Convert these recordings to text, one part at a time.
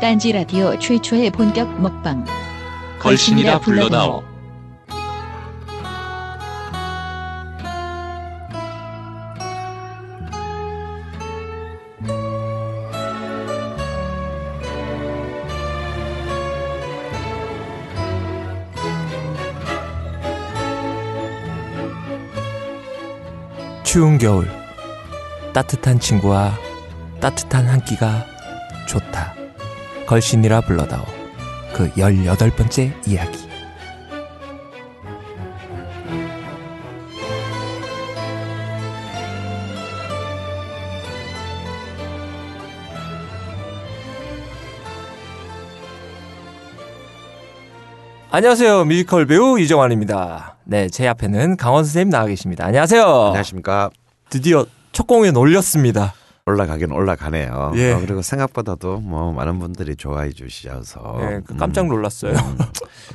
딴지 라디오 최초의 본격 먹방 걸신이라 불러다오 추운 겨울 따뜻한 친구와 따뜻한 한 끼가 좋다. 걸신이라 불러다오. 그 18번째 이야기. 안녕하세요. 뮤지컬 배우 이정환입니다. 네, 제 앞에는 강원 선생님 나와 계십니다. 안녕하세요. 안녕하십니까. 드디어 첫 공연 올렸습니다. 올라가긴 올라가네요. 예. 어, 그리고 생각보다도 뭐 많은 분들이 좋아해 주셔서 예, 그 깜짝 놀랐어요. 음,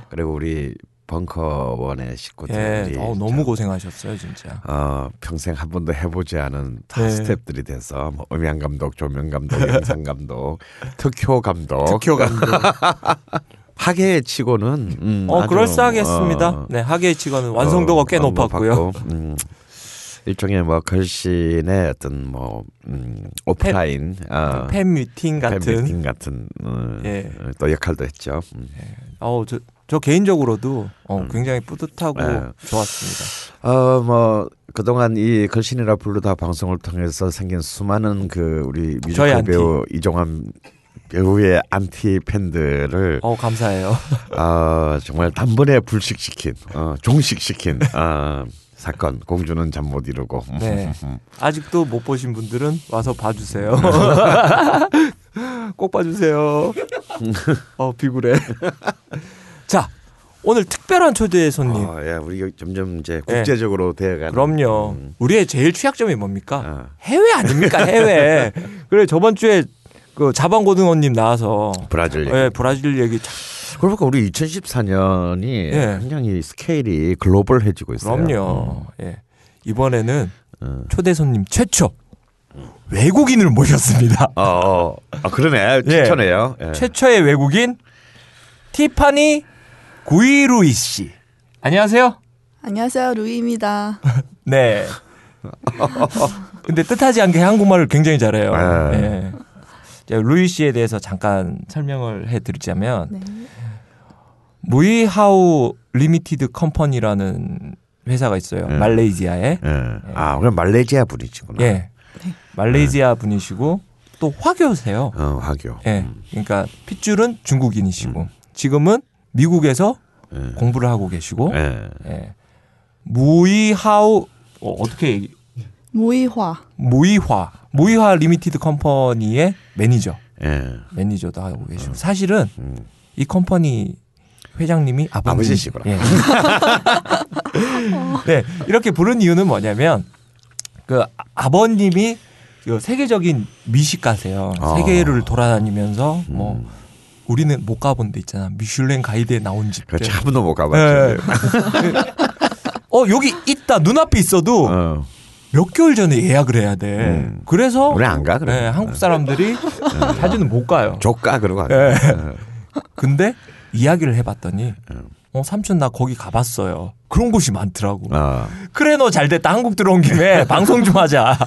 그리고 우리 벙커원의 식구들이 예, 어, 너무 참, 고생하셨어요, 진짜. 어, 평생 한 번도 해보지 않은 다 네. 스탭들이 돼서 뭐 음향 감독, 조명 감독, 영상 감독, 특효 감독, 특효 감독. 하계 치고는 음, 어, 아주, 그럴싸하게 했습니다. 어, 네, 하계의 직원은 완성도가 꽤 어, 뭐 높았고요. 받고, 음, 일종의 뭐 걸신의 어떤 뭐 음, 오프라인 어, 팬 미팅 같은. 팬 미팅 같은 어, 예. 어, 또 역할도 했죠. 음. 어, 저, 저 개인적으로도 어, 음. 굉장히 뿌듯하고 네. 좋았습니다. 어, 뭐 그동안 이 걸신이라 불러다오 방송을 통해서 생긴 수많은 그 우리 뮤지컬. 배우 이종환 배우의 안티 팬들을 어, 감사해요. 어, 정말 단번에 불식시킨, 어, 종식시킨 어, 사건. 공주는 잠 못 이루고. 네. 아직도 못 보신 분들은 와서 봐주세요. 꼭 봐주세요. 어, 비굴해. 자, 오늘 특별한 초대 손님. 어, 예, 우리가 점점 이제 국제적으로 되어가는. 네. 그럼요. 음. 우리의 제일 취약점이 뭡니까? 어. 해외 아닙니까? 해외. 그래 저번 주에 그 자방고등어님 나와서 브라질. 예, 브라질 얘기 참 그러니까 우리 2014년이 예. 굉장히 스케일이 글로벌해지고 있어요. 그럼요. 예. 이번에는 음. 초대 손님 최초 외국인을 모셨습니다. 어, 어. 아, 그러네. 예. 추천해요. 예. 최초의 외국인 티파니 구이루이 씨. 안녕하세요. 안녕하세요, 루이입니다. 네. 근데 뜻하지 않게 한국말을 굉장히 잘해요. 네. 예. 자, 루이 씨에 대해서 잠깐 설명을 해드리자면 네. 무이하우 Limited Company라는 회사가 있어요. 네. 말레이시아에. 예. 아, 그럼 말레이시아 분이시구나. 예. 말레이시아 분이시고 또 화교세요. 어, 화교. 예. 그러니까 핏줄은 중국인이시고 지금은 미국에서 예. 공부를 하고 계시고 예. 예. 무이하우 어, 어떻게 얘기 무이화. 무이화 무이화 Limited Company의 매니저 예. 매니저도 하고 계시고 사실은 음. 이 company 회장님이 아버님. 아버지시구나. 예. 네 이렇게 부른 이유는 뭐냐면 그 아- 아버님이 그 세계적인 미식가세요. 아. 세계를 돌아다니면서 뭐 음. 우리는 못 가본 데 있잖아. 미슐랭 가이드에 나온 집. 한 번도 못 예. 가봤지. 어 여기 있다 눈앞에 있어도 어. 몇 개월 전에 예약을 해야 돼. 음. 그래서 우리 안 가, 그러면. 네, 한국 사람들이 자주는 못 가요. 조까 그러고 안 예. 가. 근데 이야기를 해봤더니 음. 어 삼촌 나 거기 가봤어요. 그런 곳이 많더라고. 어. 그래 너 잘 됐다 한국 들어온 김에 방송 좀 하자.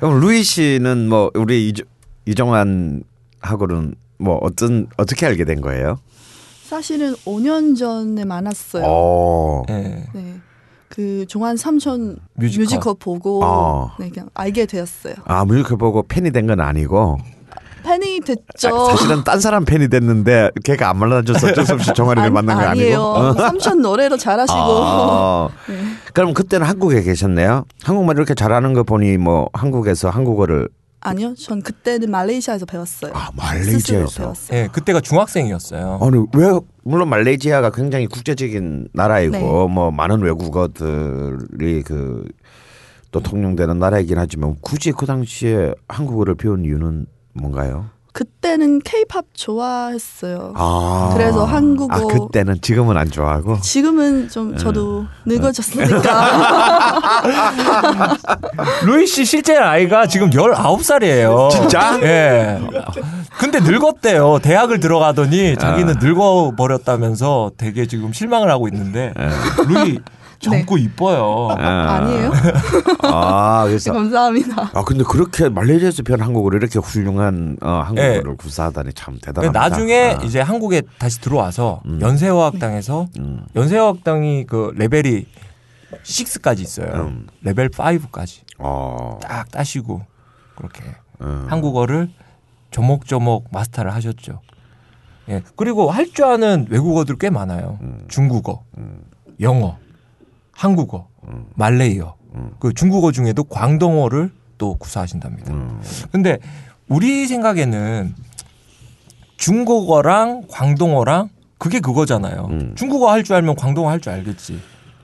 그럼 루이 씨는 뭐 우리 이정, 이정환 하고는 뭐 어떤 어떻게 알게 된 거예요? 사실은 5년 전에 만났어요. 어. 예. 네. 그 종환 삼촌 뮤지컬. 뮤지컬, 보고 어. 네, 그냥 알게 되었어요. 아 뮤지컬 보고 팬이 된 건 아니고 팬이 됐죠. 사, 실은 딴 사람 팬이 됐는데 걔가 안 만나줘서 어쩔 수 없이 정아리를 아니, 만난 거 아니에요. 아니고? 삼촌 노래도 잘하시고 아, 네. 그럼 그때는 한국에 계셨네요. 한국말 이렇게 잘하는 거 보니 뭐 한국에서 한국어를 아니요. 전 그때는 말레이시아에서 배웠어요. 아 말레이시아에서. 배웠어요. 예, 그때가 중학생이었어요. 아니 왜 물론 말레이시아가 굉장히 국제적인 나라이고 네. 뭐 많은 외국어들이 그 또 통용되는 나라이긴 하지만 굳이 그 당시에 한국어를 배운 이유는 뭔가요? 그때는 케이팝 좋아했어요. 아 그래서 한국어- 아 그때는 지금은 안 좋아하고 지금은 좀 저도 네. 늙어졌으니까 루이 씨 실제 나이가 지금 19살이에요. 진짜? 예. 근데 늙었대요. 대학을 들어가더니 자기는 늙어 버렸다면서 되게 지금 실망을 하고 있는데 루이 젊고 이뻐요. 아 니에요? 아 그래서 감사합니다. 아 근데 그렇게 말레이시아에서 배운 한국어를 이렇게 훌륭한 어, 한국어를 네. 구사하다니 참 대단합니다. 나중에 아. 이제 한국에 다시 들어와서 음. 연세어학당에서 음. 연세어학당이 그 레벨이 6까지 있어요. 음. 레벨 5까지 어, 딱 따시고 그렇게 음. 한국어를 조목조목 마스터를 하셨죠. 예. 그리고 할 줄 아는 외국어들 꽤 많아요. 음. 중국어, 음. 영어, 한국어, 음. 말레이어. 음. 그 중국어 중에도 광동어를 또 구사하신답니다. 음. 근데 우리 생각에는 중국어랑 광동어랑 그게 그거잖아요. 음. 중국어 할 줄 알면 광동어 할 줄 알겠지.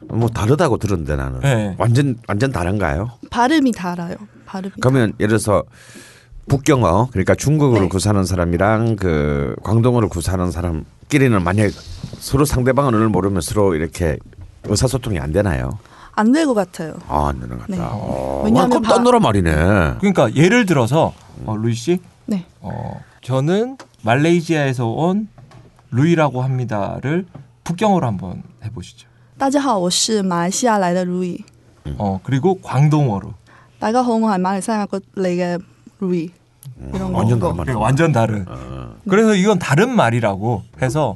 뭐 다르다고 들었는데 나는 네. 완전 완전 다른가요? 발음이 달아요. 발음이. 그러면 예를 들어서 북경어 그러니까 중국어를 네. 구사하는 사람이랑 그 광동어를 구사하는 사람끼리는 만약 서로 상대방을 모르면 서로 이렇게 의사소통이 안 되나요? 안 될 것 같아요. 아, 안 되는 것 같다. 네. 어, 왜냐하면 그럼 바- 딴 나라 말이네. 그러니까 예를 들어서 어, 루이 씨, 네. 어, 저는 말레이시아에서 온 루이라고 합니다를 북경어로 한번 해보시죠. 大家好，我是马来西亚来的 루이。 어 그리고 광동어로 大家好，我係馬來西亞過嚟嘅 루이。 이런 거. 완전 거. 다른 말이네. 그러니까 완전 다른. 어. 그래서 이건 다른 말이라고 해서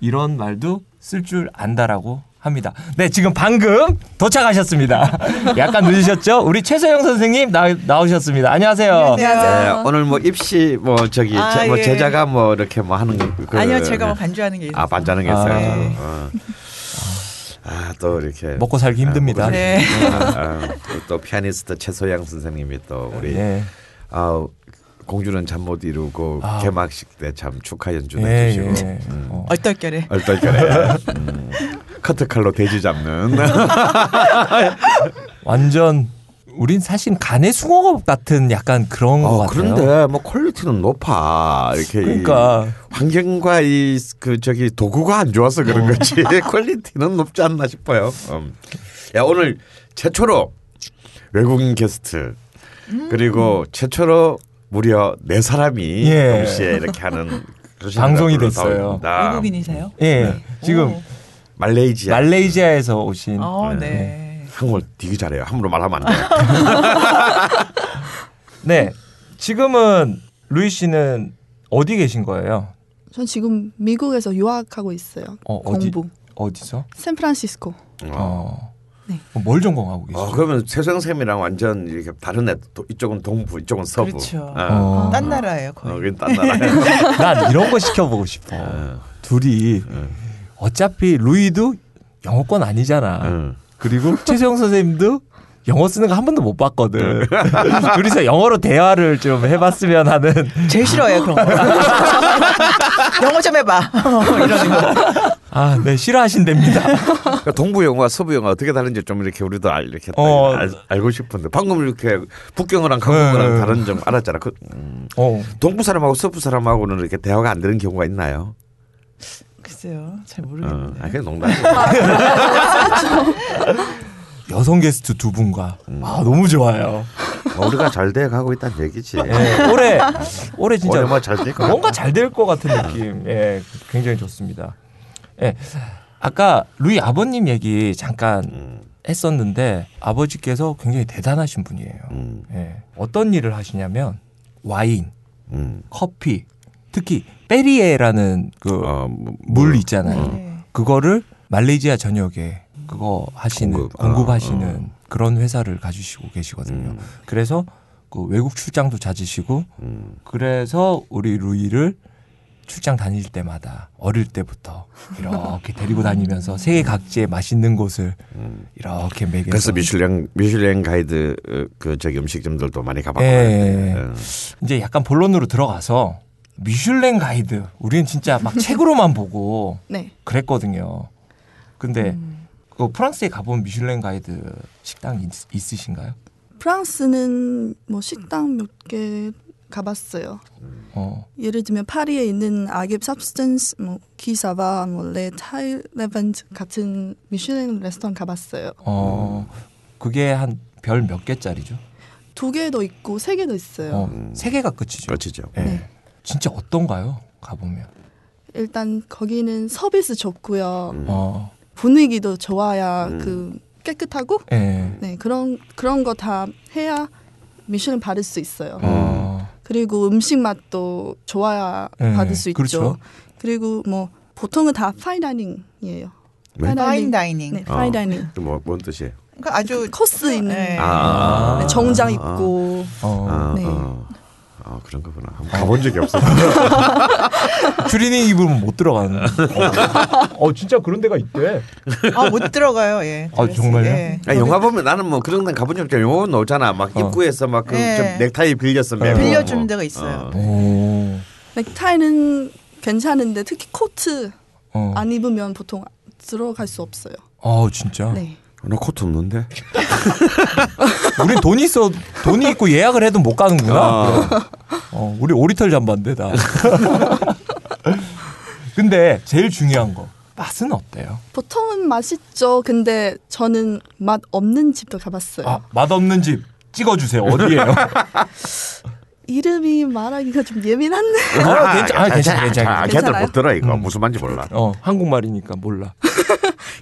이런 말도 쓸 줄 안다라고 합니다. 네, 지금 방금 도착하셨습니다. 약간 늦으셨죠? 우리 최소영 선생님 나, 나오셨습니다. 안녕하세요. 네, 오늘 뭐 입시 뭐 저기 아, 제, 뭐 예. 제자가 뭐 이렇게 뭐 하는 그, 아니요, 제가 뭐 반주하는 게 있어요. 아 반자는 게 있어요. 아, 네. 어. 아 또 이렇게 먹고 살기 힘듭니다. 네. 아, 또 피아니스트 최소양 선생님이 또 우리 네. 아 공주는 잠 못 이루고 아. 개막식 때 참 축하 연주도 예, 해주시고 예. 음. 어. 얼떨결에. 얼떨결에 음. 커트칼로 돼지 잡는 완전 우린 사실 가내 수공업 같은 약간 그런 것 어, 같아요. 그런데 뭐 quality는 높아 이렇게 이 그러니까 환경과 이 그 저기 도구가 안 좋아서 그런 거지 quality는 높지 않나 싶어요. 음. 야 오늘 최초로 외국인 게스트 그리고 최초로 무려 네 사람이 예. 동시에 이렇게 하는 방송이 됐어요. 외국인이세요? 예, 지금 오. 말레이시아 말레이시아에서 오신 어, 네. 네. 한국말 되게 잘해요. 함부로 말하면 안 돼요. 네. 지금은 루이 씨는 어디 계신 거예요? 전 지금 미국에서 유학하고 있어요. 어, 어디? 공부. 어디서? 샌프란시스코. 어. 네. 뭘 전공하고 계시죠? 어, 그러면 세성 쌤이랑 완전 이렇게 다른 애 또 이쪽은 동부, 이쪽은 서부. 그렇죠. 어. 딴 나라예요, 어, 거의. 그게 딴 나라예요. 난 이런 거 시켜보고 싶어. 어. 둘이 어차피 루이도 영어권 아니잖아. 응. 그리고 최수영 선생님도 영어 쓰는 거 한 번도 못 봤거든. 둘이서 영어로 대화를 좀 해봤으면 하는. 제일 싫어해요, 그런 거. 영어 좀 해봐. 이러는 거. 아, 네 싫어하신답니다. 그러니까 동부 영화, 서부 영화 어떻게 다른지 좀 이렇게 우리도 알, 이렇게 어. 알, 알고 싶은데 방금 이렇게 북경어랑 한국어랑 네. 다른 점 알았잖아. 그, 음, 어, 동부 사람하고 서부 사람하고는 이렇게 대화가 안 되는 경우가 있나요? 글쎄요, 잘 어, 모르겠는데. 아, 그냥 농담이에요. 여성 게스트 두 분과 아 너무 좋아요. 뭐 우리가 잘 돼 가고 있다는 얘기지. 예, 올해 올해 진짜 올해 뭐잘 될 거. 뭔가 잘 될 것 같은 느낌. 예, 굉장히 좋습니다. 예. 아까 루이 아버님 얘기 잠깐 음, 했었는데 아버지께서 굉장히 대단하신 분이에요. 음, 예. 어떤 일을 하시냐면 와인, 음. 커피, 특히 페리에라는 그물 어, 뭐, 뭐, 있잖아요. 네. 그거를 말레이시아 전역에 그거 하시는 공급. 공급, 아, 하시는 그런 회사를 가지시고 계시거든요. 음, 그래서 그 외국 출장도 잦으시고 음. 그래서 우리 루이를 출장 다닐 때마다 어릴 때부터 이렇게 데리고 다니면서 세계 각지의 맛있는 곳을 이렇게 먹여서 그래서 미슐랭 미슐랭 가이드 어, 그 저기 음식점들도 많이 가봤고 예. 예. 이제 약간 본론으로 들어가서 미슐랭 가이드 우리는 진짜 막 책으로만 보고 네. 그랬거든요. 근데 음. 그 프랑스에 가본 미슐랭 가이드 식당 있, 있으신가요? 프랑스는 뭐 식당 몇 개 가봤어요. 어. 예를 들면 파리에 있는 아깁 sabstance, 뭐 기사바, 뭐레 타일레반트 같은 미슐랭 레스토랑 가봤어요. 어. 그게 한 별 몇 개짜리죠? 두 개도 있고 세 개도 있어요. 어. 세 개가 끝이죠. 그렇죠. 예. 네. 진짜 어떤가요? 가보면. 일단 거기는 서비스 좋고요. 음. 어. 분위기도 좋아야 음. 그 깨끗하고 예. 네 그런 그런 거 다 해야 미슐랭 받을 수 있어요. 어. 그리고 음식 맛도 좋아야 네, 받을 수 있죠. 그렇죠. 그리고 뭐 보통은 다 파인다이닝이에요. 네? fine dining. 네, 어. fine dining. 뭐, 뭔 뜻이에요? 그러니까 아주 코스 있는 네. 아, 네, 정장 입고 어. 아, 네. 어. 아, 그런 거구나. 한번 가본 적이 없어. 추리닝 입으면 못 들어가는. 어, 진짜 그런 데가 있대. 아, 못 들어가요. 예. 아, 정말요? 예. 아, 영화 보면 나는 뭐 그런 데 가본 적 없잖아. 영화 나오잖아. 막 어. 입구에서 막 그 네. 넥타이 빌려서 매고. 빌려주는 뭐. 데가 있어요. 어. 오. 넥타이는 괜찮은데 특히 코트 어. 안 입으면 보통 들어갈 수 없어요. 아, 진짜. 네. 나 코트 없는데. 우린 돈이 있어 돈이 있고 예약을 해도 못 가는구나. 아. 어, 우리 오리털 잠바인데다. 근데 제일 중요한 거 맛은 어때요? 보통은 맛있죠. 근데 저는 맛 없는 집도 가봤어요. 아, 맛 없는 집 찍어주세요. 어디예요? 이름이 말하기가 좀 예민한데. 아, 괜찮- 아, 괜찮아, 괜찮아. 아, 걔들? 못 들어 이거 음. 무슨 말인지 몰라. 어, 한국말이니까 몰라.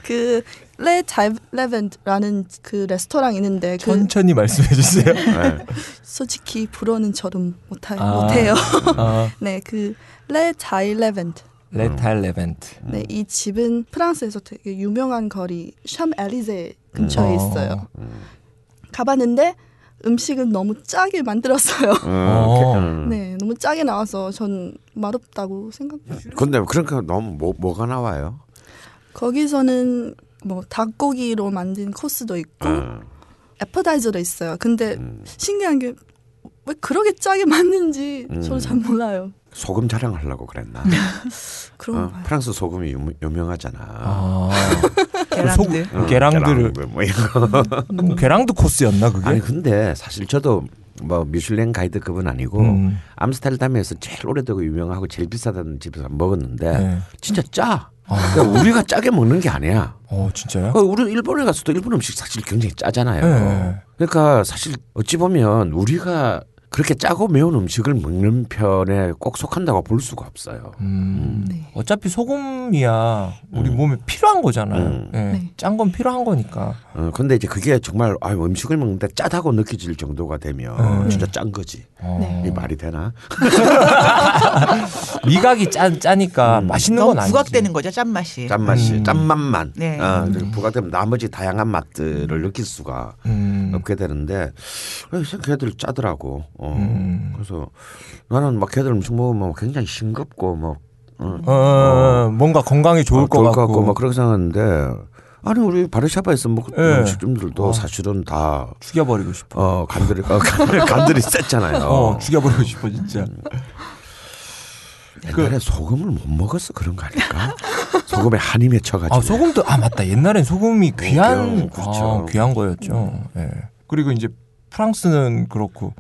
그 Le Taillevent라는 그 레스토랑 있는데 그 천천히 말씀해 주세요. 네. 솔직히 불어는 저는 못하, 아. 못해요. 아, 네, 그 Le Taillevent. Le Taillevent. 네, 이 집은 프랑스에서 되게 유명한 거리 샹젤리제 근처에 어. 있어요. 가봤는데 음식은 너무 짜게 만들었어요. 어, 음. 네, 너무 짜게 나와서 전 맛없다고 생각해요. 근데 그러니까 너무 뭐, 뭐가 나와요? 거기서는 뭐 닭고기로 만든 코스도 있고 어. 애퍼다이저도 있어요. 근데 음. 신기한 게 왜 그렇게 짜게 만든지 음. 저도 잘 몰라요. 소금 자랑하려고 그랬나? 그런 어. 프랑스 소금이 유, 유명하잖아. 아, 계란들. 소- 계랑들을 계랑 뭐 이런 거. 음, 계랑도 코스였나 그게? 아니 근데 사실 저도 뭐 미슐랭 가이드 급은 아니고 음. 암스테르담에서 제일 오래되고 유명하고 제일 비싸다는 집에서 먹었는데 네. 진짜 짜. 아. 그러니까 우리가 짜게 먹는 게 아니야. 어 진짜요? 그 우리 일본에 갔어도 일본 음식 사실 굉장히 짜잖아요. 네. 그러니까 사실 어찌 보면 우리가 그렇게 짜고 매운 음식을 먹는 편에 꼭 속한다고 볼 수가 없어요. 음. 네. 어차피 소금이야 우리 음. 몸에 필요한 거잖아요. 음. 예. 네. 짠건 필요한 거니까. 어, 근데 이제 그게 정말 아, 음식을 먹는데 짜다고 느껴질 정도가 되면 음. 진짜 짠 거지. 어. 네. 이 말이 되나? 미각이 짠 짜니까 음. 맛있는 건 아니지. 부각되는 거죠, 짠맛이. 짠맛이 음. 짠맛만 네. 어, 부각되면 나머지 다양한 맛들을 느낄 수가 음. 없게 되는데 어, 걔들 짜더라고. 어. 음. 그래서 나는 막 걔들 음식 먹으면 굉장히 싱겁고 뭐 어, 어, 뭔가 건강에 좋을 어, 것 좋을 같고. 막 그렇게 생각하는데 아니 우리 바르샤바에서 먹은 예. 음식점들도 어. 사실은 다 죽여버리고 싶어. 어, 간들이 어, 간- 간들이 셌잖아요. 어, 죽여버리고 싶어 진짜. 옛날에 소금을 못 먹었어 그런 거 아닐까? 소금에 한이 맺혀가지고. 아 소금도 아 맞다 옛날엔 소금이 귀한 그렇죠. 아, 귀한 거였죠. 예. 그리고 이제 프랑스는 그렇고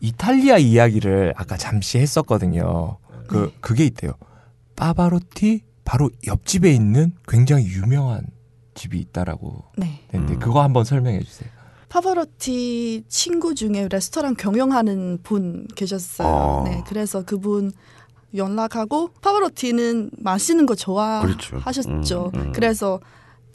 이탈리아 이야기를 아까 잠시 했었거든요. 그 그게 있대요. 파바로티 바로 옆집에 있는 굉장히 유명한 집이 있다라고 네. 했는데 음. 그거 한번 설명해 주세요. 파바로티 친구 중에 레스토랑 경영하는 분 계셨어요. 어. 네, 그래서 그분 연락하고 파바로티는 마시는 거 그렇죠. 좋아하셨죠. 음, 음. 그래서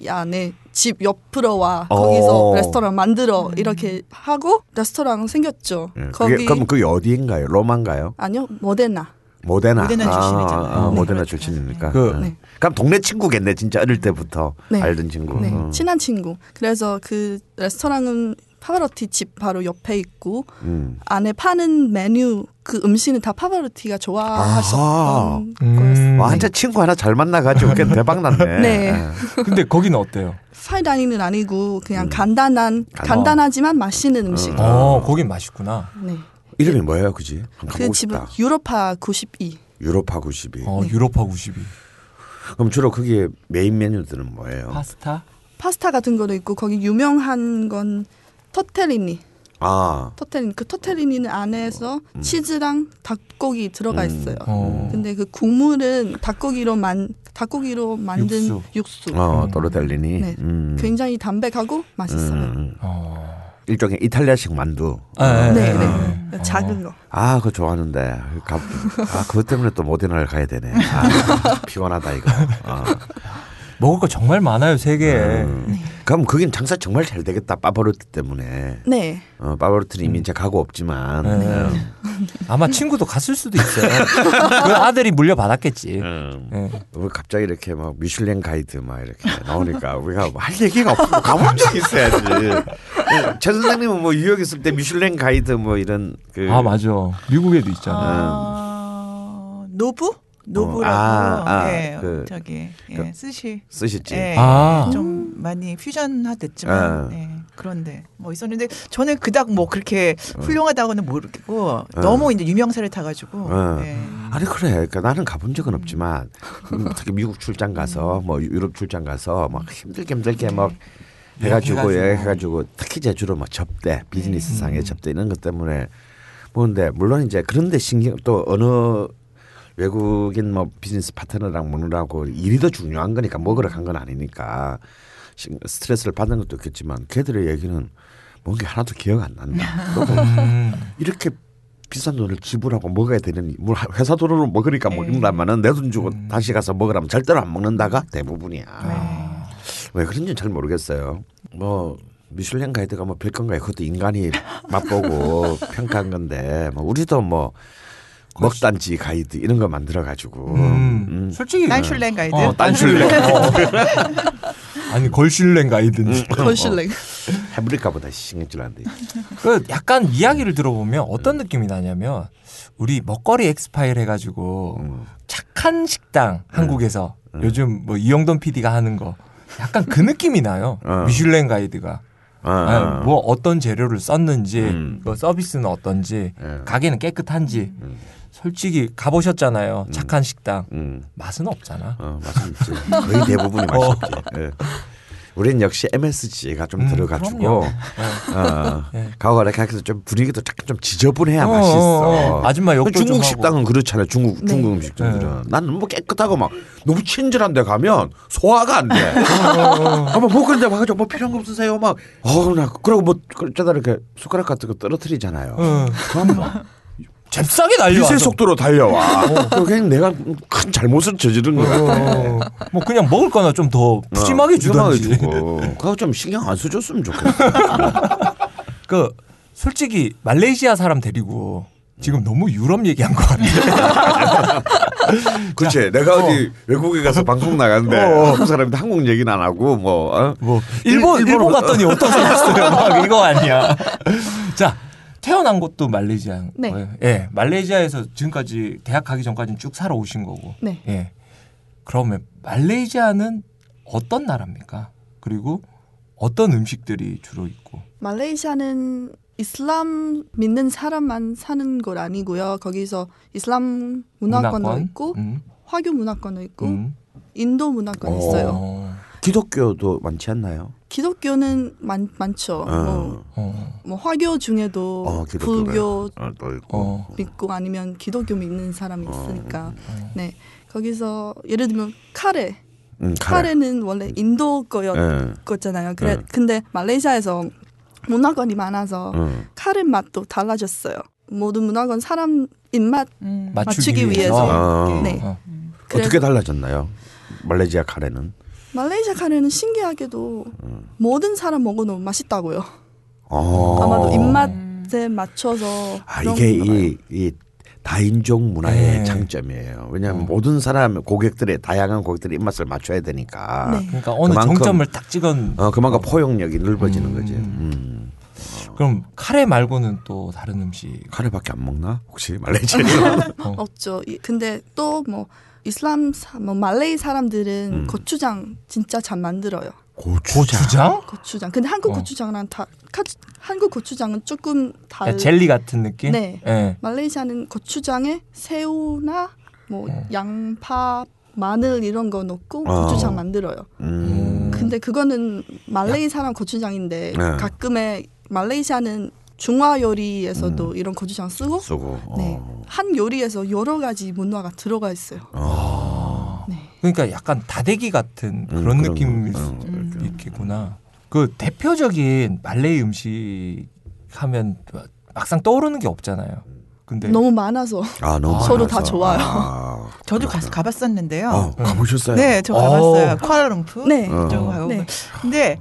야, 내 집 옆으로 와. 어. 거기서 레스토랑 만들어. 이렇게 하고 레스토랑 생겼죠. 예, 거기 그게, 그럼 그게 어디인가요? 로마인가요? 아니요 모데나. 모데나. 모데나 출신이잖아요. 아, 아, 네. 모데나 그렇죠. 출신이니까. 그- 예. 네. 그럼 동네 친구겠네. 진짜 어릴 때부터 네. 알던 친구. 네, 어. 친한 친구. 그래서 그 레스토랑은 파바로티 집 바로 옆에 있고 음. 안에 파는 메뉴 그 음식은 다 파바로티가 좋아하셨던 음. 거였어요. 와, 진짜 친구 하나 잘 만나가지고 꽤 대박 났네. 네. 예. 근데 거기는 어때요? 파이다닝은 아니고 그냥 음. 간단한 간단하지만 맛있는 음식. 어, 거긴 맛있구나. 네. 이름이 뭐예요, 그지? 그 집은. 유로파 92. 유로파 92. 어, 네. 유로파 92. 그럼 주로 거기에 메인 메뉴들은 뭐예요? 파스타? 파스타 같은 거도 있고 거기 유명한 건 토텔리니. 아, 토텔리니. 그 토텔리니는 안에서 치즈랑 닭고기 들어가 음. 있어요. 어. 근데 그 국물은 닭고기로 만 닭고기로 만든 육수. 육수. 어, 음. 도로델리니. 네. 음. 굉장히 담백하고 맛있어요. 음. 어. 일종의 이탈리아식 만두. 네, 네, 네. 네. 작은 거. 아, 그거 좋아하는데. 가, 아, 그것 때문에 또 모데나를 가야 되네. 아, 피곤하다, 이거. 아. 먹을 거 정말 많아요, 세계에. 음. 그럼 거긴 장사 정말 잘 되겠다, 파바로티 때문에. 네. 어, 파바로티는 이미 이제 가고 없지만. 네. 음. 아마 친구도 갔을 수도 있어요. 그 아들이 물려받았겠지. 음. 예. 우리 갑자기 이렇게 막 미슐랭 가이드 막 이렇게 나오니까 우리가 뭐할 얘기가 없고 가본 적이 있어야지. 최 선생님은 뭐 뉴욕 있을 때 미슐랭 가이드 뭐 이런 그 아, 맞아. 미국에도 있잖아. 아, 노부? 노부라고 아, 아, 예, 그- 저기 예, 그- 스시 쓰셨지. 예, 아. 좀 많이 퓨전화됐지만 아. 예, 그런데 뭐 있었는데 저는 그닥 뭐 그렇게 훌륭하다고는 모르겠고 어. 너무 이제 유명세를 타가지고 어. 예. 아니 그래. 그러니까 나는 가본 적은 없지만 음, 특히 미국 출장 가서 뭐 유럽 출장 가서 막 힘들게 힘들게 막 해가지고 예, 해가지고. 해가지고 특히 제주로 뭐 접대 비즈니스 상의 접대 이런 것 때문에 뭐 근데 물론 이제 그런데 신경 또 어느 외국인 뭐 비즈니스 파트너랑 먹느라고 일이 더 중요한 거니까 먹으러 간 건 아니니까 신- 스트레스를 받는 것도 있겠지만 걔들의 얘기는 뭔게 하나도 기억 안 난다. 음. 이렇게 비싼 돈을 지불하고 먹어야 되는 뭐 회사 돈으로 먹으니까 먹는다마는 내돈 주고 다시 가서 먹으라면 절대로 안 먹는다가 대부분이야. 왜 그런지 잘 모르겠어요. 뭐 미슐랭 가이드가 뭐 별 건가요? 그것도 인간이 맛보고 평가한 건데 뭐 우리도 뭐 먹단지 가이드 이런 거 만들어 가지고 음. 솔직히 딴슐랭 가이드 어, 딴슐랭. 어. 아니 걸슐랭 가이드인지. 걸실랭. 해버릴까보다 신경 질 않는데. 그 약간 이야기를 들어보면 어떤 느낌이 나냐면 우리 먹거리 엑스파일 해가지고 음. 착한 식당 한국에서 요즘 뭐 이영돈 PD가 하는 거 약간 그 느낌이 나요. 어. 미슐랭 가이드가 아, 아니, 뭐 어떤 재료를 썼는지 음. 뭐 서비스는 어떤지 예. 가게는 깨끗한지 솔직히 가보셨잖아요. 착한 식당 음. 맛은 없잖아. 어, 맛은 있지. 거의 대부분이 맛이 없지. 예. 우리는 역시 MSG가 좀 음, 들어가지고. 어, 예. 가고 이렇게 해서 좀 분위기도 약간 좀 지저분해야 어, 맛있어. 어, 어. 아줌마 욕도 좀 중국. 식당은 그렇잖아요. 중국 네. 중국 음식점들은 나는 뭐 깨끗하고 막 너무 친절한 데 가면 소화가 안 돼. 아마 뭐 그런데 와가지고 뭐 필요한 거 없으세요? 막 어우 나 그러고 뭐 그러다 이렇게 숟가락 같은 거 떨어뜨리잖아요. 어. 그럼 뭐 잽싸게 날려와. 빛의 속도로 달려와. 어, 그냥 내가 큰 잘못을 저지른 것 같아. 어, 뭐 그냥 먹을 거나 좀 더 푸짐하게 어, 주던지. 그거 좀 신경 안 써줬으면 좋겠어. 그 솔직히 말레이시아 사람 데리고 지금 너무 유럽 얘기한 것 같아. 그렇지. 내가 어 디 외국에 가서 방송 나갔는데 한국 사람인데 한국 얘기는 안 하고 뭐. 어? 뭐 일본 일- 일본 일본으로- 갔더니 어떤 사람 있어요? 막 이거 아니야. 자 태어난 곳도 말레이시아. 네. 거예요. 예, 말레이시아에서 지금까지 대학 가기 전까지는 쭉 살아오신 거고. 네. 예. 그러면 말레이시아는 어떤 나라입니까? 그리고 어떤 음식들이 주로 있고. 말레이시아는 이슬람 믿는 사람만 사는 곳 아니고요. 거기서 이슬람 문화권도 문화권? 있고 음, 화교 문화권도 있고 음. 인도 문화권 어. 있어요. 어, 기독교도 많지 않나요? 기독교는 많, 많죠. 뭐, 어, 뭐 화교 중에도 어. 불교 어, 또 있고. 어. 믿고 아니면 기독교 믿는 사람이 어. 있으니까 네 거기서 예를 들면 카레 음, 카레. 카레는 원래 인도 거였 예. 거잖아요. 그래 네. 근데 말레이시아에서 문화권이 많아서 어. 카레 맛도 달라졌어요. 모든 문화권 사람 입맛 음. 맞추기 맞추기 위해서. 아. 네. 어. 어떻게 달라졌나요? 말레이시아 카레는? 말레이시아 카레는 신기하게도 음. 모든 사람 먹어도 맛있다고요. 어. 아마도 입맛에 맞춰서 아 이게. 이, 이 다인종 문화의 네. 장점이에요. 왜냐하면 어. 모든 사람 고객들의 다양한 고객들의 입맛을 맞춰야 되니까. 네. 그러니까 어느 그만큼- 정점을 딱 찍은 어 그만큼 포용력이 넓어지는 음. 거지. 음. 그럼 카레 말고는 또 다른 음식 카레밖에 안 먹나? 혹시 말레이시아에서? 없죠. 이- 근데 또뭐 이슬람 사, 뭐 말레이 사람들은 음. 고추장 진짜 잘 만들어요. 고추장. 고추장? 고추장. 근데 한국 어. 고추장이랑 다 카- 한국 고추장은 조금 달. 그러니까 젤리 같은 느낌? 네. 예. 말레이시아는 고추장에 새우나 뭐 어. 양파, 마늘 이런 거 넣고 어. 고추장 만들어요. 음. 근데 그거는 말레이 사람 고추장인데 네. 가끔의 말레이시아는 중화 요리에서도 이런 고추장 쓰고 쓰고. 네. 어. 한 요리에서 여러 가지 문화가 들어가 있어요. 어. 네. 그러니까 약간 다대기 같은 음, 그런 그런 느낌일 거. 수 음. 있겠구나. 그 대표적인 말레이 음식 하면 막상 떠오르는 게 없잖아요. 근데 너무 많아서 아 너무 서로 많아서. 다 좋아요. 아, 저도 가, 가봤었는데요. 어, 가보셨어요? 네, 저 어. 가봤어요. 쿠알라룸푸. 네. 어. 저거 가고. 네. 근데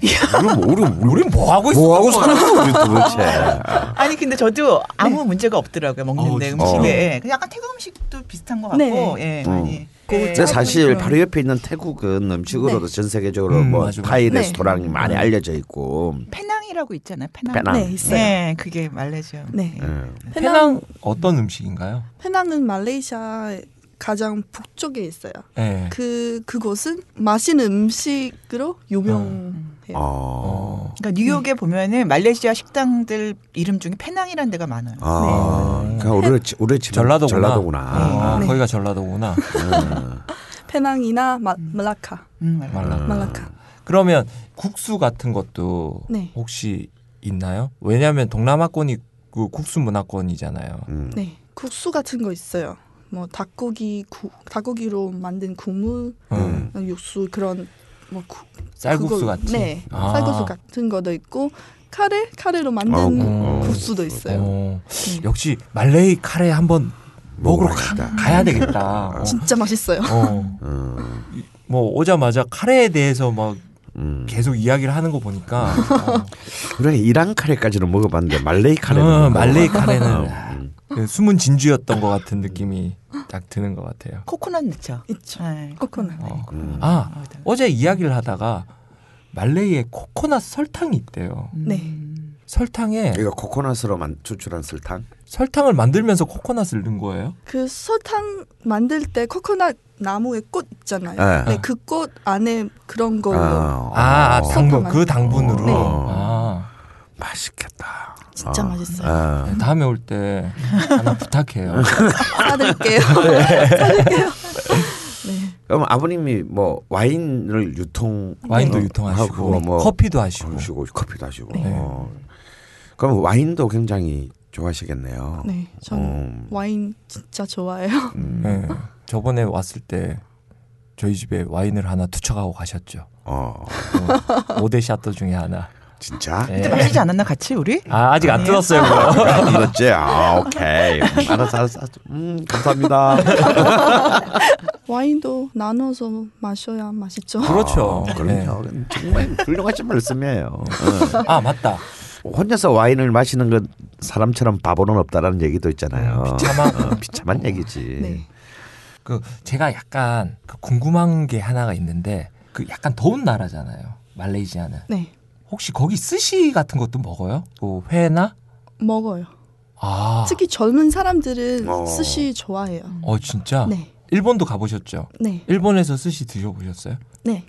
우리 우리 우리 우린 뭐 하고 있어? 뭐 하고 사는 우리 도대체? 아니 근데 저도 아무 문제가 없더라고요 먹는데 어? 음식에 그냥 약간 태국 음식도 비슷한 것 같고 네. 예 어. 많이. 예. 근데 사실 바로 옆에 있는 태국은 음식으로도 네. 전 세계적으로 음, 뭐 맞아. 타이 네. 레스토랑이 많이 음. 알려져 있고. 페낭이라고 있잖아요. 페낭. 페낭. 네 있어요. 네, 그게 말레이시아. 네. 예. 페낭 어떤 음식인가요? 페낭은 말레이시아 가장 북쪽에 있어요. 예. 그 그곳은 맛있는 음식으로 유명 해요. 어. 어. 그러니까 뉴욕에 보면은 말레이시아 식당들 이름 중에 페낭이라는 데가 많아요. 아, 네. 그러니까 우리 집- 우리 집 전라도구나. 전라도구나. 아, 네. 거기가 전라도구나. 음. 페낭이나 마, 말라카, 음, 말라. 말라. 말라카. 그러면 국수 같은 것도 네. 혹시 있나요? 왜냐하면 동남아권이 그 국수 문화권이잖아요. 음. 네. 국수 같은 거 있어요. 뭐 닭고기 구, 닭고기로 만든 국물, 음. 육수 그런 뭐 구, 쌀국수 그거- 같이. 네. 아. 쌀국수 같은 거도 있고 카레 카레로 만든 어, 국수도 있어요. 어, 네. 역시 말레이 카레 한번 먹으러 가. 가야 되겠다. 어. 진짜 맛있어요. 어. 음. 뭐 오자마자 카레에 대해서 막 음. 계속 이야기를 하는 거 보니까 어, 그래 이란 카레까지는 먹어봤는데 말레이 카레는 어, 못 말레이. 카레는 음. 그 숨은 진주였던 것 같은 느낌이 딱 드는 것 같아요. 코코넛 넣죠. 있죠. 네, 코코넛. 어. 음. 아 어, 네. 어제 이야기를 하다가 말레이에 코코넛 설탕이 있대요. 음. 네. 설탕에 이거 코코넛으로 만 추출한 설탕? 설탕을 만들면서 코코넛을 넣은 거예요? 그 설탕 만들 때 코코넛 나무의 꽃 있잖아요. 네. 네, 그꽃 안에 그런 걸로 아, 아, 어. 당분 그 당분으로. 네. 아, 맛있겠다. 진짜 어. 맛있어요. 아. 네, 다음에 올 때 하나 부탁해요. 사드릴게요. 사드릴게요. 네. 그럼 아버님이 뭐 와인을 유통 와인도 어, 유통하시고 뭐 커피도 하시고. 하시고 커피도 하시고. 네. 어. 그럼 와인도 굉장히 좋아하시겠네요. 네, 저는 음. 와인 진짜 좋아해요. 음. 네. 저번에 왔을 때 저희 집에 와인을 하나 투척하고 가셨죠. 어. 어, 5대 샤또 중에 하나. 진짜? 네. 그때 마시지 않았나 같이 우리? 아, 아직 안? 뜯었어요, 그거. 그렇지. 아, 오케이. 알았어, 알았어. 음, 감사합니다. 와인도 나눠서 마셔야 맛있죠. 그렇죠. 아, 그럼요. 정말 훌륭하신 말씀이에요. 어. 아, 맞다. 혼자서 와인을 마시는 건 사람처럼 바보는 없다라는 얘기도 있잖아요. 음, 비참한- 어, 비참한 얘기지. 네. 그 제가 약간 그 궁금한 게 하나가 있는데 그 약간 더운 나라잖아요. 말레이시아는. 네, 혹시 거기 스시 같은 것도 먹어요? 뭐 회나? 먹어요. 아. 특히 젊은 사람들은 어. 스시 좋아해요. 어, 진짜? 네, 일본도 가보셨죠? 네, 일본에서 스시 드셔보셨어요? 네.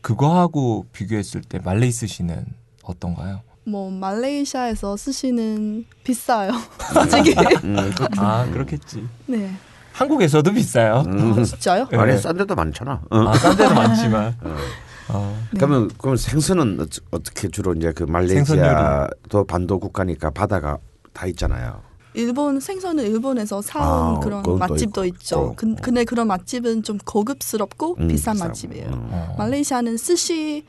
그거하고 비교했을 때 말레이 스시는 어떤가요? 뭐 말레이시아에서 스시는 비싸요. 솔직히. 음, 그- 아, 그렇겠지. 네. 한국에서도 비싸요. 음. 진짜요? 네. 아니 싼 데도 많잖아. 어. 아, 싼 데도 많지만. 어. 네. 그러면 그럼 생선은 어떻게 주로 이제 그 말레이시아도 반도 국가니까 바다가 다 있잖아요. 일본 생선은 일본에서 사온 아, 그런 맛집도 있고. 있죠. 어. 근, 근데 그런 맛집은 좀 고급스럽고 음, 비싼. 맛집이에요. 음. 어. 말레이시아는 스시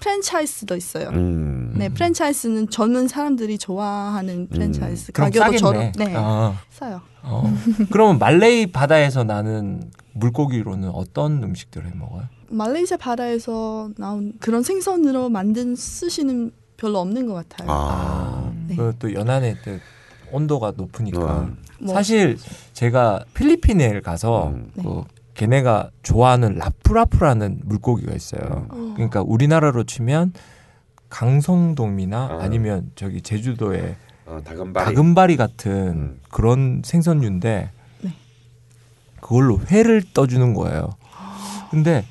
프랜차이즈도 있어요. 음. 네, 프랜차이즈는 젊은 사람들이 좋아하는 프랜차이즈. 그럼 가격도. 저렴. 네, 아, 싸요. 어. 그러면 말레이 바다에서 나는 물고기로는 어떤 음식들을 해 먹어요? 말레이시아 바다에서 나온 그런 생선으로 만든 스시는 별로 없는 것 같아요. 아. 네. 그또 연안에 또 온도가 높으니까 어. 뭐, 사실 제가 필리핀에 가서 음. 그 걔네가 좋아하는 라프라프라는 물고기가 있어요. 어. 그러니까 우리나라로 치면 강성돔이나 아. 아니면 저기 제주도에 어, 다금바리. 다금바리 같은 음. 그런 생선류인데 네. 그걸로 회를 떠주는 거예요. 근데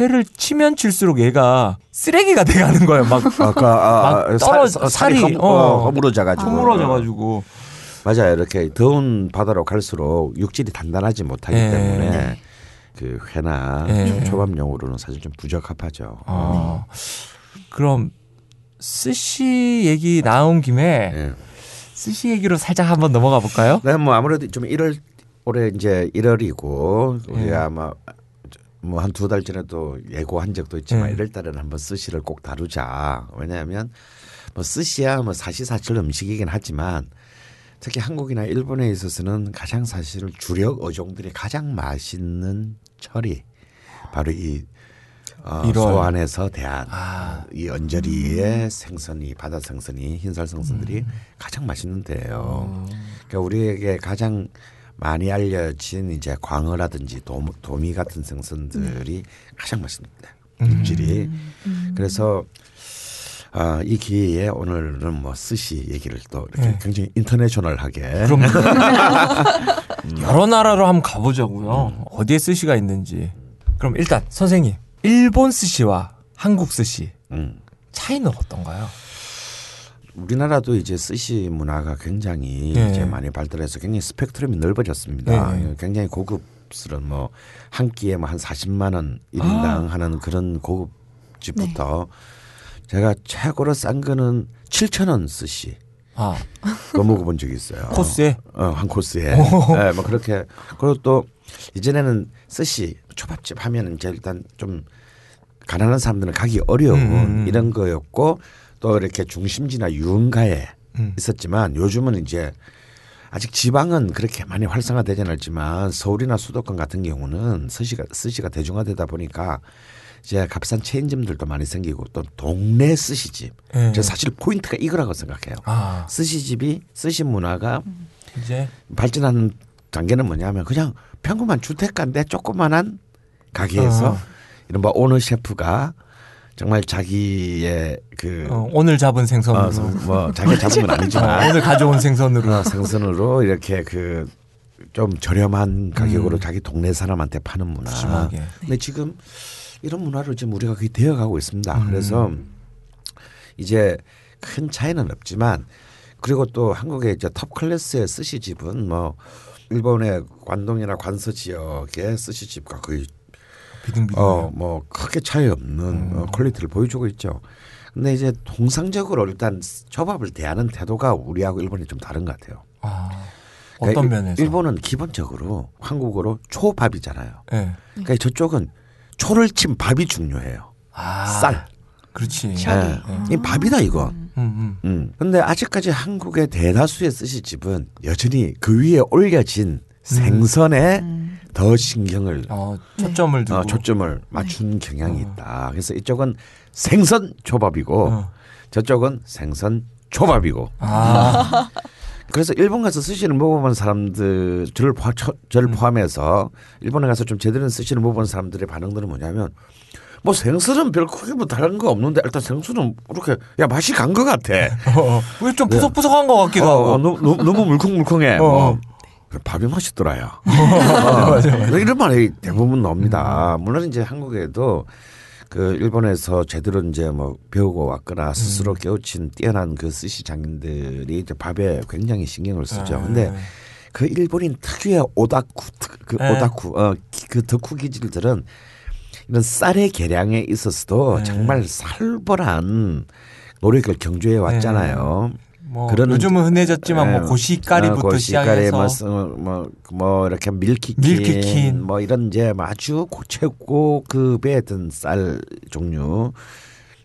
회를 치면 칠수록 얘가 쓰레기가 돼가는 거예요. 막 아까 아, 막 살- 떨어- 살- 살이, 살이 허, 어. 어, 허물어져가지고. 허물어져가지고 맞아요. 이렇게 더운 바다로 갈수록 육질이 단단하지 못하기 예. 때문에 그 회나 예. 초밥용으로는 사실 좀 부적합하죠. 어. 그럼 스시 얘기 나온 김에 예. 스시 얘기로 살짝 한번 넘어가 볼까요? 네, 뭐 아무래도 좀 1월 올해 이제 1월이고 예. 우리가 아마 뭐 한 두 달 전에도 예고한 적도 있지만 예. 1월 달에는 한번 스시를 꼭 다루자. 왜냐하면 뭐 스시야 뭐 사시사철 음식이긴 하지만 특히 한국이나 일본에 있어서는 가장 사실 주력 어종들이 가장 맛있는 철이 바로 이 어. 소안에서 대한 아. 이 언저리의 생선이 바다 생선이 흰살 생선들이 음. 가장 맛있는 데예요. 그러니까 우리에게 가장 많이 알려진 이제 광어라든지 도, 도미 같은 생선들이 가장 맛있는데 육질이 그래서 아, 이 기회에 오늘은 뭐 스시 얘기를 또 이렇게 네. 굉장히 international하게 그럼 여러 나라로 한번 가보자고요. 어디에 스시가 있는지. 그럼 일단 선생님 일본 스시와 한국 스시 음. 차이는 어떤가요? 우리나라도 이제 스시 문화가 굉장히 예. 이제 많이 발달해서 굉장히 스펙트럼이 넓어졌습니다. 예. 굉장히 고급스러운 뭐 한 끼에 뭐 한 40만 원 1인당 아. 하는 그런 고급집부터 제가 최고로 싼 거는 7천 원 스시 아 그거 먹어본 적이 있어요. 코스에 어, 한 코스에. 네, 뭐 그렇게 그리고 또 이전에는 스시 초밥집 하면 이제 일단 좀 가난한 사람들은 가기 어려운 음. 이런 거였고 또 이렇게 중심지나 유흥가에 음. 있었지만 요즘은 이제 아직 지방은 그렇게 많이 활성화되지 않았지만 서울이나 수도권 같은 경우는 스시가 스시가 대중화되다 보니까 이제 값싼 체인점들도 많이 생기고 또 동네 스시집. 예. 저 사실 포인트가 이거라고 생각해요. 아 스시집이 스시 문화가 이제 발전하는 단계는 뭐냐면 그냥 평범한 주택가인데 조그만한 가게에서 어. 이른바 owner chef가 정말 자기의 그 어, 오늘 잡은 생선으로 어, 뭐 자기가 잡은 건 어, 아니지만 오늘 가져온 생선으로 어, 생선으로 이렇게 그 좀 저렴한 가격으로 음. 자기 동네 사람한테 파는 문화. 푸짐하게. 근데 지금 이런 문화로 지금 우리가 거의 되어가고 있습니다. 음. 그래서 이제 큰 차이는 없지만 그리고 또 한국의 이제 top class의 스시집은 뭐 일본의 관동이나 관서 지역의 스시집과 거의 비등비등. 어 뭐 크게 차이 없는 어, quality를 보여주고 있죠. 근데 이제 통상적으로 일단 초밥을 대하는 태도가 우리하고 일본이 좀 다른 것 같아요. 아, 어떤 그러니까 일- 면에서? 일본은 기본적으로 한국어로 초밥이잖아요. 예. 그러니까 저쪽은 초를 친 밥이 중요해요. 아, 쌀. 그렇지. 예. 이 밥이다 이거. 음, 음. 음. 근데 아직까지 한국의 대다수의 스시집은 여전히 그 위에 올려진 생선에 더 신경을 어, 초점을 두고. 어, 초점을 맞춘 경향이 있다. 그래서 이쪽은 생선 초밥이고 어. 저쪽은 생선 초밥이고. 아, 그래서 일본 가서 스시를 먹어본 사람들 저를, 포, 저, 저를 음. 포함해서 일본에 가서 좀 제대로 된 스시를 먹어본 사람들의 반응들은 뭐냐면 뭐 생선은 별 크게 뭐 다른 거 없는데 일단 생선은 이렇게 야 맛이 간 것 같아. 어, 왜좀 푸석푸석한 것 같기도 어, 하고. 어, 너무, 너무- 너무 물컹물컹해. 어. 뭐. 밥이 맛있더라요. 어, 이런 말이 대부분 나옵니다. 음. 물론 이제 한국에도 그 일본에서 제대로 이제 뭐 배우고 왔거나 음. 스스로 깨우친 뛰어난 그 스시 장인들이 이제 밥에 굉장히 신경을 쓰죠. 네. 근데 그 일본인 특유의 오타쿠 특- 그 네. 오타쿠 어그 덕후 기질들은 이런 쌀의 계량에 있어서도 네. 정말 살벌한 노력을 경주해 왔잖아요. 뭐 그런 요즘은 흔해졌지만 뭐 예. 고시히카리부터 어, 고시히카리 시작해서 뭐, 스- 뭐, 뭐 이렇게 Milky Queen, Milky Queen. 뭐 이런 이제 아주 고최고급의 어떤 쌀 종류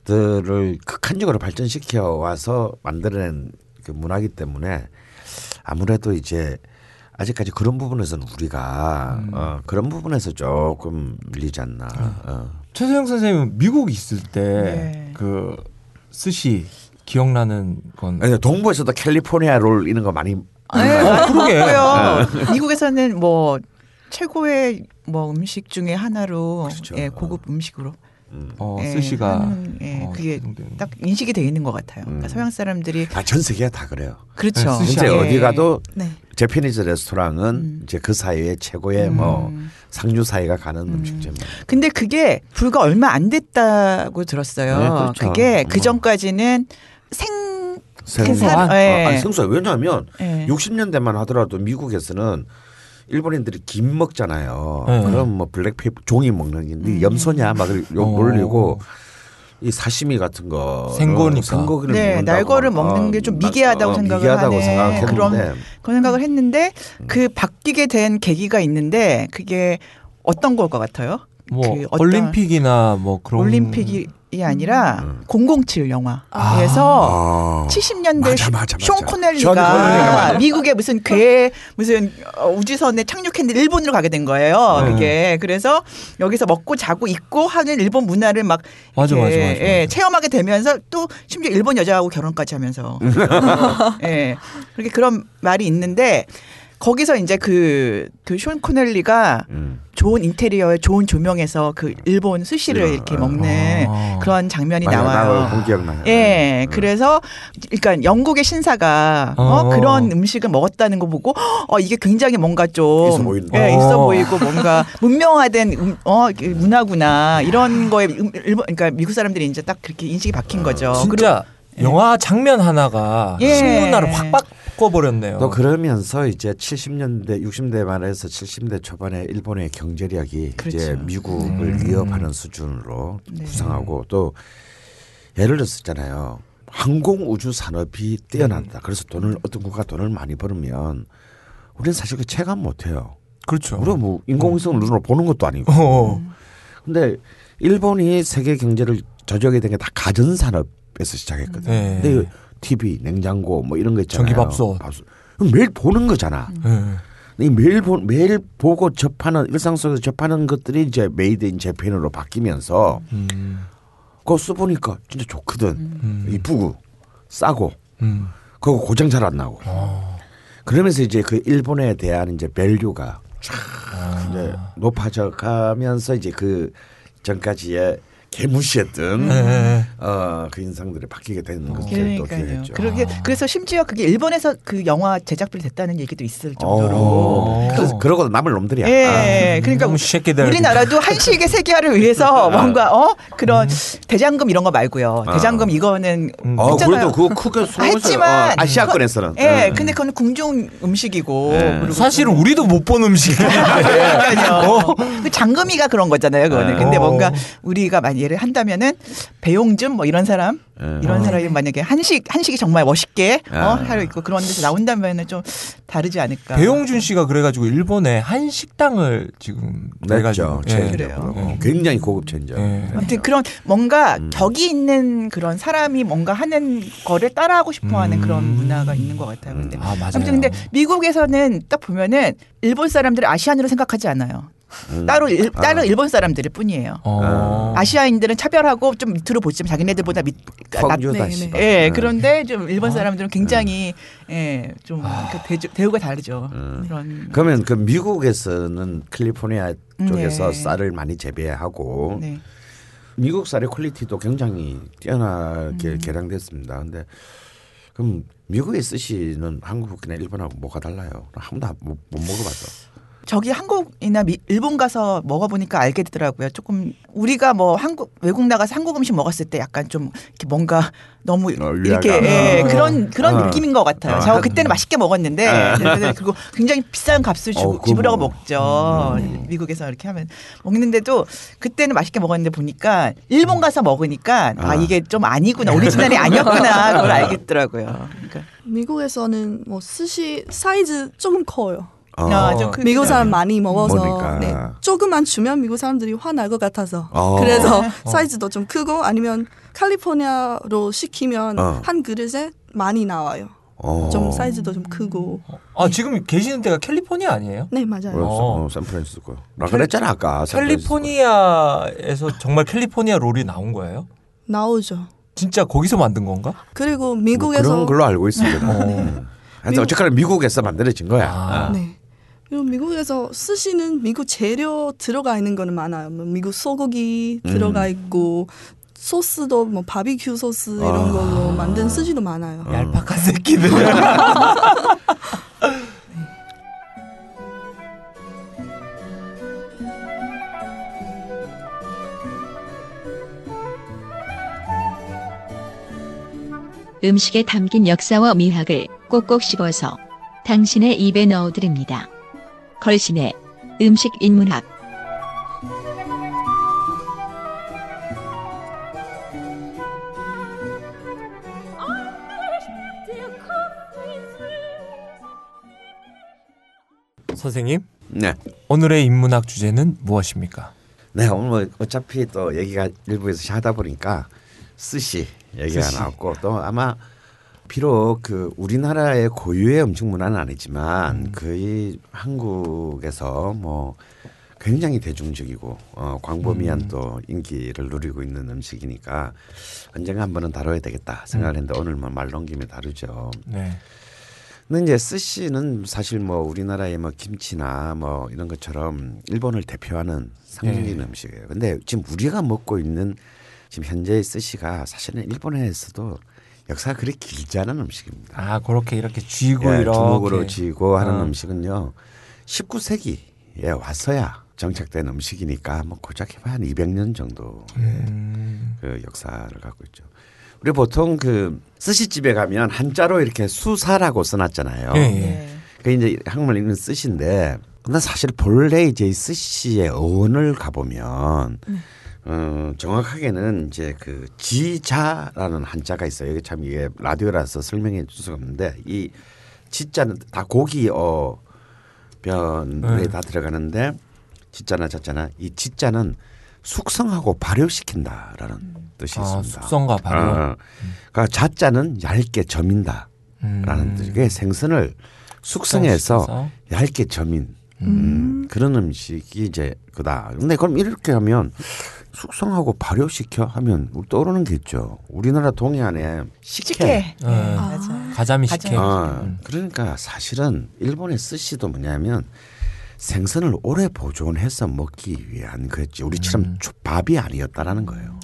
것들을 극한적으로 발전시켜 와서 만들어낸 그 문화기 때문에 아무래도 이제 아직까지 그런 부분에서는 우리가 음. 어, 그런 부분에서 조금 밀리지 않나. 어. 최소영 선생님은 미국 있을 때 네. 그 스시 기억나는 건 아니, 동부에서도 캘리포니아 롤 이런 거 많이 네, 어, 그러게. 고요 미국에서는 뭐 최고의 뭐 음식 중에 하나로 그렇죠. 예, 고급 음식으로 어, 예, 스시가 하는, 예, 어, 그게 사용되는. 딱 인식이 돼 있는 것 같아요. 그러니까 서양 사람들이 아, 전 세계가 다 그래요. 그렇죠. 네, 스시 이제 예. 어디 가도 네. 제피니즈 레스토랑은 이제 그 사이에 최고의 뭐 음. 상류 사이가 가는 음. 식점 근데 그게 불과 얼마 안 됐다고 들었어요. 네, 그렇죠. 그게 어. 그 전까지는 생 생소한? 예. 아니 생소해. 왜냐하면 예. 60년대만 하더라도 미국에서는 일본인들이 김 먹잖아요. 네. 그럼 뭐 블랙페이퍼 종이 먹는 음. 게 염소냐 막욕 어. 올리고 이 사시미 같은 거 생고니까. 생고기를 네, 먹는다고 날거를 막, 먹는 어, 게좀 막, 미개하다고 어, 생각을 미개하다고 하네. 생각했는데 그럼 그런 생각을 했는데 음. 그 바뀌게 된 계기가 있는데 그게 어떤 걸 것 같아요? 뭐 그 어떤- 올림픽이나 뭐 그런 올림픽이 아니라 음. 007 영화에서 아. 70년대 맞아, 맞아, 쇼 맞아. 코넬리가 쇼 코넬리가 미국의 무슨 괴 무슨 어, 우주선에 착륙했는데 일본으로 가게 된 거예요. 네. 그게 그래서 여기서 먹고 자고 있고 하는 일본 문화를 막 맞아, 이렇게, 맞아, 맞아, 예, 맞아. 체험하게 되면서 또 심지어 일본 여자하고 결혼까지 하면서 예 그렇게 그런 말이 있는데 거기서 이제 그그쇼 코넬리가 음. 좋은 인테리어에 좋은 조명에서 그 일본 스시를 야, 이렇게 먹는 아. 그런 장면이 맞아요. 나와요. 기억나요. 예, 음. 그래서 그러니까 영국의 신사가 어, 어. 그런 음식을 먹었다는 거 보고 어 이게 굉장히 뭔가 좀 있어 보인다. 예, 어. 있어 보이고 뭔가 문명화된 음, 어 이게 문화구나 이런 거에 음, 일본 그러니까 미국 사람들이 이제 딱 그렇게 인식이 박힌 거죠. 진짜 영화 장면 하나가 예. 신문화를 확 바꿔버렸네요. 또 그러면서 이제 70년대, 60대 말에서 70대 초반에 일본의 경제력이 이제 그렇죠. 미국을 위협하는 수준으로 네. 부상하고 또 예를 들었잖아요. 항공 우주 산업이 뛰어난다. 그래서 돈을 어떤 국가 돈을 많이 벌으면 우리는 사실 그 체감 못 해요. 그렇죠. 우리가 뭐 인공위성을 눈으로 보는 것도 아니고. 어. 근데 일본이 세계 경제를 제패하게 된 게 다 가전 산업에서 시작했거든요. 네. 근데 TV, 냉장고 뭐 이런 거 있잖아요. 전기밥솥. 밥솥. 그럼 매일 보는 거잖아. 예. 이 매일 보, 매일 보고 접하는 일상 속에서 접하는 것들이 이제 made in Japan으로 바뀌면서 음. 그거 써보니까 진짜 좋거든. 음. 이쁘고 싸고 음. 그거 고장 잘 안 나고. 어. 그러면서 이제 그 일본에 대한 이제 value가 쫙 아. 이제 높아져 가면서 이제 그 전까지의 개무시했던 네. 어, 그 인상들이 바뀌게 되는 것들도. 기여했죠. 그러게 그래서 심지어 그게 일본에서 그 영화 제작비 됐다는 얘기도 있을 정도로. 어. 그래서 그러고 남을 놈들이야. 아. 예, 그러니까 너무 새끼들. 우리나라도 한식의 세계화를 위해서 뭔가 어 그런 대장금 이런 거 말고요. 아. 대장금 이거는 음. 어. 그래도 그거 크게. 했지만 어, 아시아권에서는. 예, 음. 근데 그건 궁중 음식이고 네. 그리고 사실은 우리도 못 본 음식인데. 그 장금이가 그런 거잖아요. 그거는. 네. 근데 어. 뭔가 우리가 만 예를 한다면은 배용준 뭐 이런 사람 네. 이런 사람이 만약에 한식 한식이 정말 멋있게 어, 아. 하고 있고 그런 데서 나온다면은 좀 다르지 않을까. 배용준 씨가 그래가지고 일본에 한 식당을 지금. 해가지고. 예. 그래요. 어, 굉장히 고급 체인죠. 예. 아무튼 그런 뭔가 음. 격이 있는 그런 사람이 뭔가 하는 거를 따라하고 싶어하는 음. 그런 문화가 있는 것 같아요. 근데 아 맞아요. 아무튼 근데 미국에서는 딱 보면은 일본 사람들을 아시안으로 생각하지 않아요. 음. 따로 일, 아. 따로 일본 사람들일 뿐이에요. 어. 아시아인들은 차별하고 좀 밑으로 보지만 자기네들보다 밑 낮- 펑주다시. 예, 네. 그런데 좀 일본 사람들은 굉장히 예, 좀 아. 그 대조, 대우가 다르죠. 음. 그런 그러면 그 미국에서는 캘리포니아 쪽에서 네. 쌀을 많이 재배하고 네. 미국 쌀의 quality도 굉장히 뛰어나게 음. 개량됐습니다. 근데 그럼 미국의 스시는 한국이나 일본하고 뭐가 달라요? 한 번도 못, 못 먹어봤어. 저기 한국이나 미, 일본 가서 먹어보니까 알게 되더라고요. 조금 우리가 뭐 한국 외국 나가서 한국 음식 먹었을 때 약간 좀 이렇게 뭔가 너무 어, 이렇게. 예, 어. 그런 그런 어. 느낌인 것 같아요. 어. 저 그때는 맛있게 먹었는데 네, 그리고 굉장히 비싼 값을 주고 어, 뭐. 먹죠. 미국에서 이렇게 하면 먹는데도 그때는 맛있게 먹었는데 보니까 일본 가서 먹으니까 아, 아. 이게 좀 아니구나 오리지널이 아니었구나 그걸 알겠더라고요. 그러니까 미국에서는 뭐 스시 사이즈 조금 커요. 어. 아, 좀 크- 미국 사람 많이 먹어서 먹으니까. 네, 조금만 주면 미국 사람들이 화날 것 같아서 어. 그래서 사이즈도 좀 크고 아니면 캘리포니아로 시키면 어. 한 그릇에 많이 나와요. 어. 좀 사이즈도 좀 크고. 아 지금 계시는 데가 캘리포니아 아니에요? 네 맞아요. 어, 어. 샌프란시스코. 나 그랬잖아 아까. 캘리포니아에서 정말 캘리포니아 롤이 나온 거예요? 나오죠. 진짜 거기서 만든 건가? 그리고 뭐 미국에서 그런 걸로 알고 있습니다. 어. 음. 하여튼 어쨌거나 미국에서 만들어진 거야. 아. 어. 네. 미국에서 스시는 미국 재료 들어가 있는 거는 많아요. 뭐 미국 소고기 들어가 음. 있고 소스도 뭐 바비큐 소스 이런 아. 걸로 만든 스시도 많아요. 얄팍한 새끼들. 음식에 담긴 역사와 미학을 꼭꼭 씹어서 당신의 입에 넣어드립니다. 걸신의 음식 인문학 선생님 네. 오늘의 인문학 주제는 무엇입니까? 네 오늘 뭐 어차피 또 얘기가 일부에서 하다 보니까 스시 얘기가 스시. 나왔고 또 아마 비록 그 우리나라의 고유의 음식 문화는 아니지만 거의 한국에서 뭐 굉장히 대중적이고 어, 광범위한 또 인기를 누리고 있는 음식이니까 언젠가 한 번은 다뤄야 되겠다 생각을 했는데 오늘 뭐말 넘김에 다루죠. 네. 근데 이제 스시는 사실 뭐 우리나라의 뭐 김치나 뭐 이런 것처럼 일본을 대표하는 상징적인 네. 음식이에요. 근데 지금 우리가 먹고 있는 지금 현재의 스시가 사실은 일본에서도 역사가 그리 길지 않은 음식입니다. 아 그렇게 이렇게 쥐고 예, 이렇게 주먹으로 쥐고 하는 어. 음식은요. 19세기에 와서야 정착된 음식이니까 뭐 고작 해봐야 한 200년 정도 음. 그 역사를 갖고 있죠. 우리 보통 그 스시집에 가면 한자로 이렇게 수사라고 써놨잖아요. 예, 예. 네. 그 이제 한국말 읽는 스시인데 근데 사실 본래 이제 이 스시의 어원을 가보면 어, 정확하게는 이제 그 지자라는 한자가 있어요. 이게 참 이게 라디오라서 설명해 줄 수가 없는데 이 지자는 다 고기 어 변에 네. 다 들어가는데 지자나 자자나 이 지자는 숙성하고 발효시킨다라는 뜻이 아 있습니다. 숙성과 발효. 어, 그러니까 자자는 얇게 점인다. 음. 라는 뜻. 그게 생선을 숙성해서 숙성시켜서. 얇게 점인 음, 그런 음식이 이제 그다. 근데 그럼 이렇게 하면 숙성하고 발효시켜 하면 떠오르는 게 있죠. 우리나라 동해안에 식혜. 식혜. 네. 맞아. 가자미 식혜. 어, 음. 그러니까 사실은 일본의 스시도 뭐냐면 생선을 오래 보존해서 먹기 위한 거였지. 우리처럼 음. 초- 밥이 아니었다라는 거예요.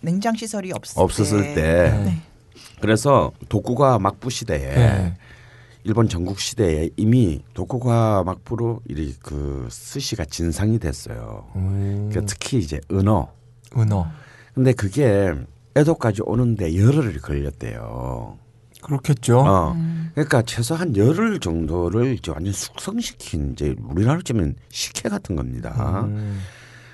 냉장 시설이 없을, 없었을 때. 네. 그래서 독구가 막부 시대에 네. 일본 전국 시대에 이미 도쿠가 막부로 이그 스시가 진상이 됐어요. 음. 그러니까 특히 이제 은어. 은어. 근데 그게 에도까지 오는데 열흘이 걸렸대요. 그렇겠죠. 어. 그러니까 최소 한 열흘 정도를 이제 완전 숙성시킨 이제 우리나라로 치면 식혜 같은 겁니다. 음.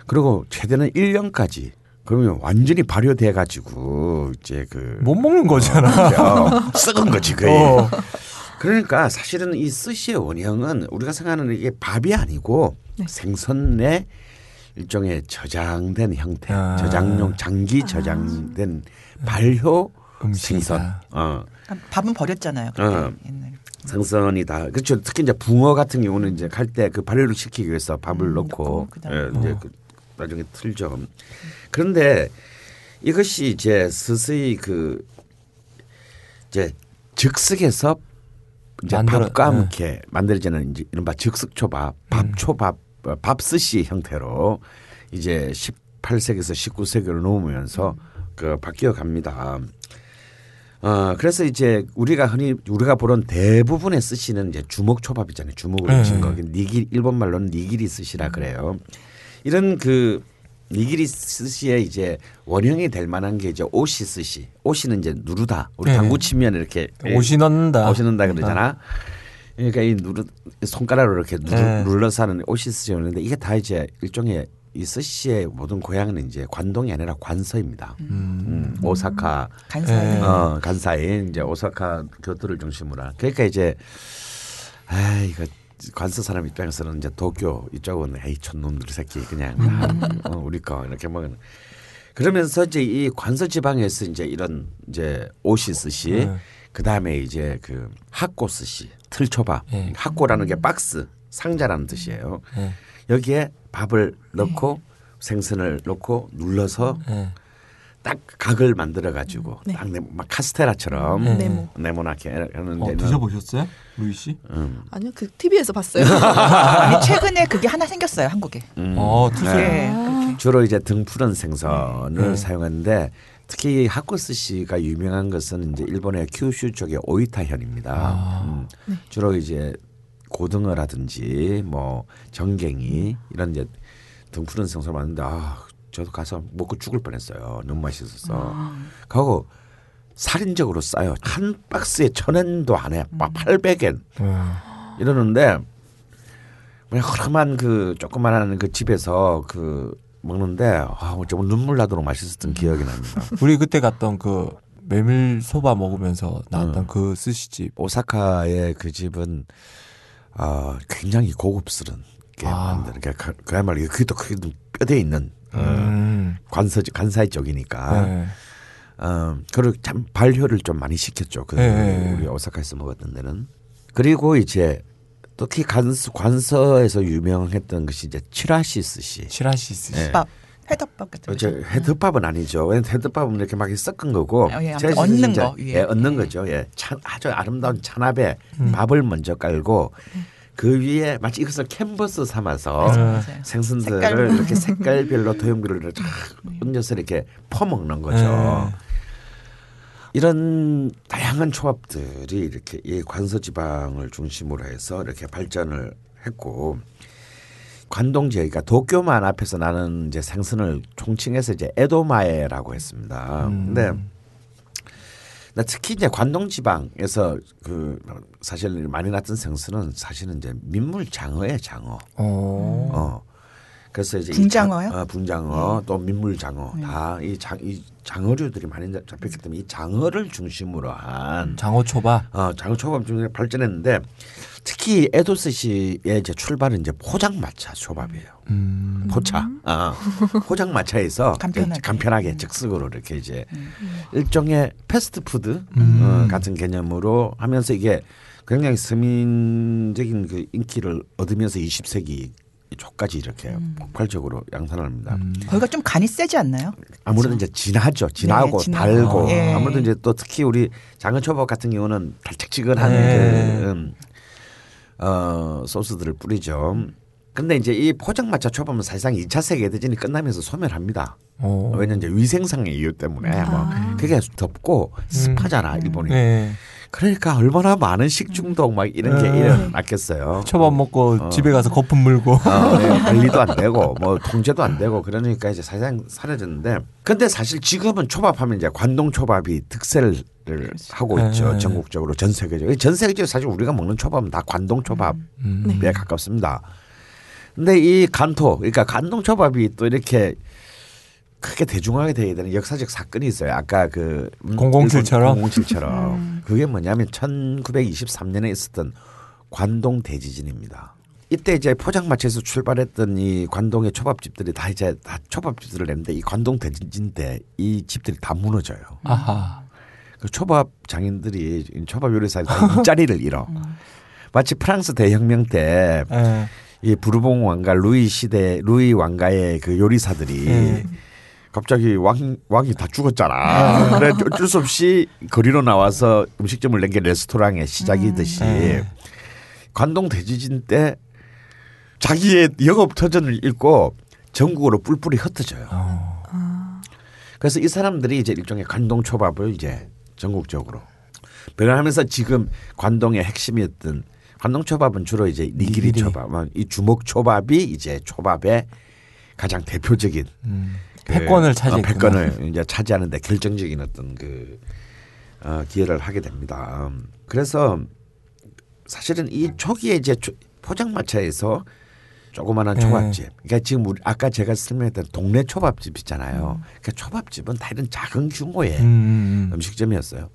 그리고 최대는 1년까지 그러면 완전히 발효돼 가지고 이제 그 못 먹는 거잖아. 어, 썩은 거지 거의. 어. 그러니까 사실은 이 스시의 원형은 우리가 생각하는 이게 밥이 아니고 생선의 일종의 저장된 형태, 아. 저장용 장기 저장된 발효 음식이다. 생선. 어. 그러니까 밥은 버렸잖아요. 그때 어. 옛날에. 생선이 다 그렇죠. 특히 이제 붕어 같은 경우는 이제 갈 때 그 발효를 시키기 위해서 밥을 음, 넣고 넣고. 예, 이제 어. 그 나중에 틀죠. 그런데 이것이 이제 서서히 그 이제 즉석에서 이제 만들어- 밥과 네. 함께 만들어지는 이제 이른바 즉석초밥, 음. 밥초밥, 어, 밥스시 형태로 이제 18세기에서 19세기로 넘으면서 그 바뀌어 갑니다. 어 그래서 이제 우리가 흔히 우리가 보는 대부분의 스시는 이제 주먹 초밥이잖아요. 주먹으로 네. 친 거. 니기 일본 말로는 니기리 스시라 그래요. 이런 그 にぎり寿司의 이제 원형이 될 만한 게 이제 押し寿司. 押し는 이제 누르다. 우리 네. 당구 치면 이렇게 오시 넣는다. 오시 넣는다 그러잖아. 그러니까 이 누르 손가락으로 이렇게 누르, 네. 눌러서 하는 押し寿司였는데 이게 다 이제 일종의 이 스시의 모든 고향은 이제 관동이 아니라 관서입니다. 음, 오사카 간사이 네. 어, 간사이 이제 오사카 교토를 중심으로 한. 그러니까 이제 아 이거 관서 사람 입장에서는 이제 도쿄 이쪽은 에이 촌놈들 새끼 그냥 음. 아, 어, 우리 거 이렇게 먹는. 그러면서 이제 이 관서 지방에서 이제 이런 이제 오시 스시 네. 그 다음에 이제 그 학고 스시 틀초밥 네. 학고라는 게 박스 상자라는 뜻이에요. 네. 여기에 밥을 넣고 생선을 넣고 눌러서 네. 딱 각을 만들어 가지고 네. 딱 네, 막 카스테라처럼 네. 네모. 네모나게 하는 어, 데는 드셔보셨어요, 루이 씨? 음. 아니요, 그 TV에서 봤어요. 아니 최근에 그게 하나 생겼어요 한국에. 음. 어. 네, 그렇게. 주로 이제 등 푸른 생선을 네. 사용하는데 특히 하코스 씨가 유명한 것은 이제 일본의 큐슈 쪽의 오이타현입니다. 아. 음, 주로 이제 고등어라든지 뭐 정갱이 이런 이제 등 푸른 생선을 많은데 아 저도 가서 먹고 죽을 뻔했어요. 너무 맛있어서. 가고 살인적으로 싸요. 한 박스에 천 엔도 안 해. 막 800엔 음. 이러는데 그냥 허름한 그 조그만한 그 집에서 그 먹는데 아 정말 눈물 나도록 맛있었던 기억이 납니다. 우리 그때 갔던 그 메밀 소바 먹으면서 나왔던 음. 그 스시집. 오사카의 그 집은 아 굉장히 고급스러운 게 아. 만드는 게 그- 그야말로 그게 또 그게 또 뼈대 있는 어, 음. 관서 관사의 쪽이니까 네. 어, 그리고 참 발효를 좀 많이 시켰죠. 그 네. 우리 오사카에서 먹었던 데는 그리고 이제 특히 관서, 관서에서 유명했던 것이 이제 치라시 스시. 치라시 스시. 네. 밥 회덮밥 같은 저 거. 헤드밥은 아니죠. 왜냐면 헤드밥은 이렇게 막 섞은 거고 어, 예, 얹는 이제, 거 위에. 예, 얹는 예. 거죠. 예, 찬, 아주 아름다운 찬압에 음. 밥을 먼저 깔고 그 위에 마치 이것을 캔버스 삼아서 맞아, 음. 맞아요. 생선들을 색깔로. 이렇게 색깔별로 도형별로 쫙 얹어서 이렇게 퍼먹는 거죠. 네. 이런 다양한 초밥들이 이렇게 이 관서 지방을 중심으로 해서 이렇게 발전을 했고 관동 지역, 그러니까 도쿄만 앞에서 나는 이제 생선을 총칭해서 이제 에도마에라고 했습니다. 음. 근데 나 특히 이제 관동 지방에서 그 사실 많이 났던 생선은 사실은 이제 민물 장어예요, 장어. 어. 어. 그래서 이제 이 붕장어요? 장- 어, 붕장어 또 민물 장어 네. 다이 장 이 장어류들이 많이 잡혔기 때문에 이 장어를 중심으로 한 장어 초밥. 어, 장어 초밥 중에 발전했는데 특히 에도스시의 이제 출발은 이제 포장마차 초밥이에요. 음. 포차, 어, 포장마차에서 간편하게. 간편하게 즉석으로 이렇게 이제 일종의 패스트푸드 음. 어, 같은 개념으로 하면서 이게 굉장히 서민적인 그 인기를 얻으면서 20세기 초까지 이렇게 폭발적으로 양산을 합니다. 음. 거기가 좀 간이 세지 않나요? 아무래도 이제 진하죠. 진하고 네, 진하고. 달고 예. 아무래도 이제 또 특히 우리 장어초밥 같은 경우는 달짝지근한 네. 그, 음, 어, 소스들을 뿌리죠. 근데 이제 이 포장마차 초밥은 사실상 2차 세계 대전이 끝나면서 소멸합니다. 어. 왜냐면 이제 위생상의 이유 때문에 뭐 그게 덥고 습하잖아 일본이. 네. 그러니까 얼마나 많은 식중독 막 이런 게 네. 일어났겠어요. 초밥 먹고 어. 집에 가서 거품 물고. 어, 네, 관리도 안 되고 뭐 통제도 안 되고 그러니까 이제 사실상 사라졌는데 근데 사실 지금은 초밥하면 이제 관동 초밥이 득세를 하고 있죠 네. 전국적으로 전 세계적으로 전 세계적으로 사실 우리가 먹는 초밥은 다 관동 초밥에 음. 가깝습니다. 근데 이 간토 그러니까 관동 초밥이 또 이렇게 크게 대중화가 돼야 되는 역사적 사건이 있어요. 아까 그 007 처럼? 007처럼 그게 뭐냐면 1923년에 있었던 관동 대지진입니다. 이때 이제 포장마차에서 출발했던 이 관동의 초밥집들이 다 이제 다 초밥집들을 냈는데 이 관동 대지진 때 이 집들이 다 무너져요. 아하. 그 초밥 장인들이 이 초밥 요리사들 다 일자리를 잃어. 마치 프랑스 대혁명 때 예. 이 부르봉 왕가 루이 시대 루이 왕가의 그 요리사들이 예. 갑자기 왕 왕이 다 죽었잖아. 그래 어쩔 수 없이 거리로 나와서 음식점을 낸 게 레스토랑의 시작이듯이 음. 관동 대지진 때 자기의 영업 터전을 잃고 전국으로 뿔뿔이 흩어져요. 어. 그래서 이 사람들이 이제 일종의 관동 초밥을 이제 전국적으로 변화하면서 지금 관동의 핵심이었던 관동 초밥은 주로 이제 니기리 니기리. 초밥, 어, 이 주먹 초밥이 이제 초밥의 가장 대표적인 음. 그, 패권을 어, 차지했구나. 패권을 이제 차지하는데 결정적인 어떤 그 어, 기여를 하게 됩니다. 음, 그래서 사실은 이 초기에 이제 초- 포장마차에서 조그마한 네. 초밥집. 그러니까 지금 우리 아까 제가 설명했던 동네 초밥집 있잖아요. 그러니까 초밥집은 다 이런 작은 규모의 음. 음식점이었어요.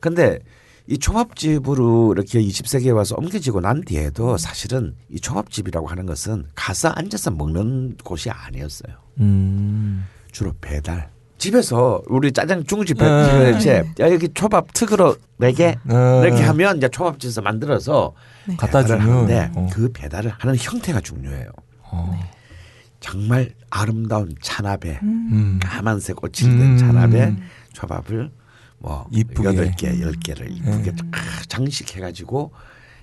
근데 이 초밥집으로 이렇게 20세기에 와서 옮겨지고 난 뒤에도 사실은 이 초밥집이라고 하는 것은 가서 앉아서 먹는 곳이 아니었어요. 음. 주로 배달. 집에서 우리 짜장 중국집 네. 이제 야 여기 초밥 특으로 네개 네. 이렇게 하면 이제 초밥집에서 만들어서 갖다 배달을 주는. 하는데 어. 그 배달을 하는 형태가 중요해요. 어. 정말 아름다운 찬압에 음. 까만색 옷을 된 음. 찬압에 초밥을 뭐 이쁘게. 여덟 개, 열 개를 이쁘게 쫙 장식해 가지고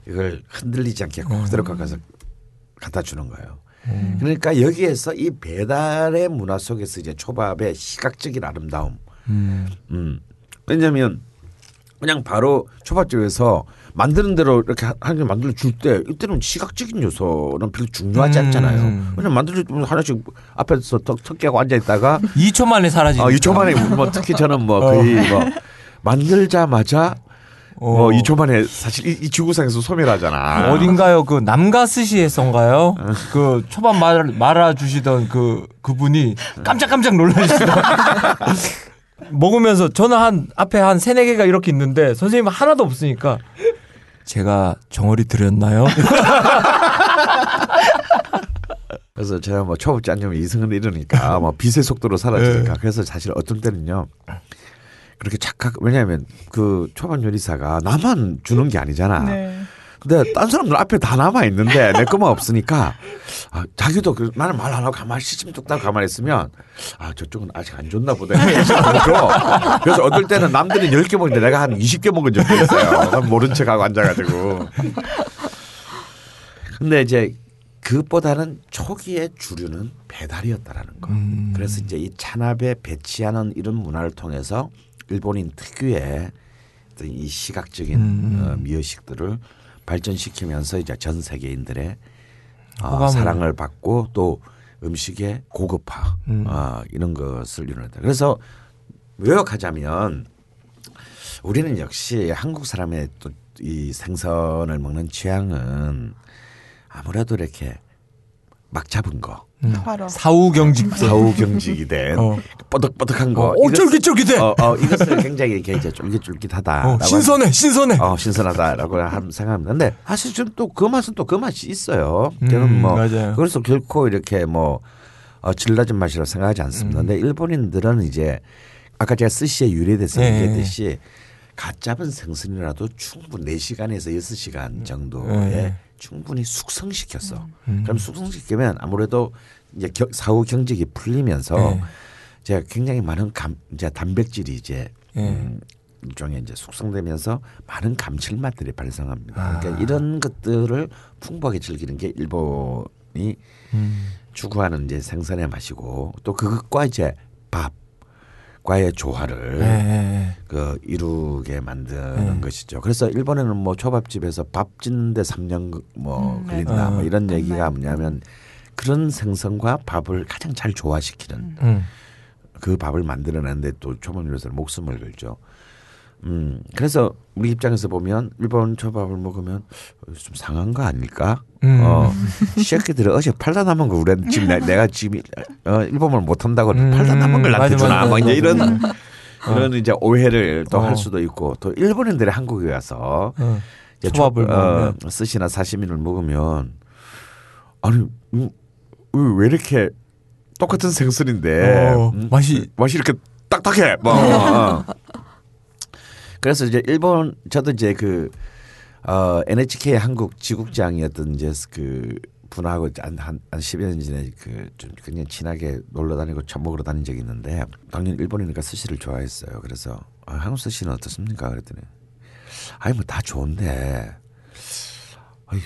이걸 흔들리지 않게 그대로 깎아서 갖다 주는 거예요. 그러니까 여기에서 이 배달의 문화 속에서 이제 초밥의 시각적인 아름다움. 음. 음. 왜냐하면 그냥 바로 초밥집에서 만드는 대로 이렇게 하게 만들어 줄 때 이때는 시각적인 요소는 별로 중요하지 음. 않잖아요. 그냥 만들어 주면 하나씩 앞에서 턱 턱 깨고 앉아 있다가 2초 만에 사라지니까. 어, 2초 만에 뭐 특히 저는 뭐 거의 뭐 만들자마자 뭐 어. 2초 만에 사실 이, 이 지구상에서 소멸하잖아. 어딘가요? 그 남가스시에서인가요? 그 초밥 말, 말아주시던 그 그분이 깜짝깜짝 놀라시던. 먹으면서 저는 한 앞에 한 세네 개가 이렇게 있는데 선생님은 하나도 없으니까 제가 정어리 드렸나요? 그래서 제가 뭐 초밥집 앉으면 이승을 잃으니까 뭐 빛의 속도로 사라지니까 네. 그래서 사실 어떤 때는요 그렇게 착각 왜냐하면 그 초밥 요리사가 나만 주는 게 아니잖아. 네. 근데 딴 사람들 앞에 다 남아 있는데 내 것만 없으니까 아, 자기도 그, 나는 말 안 하고 가만히 시침 뚝딱 가만히 있으면 아 저쪽은 아직 안 줬나 보다. 그래서 어떨 때는 남들은 10개 먹는데 내가 한 20개 먹은 적도 있어요. 난 모른 척하고 앉아가지고. 근데 이제 그것보다는 초기의 주류는 배달이었다라는 거. 음. 그래서 이제 이 찬압에 배치하는 이런 문화를 통해서 일본인 특유의 이 시각적인 음. 어, 미의식들을 발전시키면서 이제 전 세계인들의 어. 사랑을 받고 또 음식의 고급화 음. 어, 이런 것을 이루는다. 그래서 요약하자면 우리는 역시 한국 사람의 또 이 생선을 먹는 취향은 아무래도 이렇게 막 잡은 거 화로. 사후 경직. 사후 경직이 된 어. 뽀득뽀득한 거. 어, 어, 이것을- 쫄깃쫄깃해. 어, 어, 이것을 굉장히 이렇게 이제 쫄깃쫄깃하다. 어, 신선해, 신선해. 어, 신선하다라고 한- 생각합니다. 근데 사실 좀 또 그 맛은 또 그 맛이 있어요. 저는 음, 뭐 맞아요. 그래서 결코 이렇게 뭐 어, 질 낮은 맛이라고 생각하지 않습니다. 음. 근데 일본인들은 이제 아까 제가 스시에 유래돼서 네. 얘기했듯이 갓 잡은 생선이라도 충분 4시간에서 6시간 정도에 네. 충분히 숙성시켰어. 음. 그럼 숙성시키면 아무래도 이제 겨- 사후 경직이 풀리면서 네. 제가 굉장히 많은 감 이제 단백질이 이제 네. 음, 일종의 이제 숙성되면서 많은 감칠맛들이 발생합니다. 아. 그러니까 이런 것들을 풍부하게 즐기는 게 일본이 음. 추구하는 이제 생선의 맛이고 또 그것과 이제 밥 과의 조화를 네, 네, 그 이루게 만드는 네. 것이죠. 그래서 일본에는 뭐 초밥집에서 밥 짓는데 3년 뭐 음, 걸린다 네. 뭐 이런 정말. 얘기가 뭐냐면 그런 생선과 밥을 가장 잘 조화시키는 네. 음. 그 밥을 만들어내는데 또 초밥 요리사는 목숨을 걸죠. 음 그래서 우리 입장에서 보면 일본 초밥을 먹으면 어, 좀 상한 거 아닐까? 음. 어 시애끼들이 어제 팔다 남은 거 우리 지금 내, 내가 지금 어, 일본어를 못 한다고 음, 팔다 남은 걸 나한테 주나 맞아, 뭐 이제. 이런 이런 이제 오해를 또할 어. 수도 있고 또 일본인들이 한국에 와서 어. 이제 초밥을 초- 어, 먹으면. 스시나 사시미를 먹으면 아니 음, 왜 이렇게 똑같은 생선인데 어, 음, 맛이- 맛이 이렇게 딱딱해 뭐 어. 그래서 이제 일본 저도 이제 그 어, NHK 한국 지국장이었던 이제 그 분하고 한한 한 10여 년 전에 그좀 굉장히 친하게 놀러 다니고 밥 먹으러 다닌 적이 있는데 당연히 일본이니까 스시를 좋아했어요. 그래서 아, 한국 스시는 어떻습니까? 그랬더니 아니 뭐 다 좋은데 아이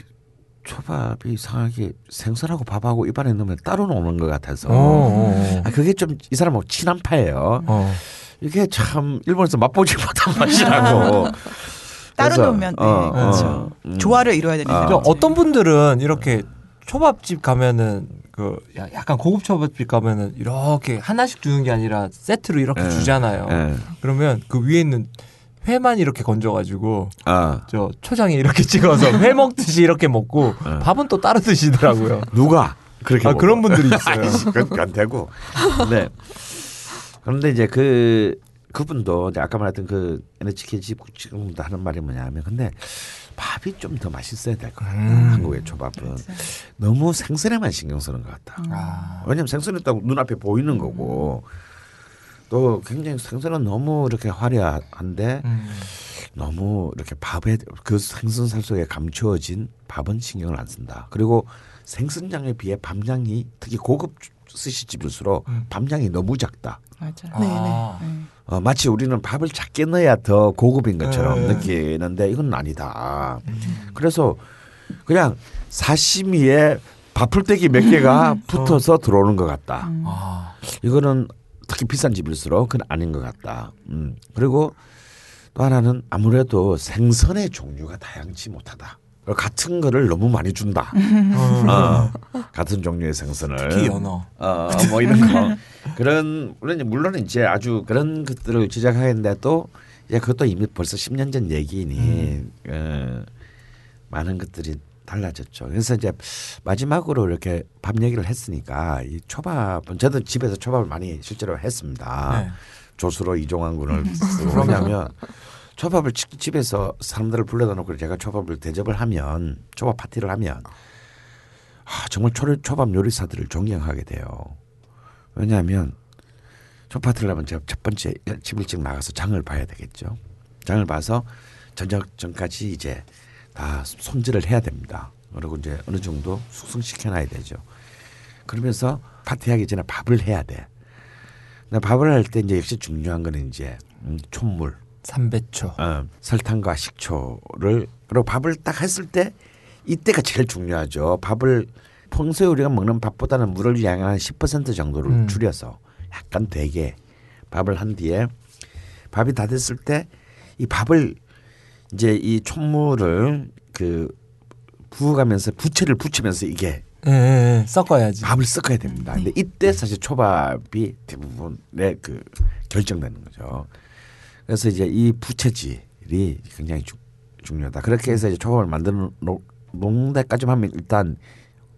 초밥이 이상하게 생선하고 밥하고 입안에 넣으면 따로 노는 것 같아서 어, 어, 아, 그게 좀 이 사람하고 친한 파예요. 어. 이게 참 일본에서 맛보지 못한 맛이라고. 따로 그래서, 놓으면 네, 어, 그렇죠. 음. 조화를 이루어야 되니까. 아. 저 어떤 분들은 이렇게 초밥집 가면은 그 야- 약간 고급 초밥집 가면은 이렇게 하나씩 주는 게 아니라 세트로 이렇게 예. 주잖아요. 예. 그러면 그 위에 있는 회만 이렇게 건져가지고 아 저 초장에 이렇게 찍어서 회 먹듯이 이렇게 먹고 예. 밥은 또 따로 드시더라고요. 누가 그렇게 아, 먹어? 그런 분들이 있어요. 그건 안 되고. 네. 그런데 이제 그 그분도 이제 아까 말했던 그 NHK 지금도 하는 말이 뭐냐면 근데 밥이 좀 더 맛있어야 될 것 같다. 음. 한국의 초밥은 너무 생선에만 신경 쓰는 것 같다. 아. 왜냐면 생선은 딱 눈앞에 보이는 거고 또 굉장히 생선은 너무 이렇게 화려한데 음. 너무 이렇게 밥에 그 생선살 속에 감추어진 밥은 신경을 안 쓴다. 그리고 생선장에 비해 밤장이 특히 고급 스시집일수록 음. 밤장이 너무 작다. 맞아. 네, 아. 어, 마치 우리는 밥을 작게 넣어야 더 고급인 것처럼 네. 느끼는데 이건 아니다. 그래서 그냥 사시미에 밥풀떼기 몇 개가 붙어서 들어오는 것 같다. 아. 이거는 특히 비싼 집일수록 그건 아닌 것 같다. 음. 그리고 또 하나는 아무래도 생선의 종류가 다양치 못하다. 같은 거를 너무 많이 준다. 어, 같은 종류의 생선을. 특히 연어. 어, 뭐 이런 거. 그런 물론 물론 이제 아주 그런 것들을 또 이제 그것도 이미 벌써 10년 전 얘기니 어, 많은 것들이 달라졌죠. 그래서 이제 마지막으로 이렇게 밥 얘기를 했으니까 이 초밥은 저도 집에서 초밥을 많이 실제로 했습니다. 네. 조수로 이종환 군을 쓰고 왜냐하면 초밥을 집- 집에서 사람들을 불러다 놓고 제가 초밥을 대접을 하면 초밥 파티를 하면 아, 정말 초, 초밥 요리사들을 존경하게 돼요. 왜냐하면 초밥 파티를 하면 제가 첫 번째 집 일찍 나가서 장을 봐야 되겠죠. 장을 봐서 저녁 전까지 이제 다 손질을 해야 됩니다. 그리고 이제 어느 정도 숙성시켜놔야 되죠. 그러면서 파티하기 전에 밥을 해야 돼. 밥을 할 때 이제 역시 중요한 거는 이제 음, 촛물, 삼배초. 어, 설탕과 식초를 그리고 밥을 딱 했을 때 이때가 제일 중요하죠. 밥을 평소에 우리가 먹는 밥보다는 물을 양한 10% 정도를 음. 줄여서 약간 되게 밥을 한 뒤에 밥이 다 됐을 때 이 밥을 이제 이 촛물을 그 부어가면서 부채를 붙이면서 이게 예, 예, 예. 섞어야지. 밥을 섞어야 됩니다. 근데 이때 사실 초밥이 대부분의 그 결정되는 거죠. 그래서 이제 이 부채질이 굉장히 주- 중요하다. 그렇게 해서 이제 초밥을 노- 놓는 데까지만 하면 일단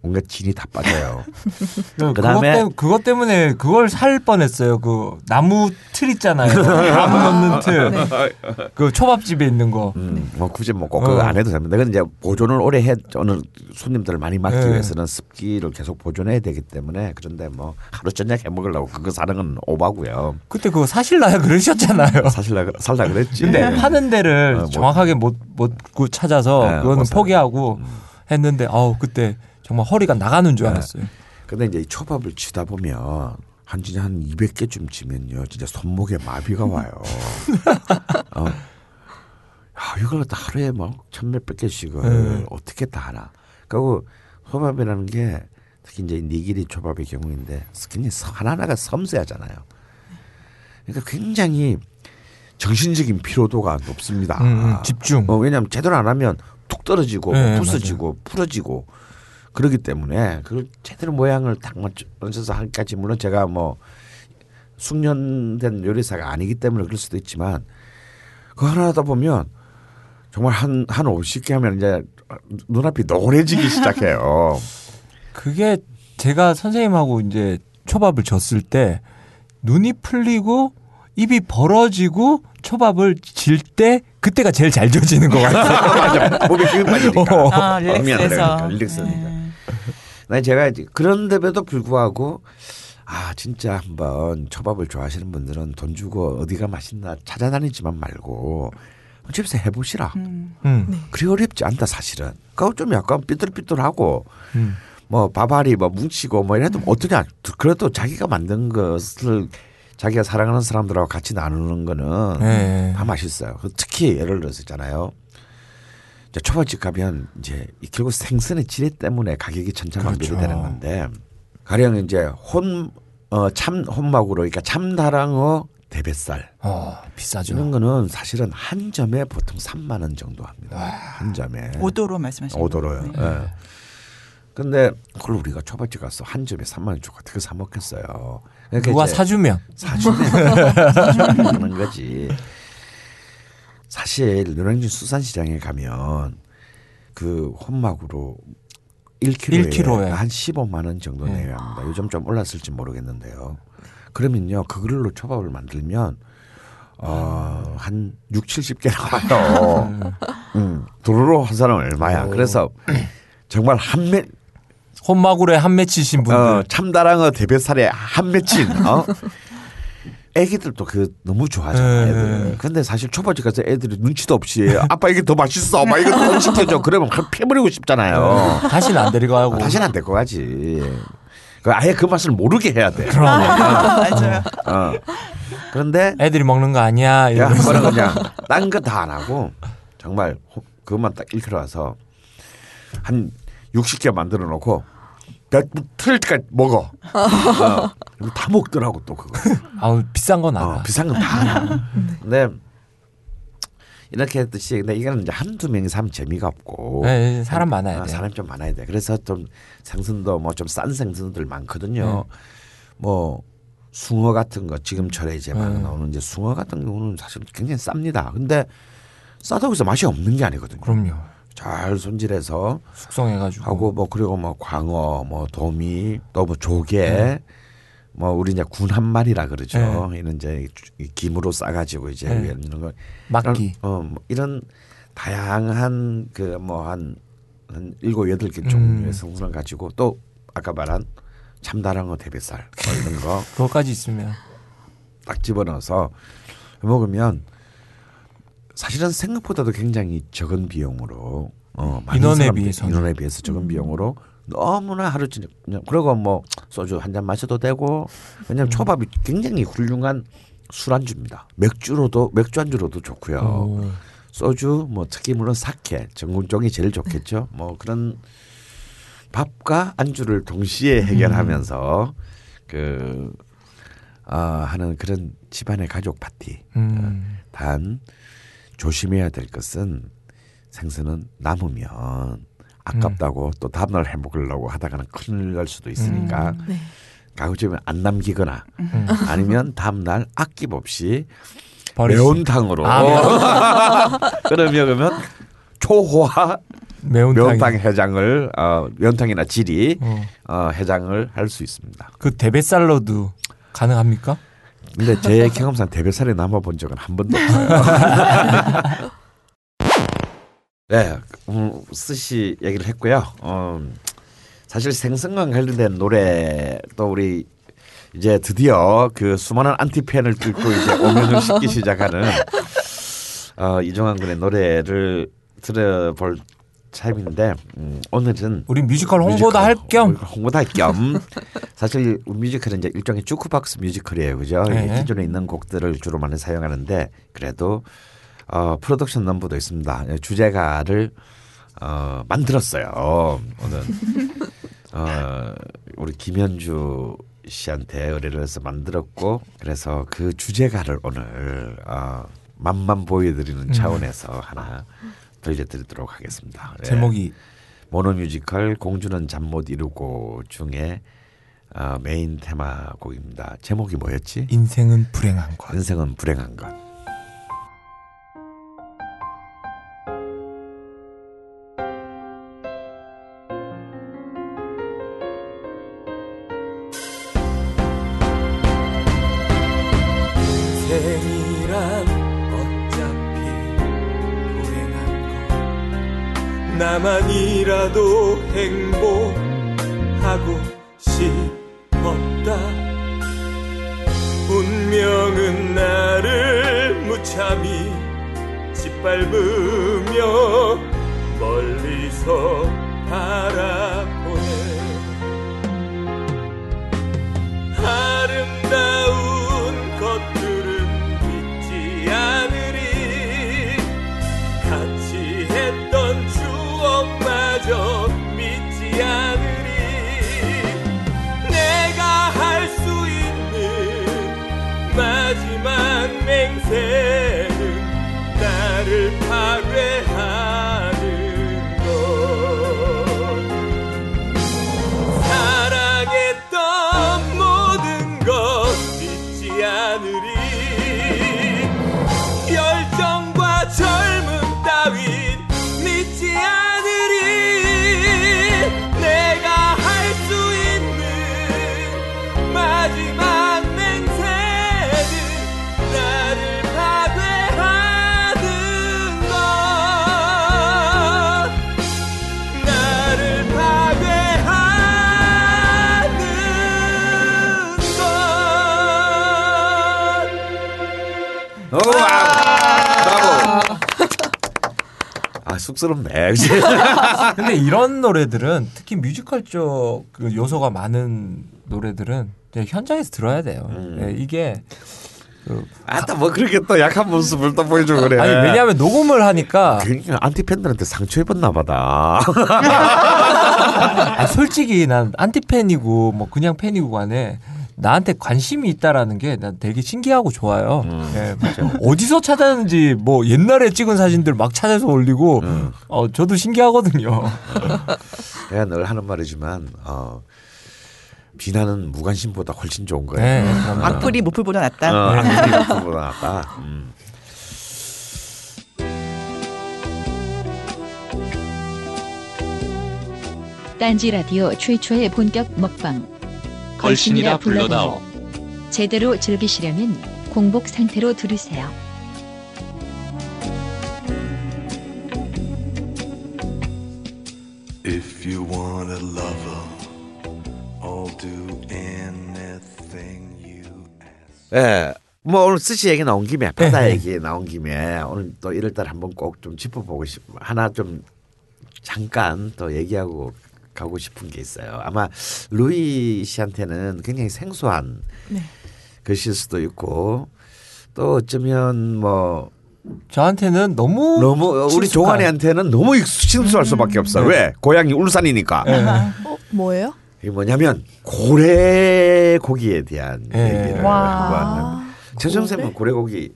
온갖 진이 다 빠져요. 그 그다음에- 그것, 때문에, 그것 때문에 그걸 살 뻔했어요. 그 나무 틀 있잖아요. 나무 넣는 틀. 그 초밥집에 있는 거. 음, 뭐 굳이 뭐 꼭 그거 어. 안 해도 됩니다. 그건 이제 보존을 오래 해 어느 손님들을 많이 맡기 네. 위해서는 습기를 계속 보존해야 되기 때문에 그런데 뭐 하루 저녁 해 먹으려고 그거 사는 건 오바고요. 그때 그거 사실나요? 그러셨잖아요. 사실 나 살라 그랬지. 근데 파는 데를 어, 뭐- 정확하게 못, 못 찾아서 네, 그거는. 포기하고 했는데 아우 그때 정말 허리가 나가는 줄 네. 알았어요. 근데 이제 이 초밥을 치다 보면 한 진짜 한 200개쯤 치면요. 진짜 손목에 마비가 와요. 어. 야, 이걸 다 하루에 뭐 천몇백 개씩을 네. 어떻게 다 하나. 그리고 초밥이라는 게 특히 이제 니기리 초밥의 경우인데 섬- 하나하나가 섬세하잖아요. 그러니까 굉장히 정신적인 피로도가 높습니다. 음, 음, 집중. 어, 왜냐하면 제대로 안 하면 툭 떨어지고 네, 뭐 부서지고 풀어지고 그러기 때문에 그걸 제대로 모양을 딱 맞춰- 맞춰서 하기까지 물론 제가 뭐 숙련된 요리사가 아니기 때문에 그럴 수도 있지만 그거 하나 하다 보면 정말 한한 50개 하면 이제 눈앞이 노래지기 시작해요. 그게 제가 선생님하고 이제 초밥을 줬을 때 눈이 풀리고 입이 벌어지고 초밥을 질 때 그때가 제일 잘 져지는 것 같아요. 맞아. 몸에 힘이 빠지니까. 어. 아, 릴렉스돼서. 들어가니까, 릴렉스니까. 네. 나 제가 그런데도 불구하고 아 진짜 한번 초밥을 좋아하시는 분들은 돈 주고 어디가 맛있나 찾아다니지만 말고 집에서 해보시라. 음. 음, 그리 어렵지 않다 사실은. 그거 좀 약간 삐뚤삐뚤하고 음. 뭐 밥알이 뭐 뭉치고 뭐 이래도 어떠냐. 그래도 자기가 만든 것을 자기가 사랑하는 사람들하고 같이 나누는 거는 네. 다 맛있어요. 그 특히 예를 들어서 있잖아요. 이제 초밥집 가면 이제 이 결국 생선의 질에 때문에 가격이 천차만별이 그렇죠. 되는 건데 가령 이제 혼 어 참 혼막으로 그러니까 참다랑어 대뱃살 어, 비싸죠. 이런 거는 사실은 한 점에 보통 3만 원 정도 합니다. 한 점에 오도로 말씀하시는 오도로요. 거예요. 예. 근데 그걸 우리가 초밥집 가서 한 점에 3만 원 주고 어떻게 사 먹겠어요. 그러니까 누가 사주면 사주면 사주면 하는 거지. 사실 노량진 수산시장에 가면 그 혼막으로 1kg에, 1kg 에. 한 15만 원 정도 네. 내야 합니다. 요즘 좀 올랐을지 모르겠는데요. 그러면요 그걸로 초밥을 만들면 어, 한 6, 70개 나와요. 음, 도로로 한 사람 얼마야. 그래서 정말 한 매, 혼마구에 한 맺히신 분들. 어, 참다랑어 대뱃살에 한 맺힌, 어? 애기들도 그 너무 좋아하잖아요. 네, 애들. 네. 근데 사실 초밥집 가서 애들이 눈치도 없이 아빠 이게 더 맛있어. 막 이거 더 시켜줘. 그러면 그냥 패버리고 싶잖아요. 다시는 안 데리고 가고. 어, 다시는 안될거 가지. 그 아예 그 맛을 모르게 해야 돼. 그럼 맞아요. 어. 그런데 애들이 먹는 거 아니야. 야, 이러면서. 그냥 딴 거 다 안 하고 정말 호- 그것만 딱 와서 한 60개 만들어 놓고 배틀 때까지 먹어. 어. 그리고 다 먹더라고 또 그거. 아우 비싼 건 알아. 어, 비싼 건 다 알아. 근데 이렇게 했듯이 근데 이거는 이제 한두 명이서 하면 재미가 없고 네, 네, 사람 많아야 어, 돼요. 사람 좀 많아야 돼. 그래서 좀 생선도 뭐 좀 싼 생선들 많거든요. 네. 뭐 숭어 같은 거 지금철에 이제 막 네. 나오는 이제 숭어 같은 경우는 사실 굉장히 쌉니다. 근데 싸다고 해서 맛이 없는 게 아니거든요. 그럼요. 잘 손질해서 숙성해가지고. 하고 뭐 그리고 뭐 광어, 뭐 도미, 또 뭐 조개, 네. 뭐 우리 이제 군 한 마리라 그러죠. 이런 이제 이 김으로 싸가지고 이제 네. 이런 거 막기. 어, 뭐 이런 다양한 그 뭐 한 한 일곱 여덟 개 음. 종류의 성분을 가지고 또 아까 말한 참다랑어 대뱃살 뭐 이런 거딱 그것까지 있으면. 집어넣어서 먹으면 사실은 생각보다도 굉장히 적은 비용으로 어, 인원에 사람들, 비해서는. 인원에 비해서 적은 비용으로 너무나 하루 저녁 그리고 뭐 소주 한 잔 마셔도 되고 왜냐하면 초밥이 굉장히 훌륭한 술안주입니다. 맥주로도 맥주 안주로도 좋고요. 오. 소주 뭐 특히 물론 사케 전국종이 제일 좋겠죠. 뭐 그런 밥과 안주를 동시에 해결하면서 그 아, 하는 그런 집안의 가족 파티. 음. 단 조심해야 될 것은 생선은 남으면 아깝다고 또 다음날 해 먹으려고 하다가는 큰일 날 수도 있으니까 네. 가급적이면 안 남기거나 음. 아니면 다음날 아낌없이 매운탕으로 아, 끓여 먹으면 초호화 매운탕. 매운탕 해장을 어, 매운탕이나 지리 어. 어, 해장을 할 수 있습니다. 그 대뱃살로도 가능합니까? 근데 제 경험상 대뱃살이 남아본 적은 한 번도 없어요. 네, 음, 스시 얘기를 했고요. 어, 사실 생선과 관련된 노래 또 우리 이제 드디어 그 수많은 안티팬을 뚫고 이제 오면을 싣기 시작하는 어, 이종환 군의 노래를 들어볼 타임인데 음, 오늘은 우리 뮤지컬 홍보도 뮤지컬, 할 겸. 홍보도 할겸 사실 뮤지컬은 이제 일종의 주크박스 뮤지컬이에요, 그죠? 네. 기존에 있는 곡들을 주로 많이 사용하는데 그래도 어, 프로덕션 넘버도 있습니다. 예, 주제가를 어, 만들었어요. 오늘 어, 우리 김현주 씨한테 의뢰를 해서 만들었고 그래서 그 주제가를 오늘 어, 맛만 보여드리는 차원에서 하나 들려드리도록 하겠습니다. 예. 제목이 모노뮤지컬 공주는 잠 못 이루고 중에 어, 메인 테마곡입니다. 제목이 뭐였지? 인생은 불행한 것. 인생은 불행한 것. 나만이라도 행복하고 싶었다. 운명은 나를 무참히 짓밟으며 멀리서 바라보네. 아름다운 것 ser. 아, 아, 아, 아 쑥스럽네. 근데 이런 노래들은 특히 뮤지컬 쪽 그 요소가 많은 노래들은 현장에서 들어야 돼요. 음. 네, 이게 그 아따 뭐 그렇게 또 약한 모습을 또 보여줘 그래. 아니 왜냐하면 녹음을 하니까 그러니까 안티 팬들한테 상처 입었나 보다. 솔직히 난 안티 팬이고 뭐 그냥 팬이고 간에 나한테 관심이 있다라는 게 난 되게 신기하고 좋아요. 음. 예, 어디서 찾았는지 뭐 옛날에 찍은 사진들 막 찾아서 올리고 음. 어 저도 신기하거든요. 내가 늘 하는 말이지만 어, 비난은 무관심보다 훨씬 좋은 거예요. 네, 그럼요. 악플이 모플보다 낫다. 어, 한국이 보다 낫다. 음. 딴지 라디오 최초의 본격 먹방. 걸신이라 불러다오. 제대로 즐기시려면 공복 상태로 들으세요. If you want a lover, I'll do anything you ask. 예. 뭐 오늘 스시 얘기 나온 김에 바다 네. 얘기 나온 김에 오늘 또 1월달 한번 꼭 좀 짚어보고 싶 하나 좀 잠깐 또 얘기하고 가고 싶은 게 있어요. 아마 루이 씨한테는 굉장히 생소한 네. 글씨일 수도 있고 또 어쩌면 뭐 저한테는 너무 너무 우리 친숙한- 종환이한테는 너무 익숙- 신수할 수밖에 없어. 왜? 고향이 울산이니까. 네. 어, 뭐예요? 이게 뭐냐면 고래 고기에 대한 예. 얘기를 와. 하고 왔는데 최정 쌤은 고래 고기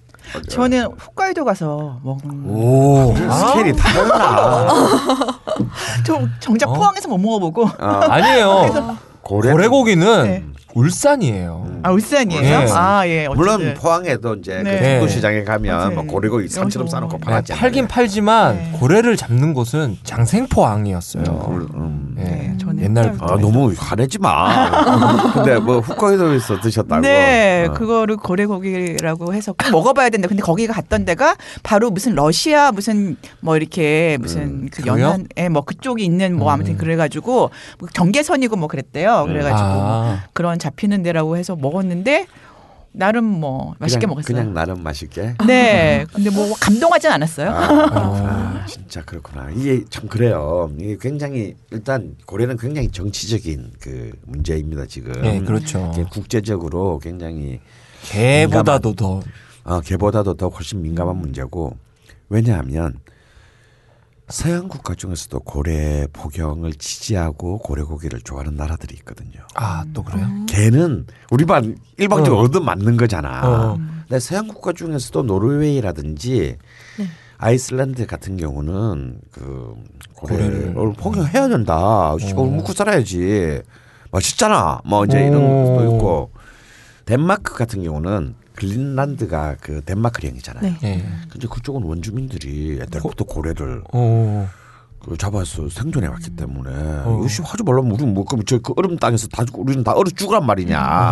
저는 홋카이도 가서 먹은 오 스케일이 달라. 저 정작 어? 포항에서 못 먹어보고 어, 아니에요. 고래 고래고기는 네. 울산이에요. 아 울산이에요. 네. 아 예. 물론 어쨌든. 포항에도 이제 네. 그 중도시장에 가면 맞아요. 뭐 고래고기 산처럼 싸놓고 네, 팔았지. 네, 팔긴 팔지만 네. 고래를 잡는 곳은 장생포항이었어요. 음. 예. 네, 저는 옛날부터. 아 너무 화내지 마. 근데 뭐 홋카이도에서 드셨다고. 네, 어. 그거를 고래고기라고 해서 꼭 먹어봐야 된다. 근데 거기가 갔던 데가 바로 무슨 러시아 무슨 뭐 이렇게 무슨 음, 그 그래요? 연안, 예, 뭐 그쪽이 있는 뭐 아무튼 음. 그래가지고 뭐 경계선이고 뭐 그랬대요. 그래가지고 아, 그런 잡히는 데라고 해서 먹었는데 나름 뭐 맛있게 그냥, 먹었어요. 그냥 나름 맛있게. 네, 근데 뭐 감동하진 않았어요. 아, 어. 아, 진짜 그렇구나. 이게 참 그래요. 이게 굉장히 일단 고래는 굉장히 정치적인 그 문제입니다 지금. 네, 그렇죠. 국제적으로 굉장히 개보다도 더 어, 개보다도 더 훨씬 민감한 문제고 왜냐하면 서양 국가 중에서도 고래 포경을 지지하고 고래 고기를 좋아하는 나라들이 있거든요. 아, 또 그래요? 개는 우리 반 일방적으로 어. 얻어 맞는 거잖아. 어. 근데 서양 국가 중에서도 노르웨이라든지 네. 아이슬란드 같은 경우는 그 고래를 고래를. 포경해야 된다. 시골 묵고 살아야지. 맛있잖아. 뭐 이제 이런 오. 것도 있고 덴마크 같은 경우는 그린란드가 그 덴마크령이잖아요. 네. 예. 근데 그쪽은 원주민들이 옛날부터 고래를 오. 그 잡아서 생존해 왔기 때문에 어. 씨 하지 말라면 우리는 뭐 그럼 저그 얼음 땅에서 다 우리는 다 얼어 죽으란 말이냐.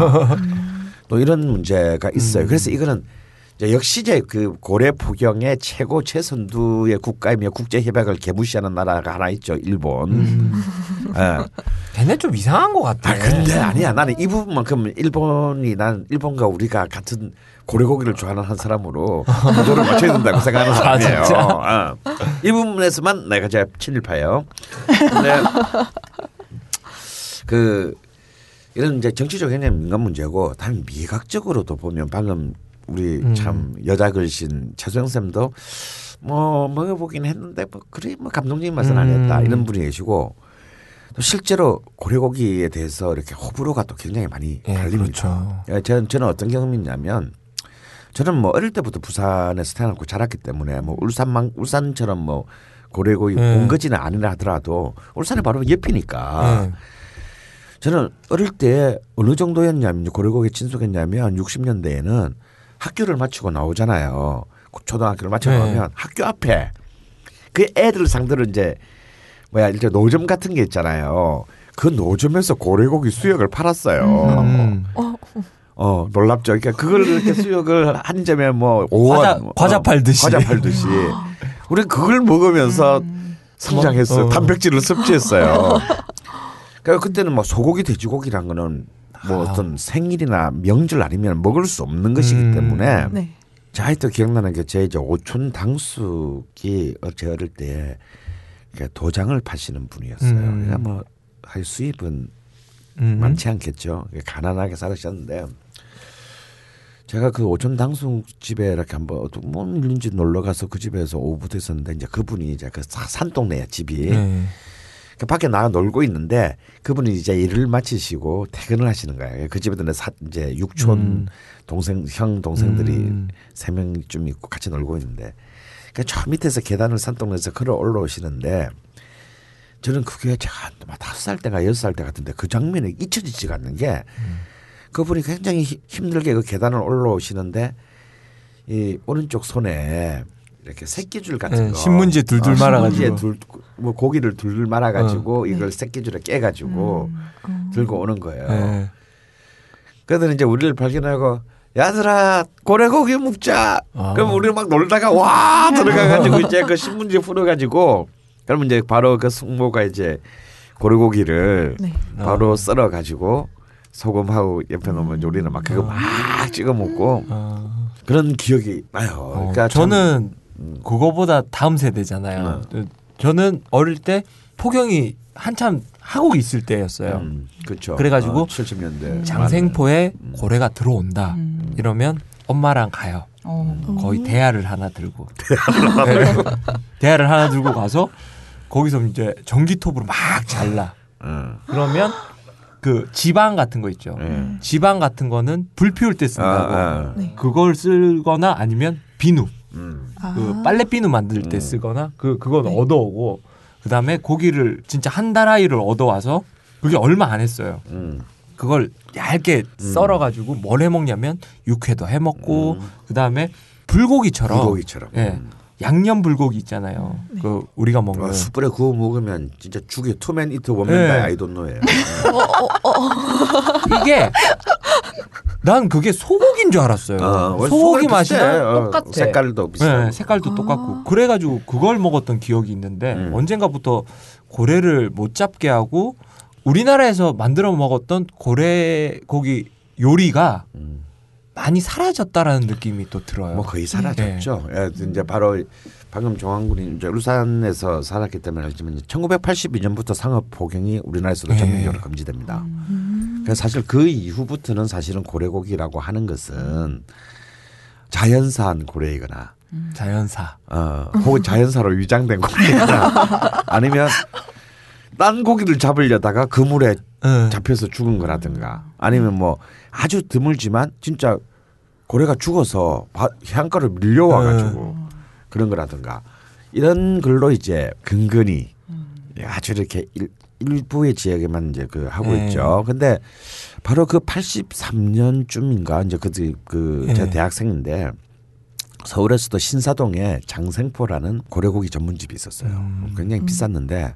또 이런 문제가 있어요. 음. 그래서 이거는 역시 이제 그 고래 포경의 최고 최선두의 국가이며 국제 협약을 개무시하는 나라가 하나 있죠. 일본. 음. 예. 걔네 좀 이상한 것 같아. 아 근데 아니야. 나는 이 부분만큼 일본이 난 일본과 우리가 같은 고래고기를 좋아하는 한 사람으로 조를 맞춰야 된다고 생각하는 사람이에요. 아? 어. 이 부분에서만 내가 제가 친일파예요. 근데 그 이런 이제 정치적 굉장히 민감 문제고 다른 미각적으로도 보면 방금 우리 음. 참 여자 글신 최소영 쌤도 뭐 먹어보긴 했는데 뭐 그래 뭐 감동적인 맛은 음. 아니었다 이런 분이 계시고 또 실제로 고래고기에 대해서 이렇게 호불호가 또 굉장히 많이 예, 갈립니다. 그렇죠. 예, 저는, 저는 어떤 경험이냐면 저는 뭐 어릴 때부터 부산에서 태어났고 자랐기 때문에 뭐 울산만 울산처럼 뭐 고래고기 예. 본 거지는 아니라 하더라도 울산이 바로 옆이니까 예. 저는 어릴 때 어느 정도였냐면 고래고기 친숙했냐면 60년대에는 학교를 마치고 나오잖아요. 초등학교를 마치고 네. 나오면 학교 앞에 그 애들 상대로 이제 뭐야 일제 노점 같은 게 있잖아요. 그 노점에서 고래고기 수역을 팔았어요. 음. 어 놀랍죠. 그러니까 그걸 이렇게 수역을 한 점에 뭐 5원 과자- 과자 팔듯이. 과자 팔듯이 우리는 그걸 먹으면서 성장했어요. 어. 단백질을 섭취했어요. 그러니까 그때는 뭐 소고기, 돼지고기란 거는 뭐 아. 어떤 생일이나 명절 아니면 먹을 수 없는 것이기 음. 때문에 네. 자, 아직도 기억나는 게 제 이제 오촌 당숙이 어, 제 어릴 때 도장을 파시는 분이었어요. 음. 그러니까 뭐 수입은 음. 많지 않겠죠. 가난하게 살으셨는데 제가 그 오촌 당숙 집에 이렇게 한번 어떤 뭔 일인지 놀러 가서 그 집에서 오후부터 있었는데 이제 그분이 이제 그 사- 산동네야 집이 네. 그 밖에 나가 놀고 있는데 그분이 이제 일을 마치시고 퇴근을 하시는 거예요. 그 집에도 사, 이제 육촌 음. 동생 형 동생들이 음. 세 명쯤 있고 같이 놀고 있는데 그저 밑에서 계단을 산동네에서 걸어 올라오시는데 저는 그게 제가 막 다섯 살 때가 여섯 살 때 같은데 그 장면이 잊혀지지가 않는 게 그분이 굉장히 히- 힘들게 그 계단을 올라오시는데 이 오른쪽 손에 이렇게 새끼줄 같은 네, 거 신문지에 둘둘 말아가지고. 신문지에 둘, 뭐 고기를 둘둘 말아가지고 이걸 새끼줄에 깨가지고 들고 오는 거예요. 네. 그러더니 이제 우리를 발견하고 야들아 고래고기 먹자. 아. 그럼 우리 막 놀다가 와 들어가가지고 이제 그 신문지 풀어가지고 그러면 이제 바로 그 숙모가 이제 고래고기를 네. 바로 썰어가지고 소금하고 옆에 놓으면 우리는 막 그거 막 찍어 먹고 어, 그런 기억이 나요. 어, 그러니까 참- 저는 그거보다 다음 세대잖아요. 저는 어릴 때 포경이 한참 하고 있을 때였어요. 음, 그렇죠. 그래가지고 70년대 장생포에 고래가 들어온다. 음. 이러면 엄마랑 가요. 어. 거의 대야를 하나 들고 네. 대야를 하나 들고 가서 거기서 이제 전기톱으로 막 잘라. 음. 그러면 그 지방 같은 거 있죠. 네. 지방 같은 거는 불 피울 때 쓴다고. 아, 아. 네. 그걸 쓰거나 아니면 비누. 음. 아. 그 빨래 비누 만들 때 음. 쓰거나 그 그건 네. 얻어오고 그다음에 고기를 진짜 한 다라이를 얻어와서 그게 얼마 안 했어요. 음. 그걸 얇게 썰어 가지고 뭘 해 먹냐면 육회도 해 먹고 그다음에 불고기처럼 불고기처럼. 예 음. 양념 불고기 있잖아요. 그 우리가 먹는 어, 숯불에 구워 먹으면 진짜 죽이 two man eat one man 네. 바이 아이돈노예요. 이게 난 그게 소고기인 줄 알았어요. 어, 원래 소고기 비슷해. 맛이랑 어, 똑같아. 색깔도 비슷하고. 네, 색깔도 똑같고 그래가지고 그걸 먹었던 기억이 있는데 음. 언젠가부터 고래를 못 잡게 하고 우리나라에서 만들어 먹었던 고래 고기 요리가 음. 많이 사라졌다라는 느낌이 또 들어요. 뭐 거의 사라졌죠. 예, 이제 바로 방금 종환군이 이제 울산에서 살았기 때문에 알지만 1982년부터 상업 포경이 우리나라에서도 네. 전면적으로 금지됩니다. 그래서 사실 그 이후부터는 사실은 고래고기라고 하는 것은 자연산 고래이거나 자연사. 어, 혹은 자연사로 위장된 고기거나 아니면 딴 고기를 잡으려다가 그물에 응. 잡혀서 죽은 거라든가 아니면 뭐 아주 드물지만 진짜 고래가 죽어서 바- 해안가로 밀려와 가지고 그런 거라든가 이런 걸로 이제 근근히 아주 이렇게 일, 일부의 지역에만 이제 그 하고 네. 있죠. 근데 바로 그 83년쯤인가 이제 그때 그 제가 네. 대학생인데 서울에서도 신사동에 장생포라는 고래고기 전문집이 있었어요. 음. 굉장히 비쌌는데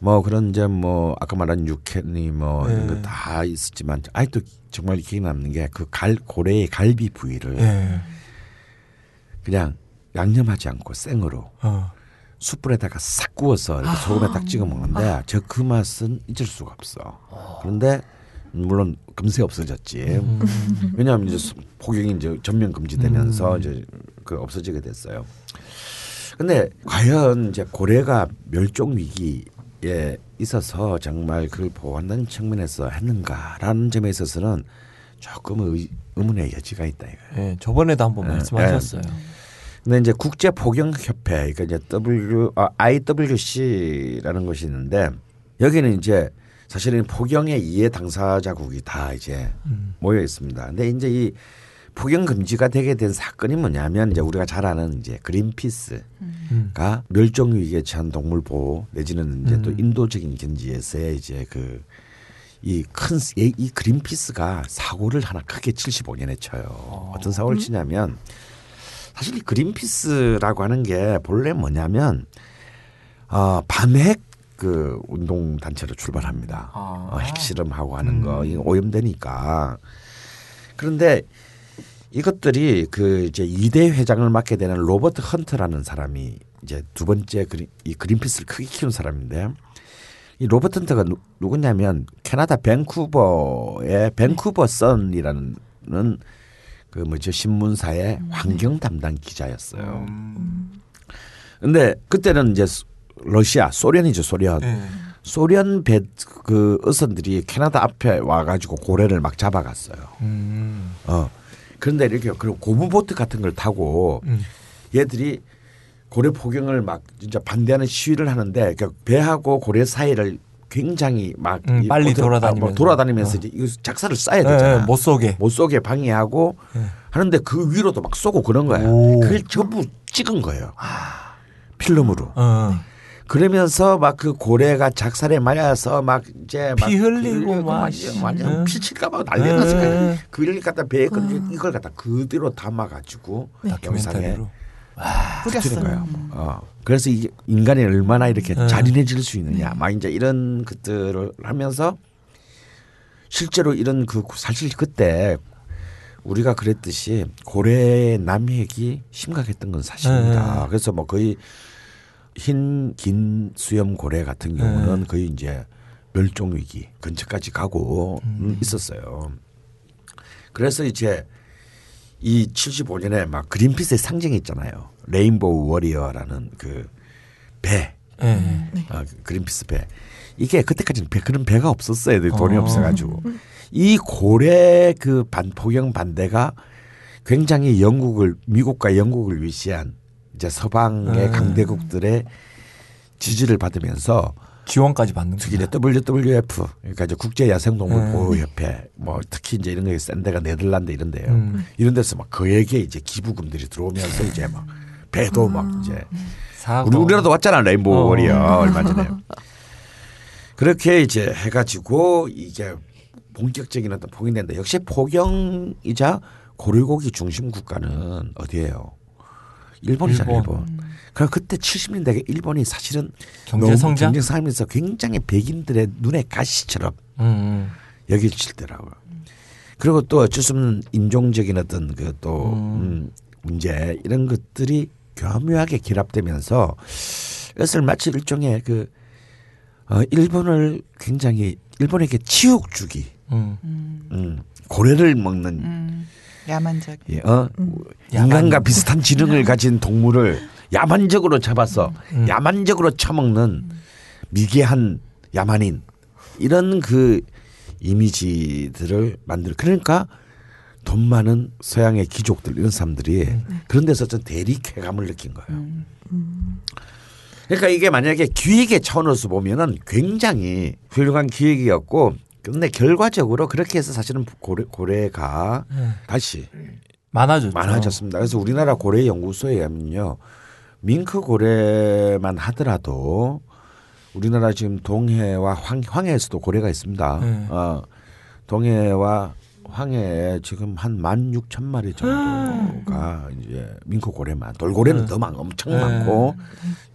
뭐 그런 이제 뭐 아까 말한 육회니 뭐 이런 네. 거다 있었지만 아직도 정말 기억에 남는 게 그 갈 고래의 갈비 부위를 예. 그냥 양념하지 않고 생으로 어. 숯불에다가 싹 구워서 이렇게 소금에 딱 찍어 먹는데 저그 맛은 잊을 수가 없어. 그런데 물론 금세 없어졌지. 음. 왜냐하면 이제 수- 폭격이 이제 전면 금지되면서 이제 그 없어지게 됐어요. 근데 과연 이제 고래가 멸종 위기 에 있어서 정말 그걸 보호한다는 측면에서 했는가라는 점에 있어서는 조금 의, 의문의 여지가 있다 이거예요. 예, 저번에도 한번 예, 말씀하셨어요. 근데 이제 국제 포경 협회 그러니까 이제 W 아, IWC라는 것이 있는데 여기는 이제 사실은 포경의 이해 당사자국이 다 이제 음. 모여 있습니다. 근데 이제 이 포경 금지가 되게 된 사건이 뭐냐면 이제 우리가 잘 아는 이제 그린피스가 음. 멸종 위기에 처한 동물 보호 내지는 이제 또 음. 인도적인 견지에서의 이제 그 이큰이 그린피스가 사고를 하나 크게 75년에 쳐요. 어떤 사고를 치냐면 사실 이 그린피스라고 하는 게 본래 뭐냐면 어, 반핵 그 운동 단체로 출발합니다. 아. 어, 핵실험하고 하는 거 음. 이거 오염되니까 그런데 이것들이 그 이제 이대 회장을 맡게 되는 로버트 헌트라는 사람이 이제 두 번째 그린, 이 그린피스를 크게 키운 사람인데 이 로버트 헌트가 누, 누구냐면 캐나다 밴쿠버의 밴쿠버 선이라는 그 뭐죠 신문사의 환경 담당 기자였어요. 음. 근데 그때는 이제 소- 러시아 소련이죠 소련. 네. 소련 배 그 어선들이 캐나다 앞에 와가지고 고래를 막 잡아갔어요. 음. 어. 그런데 이렇게 그리고 고무보트 같은 걸 타고 음. 얘들이 고래 포경을 막 진짜 반대하는 시위를 하는데 그 배하고 고래 사이를 굉장히 막 음, 이 빨리 아, 뭐 돌아다니면서. 돌아다니면서 어. 이제 작사를 쏴야 네, 되잖아. 못 쏘게. 못 쏘게 방해하고 네. 하는데 그 위로도 막 쏘고 그런 거야. 오. 그걸 전부 찍은 거예요. 필름으로. 어. 그러면서 막 그 고래가 작살에 맞아서 막 이제 막피 흘리고 막. 완전. 피칠까봐 난리났어. 응. 그걸 갖다 배에 건 이걸 갖다 그대로 담아가지고 영상에 다큐멘터리로. 붙이는 거예요. 어. 그래서 이게 인간이 얼마나 이렇게 네. 잔인해질 수 있느냐, 막 이제 이런 것들을 하면서 실제로 이런 그 사실 그때 우리가 그랬듯이 고래 남획이 심각했던 건 사실입니다. 네. 그래서 뭐 거의 흰 긴 수염 고래 같은 경우는 네. 거의 이제 멸종 위기 근처까지 가고 음, 있었어요. 그래서 이제 이 75년에 막 그린피스의 상징이 있잖아요. Rainbow Warrior라는 그 배, 네. 아, 그 그린피스 배. 이게 그때까지는 배, 그런 배가 없었어요. 돈이 어. 없어가지고. 이 고래 그 반 포경 반대가 굉장히 영국을 미국과 영국을 위시한 이제 서방의 음. 강대국들의 지지를 받으면서 지원까지 받는 특히 거. 이제 WWF 그러니까 이제 국제 야생동물 음. 보호 협회 뭐 특히 이제 이런 게 센 데가 네덜란드 이런 데요. 음. 이런 데서 막 거액의 이제 기부금들이 들어오면서 이제 막 배도 막 이제 사고. 우리 우리나라도 왔잖아 레인보우 어. 워리어 얼마 전에 그렇게 이제 해가지고 이게 본격적인 어떤 폭이 된다. 역시 포경이자 고래고기 중심 국가는 어디예요? 일본이잖아요. 일본. 일본. 그럼 그때 70년대 일본이 사실은 경제 성장? 경제 상하면서 굉장히 백인들의 눈에 가시처럼 음, 음. 여겨질 때라고요. 그리고 또 어쩔 수 없는 인종적인 어떤 그또 음, 문제 이런 것들이 교묘하게 결합되면서 이것을 마치 일종의 그 어, 일본을 굉장히 일본에게 치욕 주기, 음. 음, 고래를 먹는 음, 야만적. 예, 어? 야만. 인간과 비슷한 지능을 가진 동물을 야만적으로 잡아서 음. 야만적으로 처먹는 미개한 야만인 이런 그 이미지들을 만들 그러니까 돈 많은 서양의 귀족들 이런 사람들이 그런 데서 좀 대리 쾌감을 느낀 거예요. 그러니까 이게 만약에 기획의 차원에서 보면은 굉장히 훌륭한 기획이었고 근데 결과적으로 그렇게 해서 사실은 고래, 고래가 네. 다시 많아졌죠. 많아졌습니다. 그래서 우리나라 고래 연구소에 의하면요. 밍크 고래만 하더라도 우리나라 지금 동해와 황, 황해에서도 고래가 있습니다. 네. 어, 동해와 황해에 지금 한 만 육천 마리 정도가 이제 밍크 고래만 돌고래는 네. 더 많, 엄청 네. 많고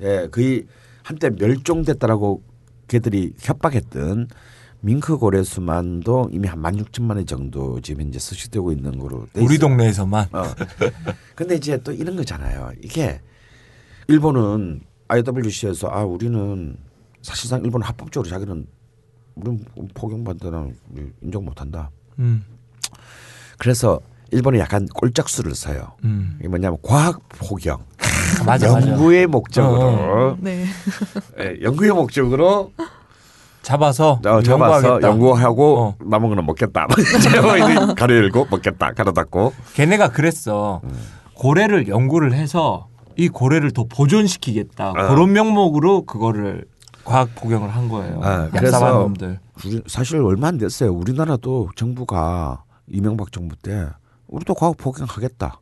예, 거의 한때 멸종됐다라고 걔들이 협박했던 밍크 고래 수만도 이미 한만 육천 마리 정도 지금 이제 서식되고 있는 거로 돼 우리. 동네에서만. 어. 근데 이제 또 이런 거잖아요. 이게 일본은 IWC에서 아 우리는 사실상 일본 은 합법적으로 자기는 우리 포경반대는 인정 못한다. 음. 그래서 일본이 약간 꼴짝수를 써요. 음. 이게 뭐냐면 과학 포경, 맞아 맞아. 연구의 목적으로, 네. 예, 연구의 목적으로 잡아서 어, 잡아서. 연구하고 어. 남은 거는 먹겠다. 가려 열고 먹겠다. 가려 닫고. 걔네가 그랬어. 음. 고래를 연구를 해서 이 고래를 더 보존시키겠다. 어. 그런 명목으로 그거를 과학 복용을 한 거예요. 아, 얍삽한 그래서 놈들. 사실 얼마 안 됐어요. 우리나라도 정부가 이명박 정부 때 우리도 과학 포경하겠다.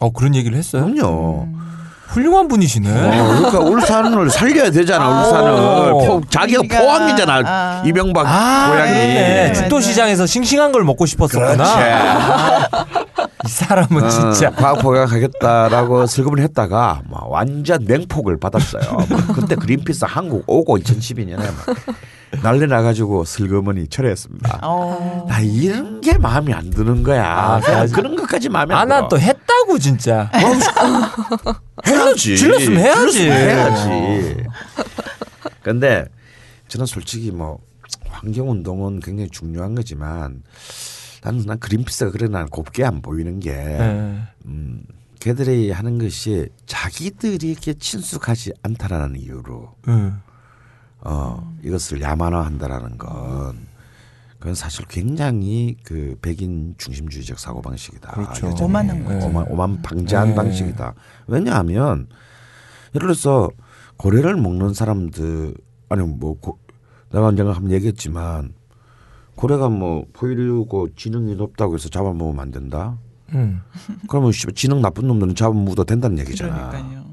어 그런 얘기를 했어요? 그럼요. 훌륭한 분이시네. 어, 그러니까 울산을 살려야 되잖아. 울산을 오. 포, 자기가 그러니까, 포항이잖아. 아. 이명박 아, 고향이. 맞아요. 죽도시장에서 싱싱한 걸 먹고 싶었었구나. 그렇지. 이 사람은 어, 진짜. 과학 포경하겠다라고 슬금을 했다가 막 완전 맹폭을 받았어요. 막 그때 그린피스 한국 오고 2012년에 막 난리 나가지고 슬그머니 철회했습니다. 어. 나 이런 게 마음에 안 드는 거야. 아, 그냥 맞아. 그런 것까지 마음에 안 아나 들어. 또 했다고 진짜. 해야지. 질렀으면 해야지. 질렀으면 해야지. 근데 저는 솔직히 뭐 환경 운동은 굉장히 중요한 거지만 나는 난 그린피스가 그래 난 곱게 안 보이는 게 예. 음, 걔들이 하는 것이 자기들이 이렇게 친숙하지 않다라는 이유로 예. 어, 이것을 야만화한다라는 건 그건 사실 굉장히 그 백인 중심주의적 사고 방식이다. 그렇죠. 오만한 거죠. 오만, 오만 방자한 네. 방식이다. 왜냐하면 예를 들어서 고래를 먹는 사람들 아니 뭐 고, 내가 언젠가 한번 얘기했지만 고래가 뭐 포유류고 지능이 높다고 해서 잡아먹으면 안 된다. 음. 그러면 씨, 지능 나쁜 놈들은 잡아먹어도 된다는 얘기잖아. 그러니까요.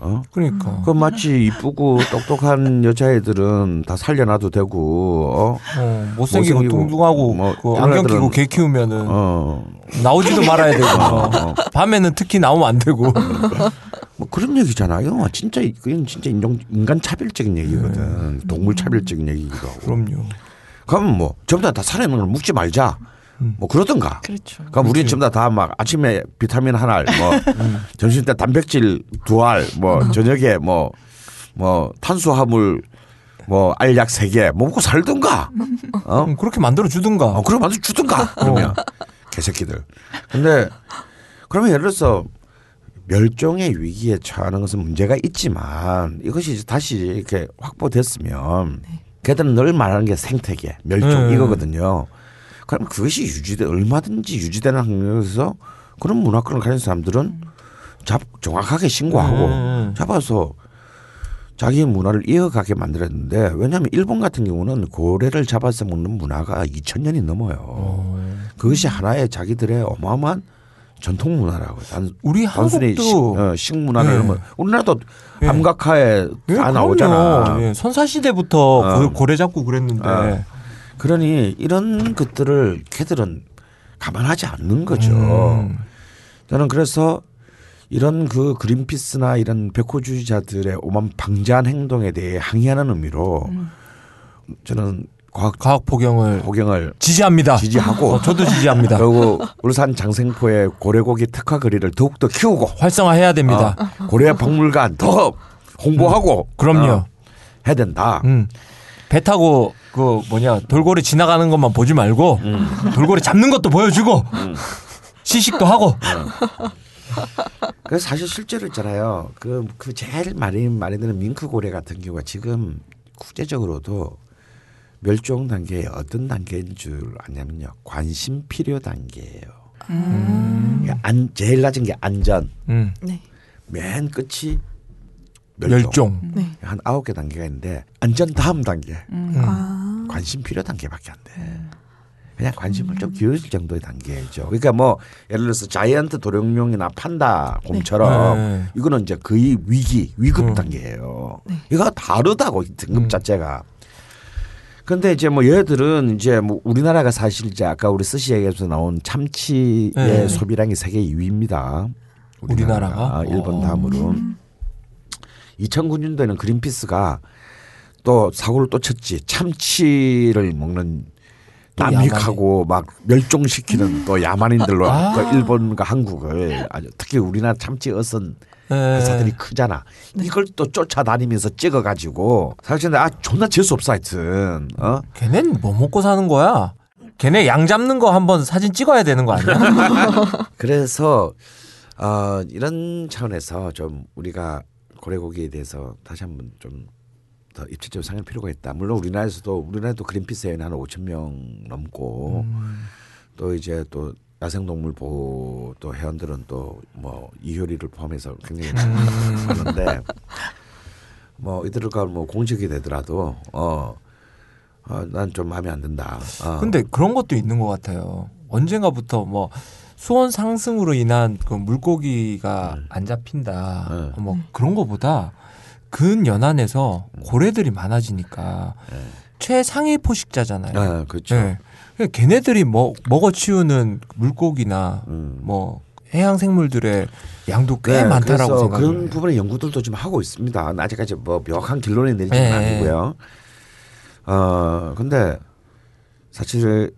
어? 그러니까. 그 마치 이쁘고 똑똑한 여자애들은 다 살려놔도 되고 어? 어, 못생기고 못생기고 뚱뚱하고 뭐 그 안경 끼고 개 키우면은 어. 나오지도 말아야 되고 어. 밤에는 특히 나오면 안 되고 뭐 그런 얘기잖아. 이거 진짜 그건 진짜 인종 인간 차별적인 얘기거든. 동물 차별적인 얘기기도 하고. 그럼요. 그러면 뭐 전부 다, 다 살아있는 걸 묵지 말자. 뭐 그러던가. 그렇죠. 그럼 우리는 전부 다막 아침에 비타민 한 알, 뭐 점심 때 단백질 두 알, 뭐 저녁에 뭐뭐 탄수화물 뭐 알약 세 개, 뭐 먹고 살던가. 어? 음, 그렇게 만들어 주든가. 어, 그럼 완전 주든가. 그러면 개새끼들. 근데 그러면 예를 들어서 멸종의 위기에 처하는 것은 문제가 있지만 이것이 이제 다시 이렇게 확보됐으면 걔들은 늘 말하는 게 생태계, 멸종 네. 이거거든요. 그럼 그것이 유지돼 얼마든지 유지되는 환경에서 그런 문화권을 가진 사람들은 잡 정확하게 신고하고 음. 잡아서 자기 문화를 이어가게 만들었는데 왜냐하면 일본 같은 경우는 고래를 잡아서 먹는 문화가 2천년이 넘어요. 그것이 하나의 자기들의 어마어마한 전통 문화라고. 단, 우리 단순히 식, 한국도 어, 식문화를 네. 하면 우리나라도 예. 암각화에 예, 다 그럼요. 나오잖아. 예, 선사 시대부터 어. 고- 고래 잡고 그랬는데 어. 그러니 이런 것들을 걔들은 감안하지 않는 거죠. 음. 저는 그래서 이런 그 그린피스나 이런 백호주의자들의 오만 방자한 행동에 대해 항의하는 의미로 저는 과학 과학 포경을 포경을 지지합니다. 지지하고 어, 저도 지지합니다. 그리고 울산 장생포의 고래고기 특화 거리를 더욱 더 키우고 활성화해야 됩니다. 어, 고래 박물관 더 홍보하고 그럼요. 어, 해야 된다. 음. 배 타고 그 뭐냐 돌고래 지나가는 것만 보지 말고 음. 돌고래 잡는 것도 보여주고 시식도 하고 그래서 사실 실제로 있잖아요. 그, 그 제일 많이 많이 드는 밍크 고래 같은 경우가 지금 국제적으로도 멸종 단계에 어떤 단계인 줄 아냐면요. 관심 필요 단계예요. 이게 안, 제일 낮은 게 안전. 음. 네. 맨 끝이 멸종. 멸종. 네. 한 아홉 개 단계가 있는데 안전 다음 단계 음. 아. 관심 필요 단계밖에 안 돼. 그냥 관심을 좀 기울일 정도의 단계죠. 그러니까 뭐 예를 들어서 자이언트 도룡뇽이나 판다 곰처럼 네. 이거는 이제 거의 위기 위급 음. 단계예요. 이거 다르다고 이 등급 음. 자체가. 근데 이제 뭐 얘들은 이제 뭐 우리나라가 사실 이제 아까 우리 스시 얘기에서 나온 참치의 네. 소비량이 세계 2위입니다. 우리나라가? 일본 어. 다음으로. 2009년도에는 그린피스가 또 사고를 또 쳤지. 참치를 먹는 또 남익하고 막 멸종시키는 또 야만인들로 아. 그 일본과 한국을 아주 특히 우리나라 참치 어선 예. 회사들이 크잖아. 이걸 또 쫓아다니면서 찍어가지고 사실 아 존나 재수 없어 하여튼 어 걔넨 뭐 먹고 사는 거야? 걔네 양 잡는 거 한번 사진 찍어야 되는 거 아니야? 그래서 어 이런 차원에서 좀 우리가 고래고기에 대해서 다시 한번 좀 더 입체적으로 생각할 필요가 있다. 물론 우리나라에서도 우리나라도 그린피스 회원 한 5천 명 넘고 또 이제 또 야생동물 보호 또 회원들은 또 뭐 이효리를 포함해서 굉장히 많은데 뭐 이들과 뭐 공직이 되더라도 어난 좀 마음에 안 든다. 어. 근데 그런 것도 있는 것 같아요. 언젠가부터 뭐 수온 상승으로 인한 그 물고기가 안 잡힌다. 네. 뭐 그런 거보다 근 연안에서 고래들이 많아지니까 최상위 포식자잖아요. 아, 그렇죠. 네. 그러니까 걔네들이 뭐 먹어 치우는 물고기나 음. 뭐 해양 생물들의 양도 꽤 네, 많다라고 생각해요. 그런 부분의 연구들도 좀 하고 있습니다. 아직까지 뭐 명확한 결론이 내리지는 네. 아니고요. 어 근데 사실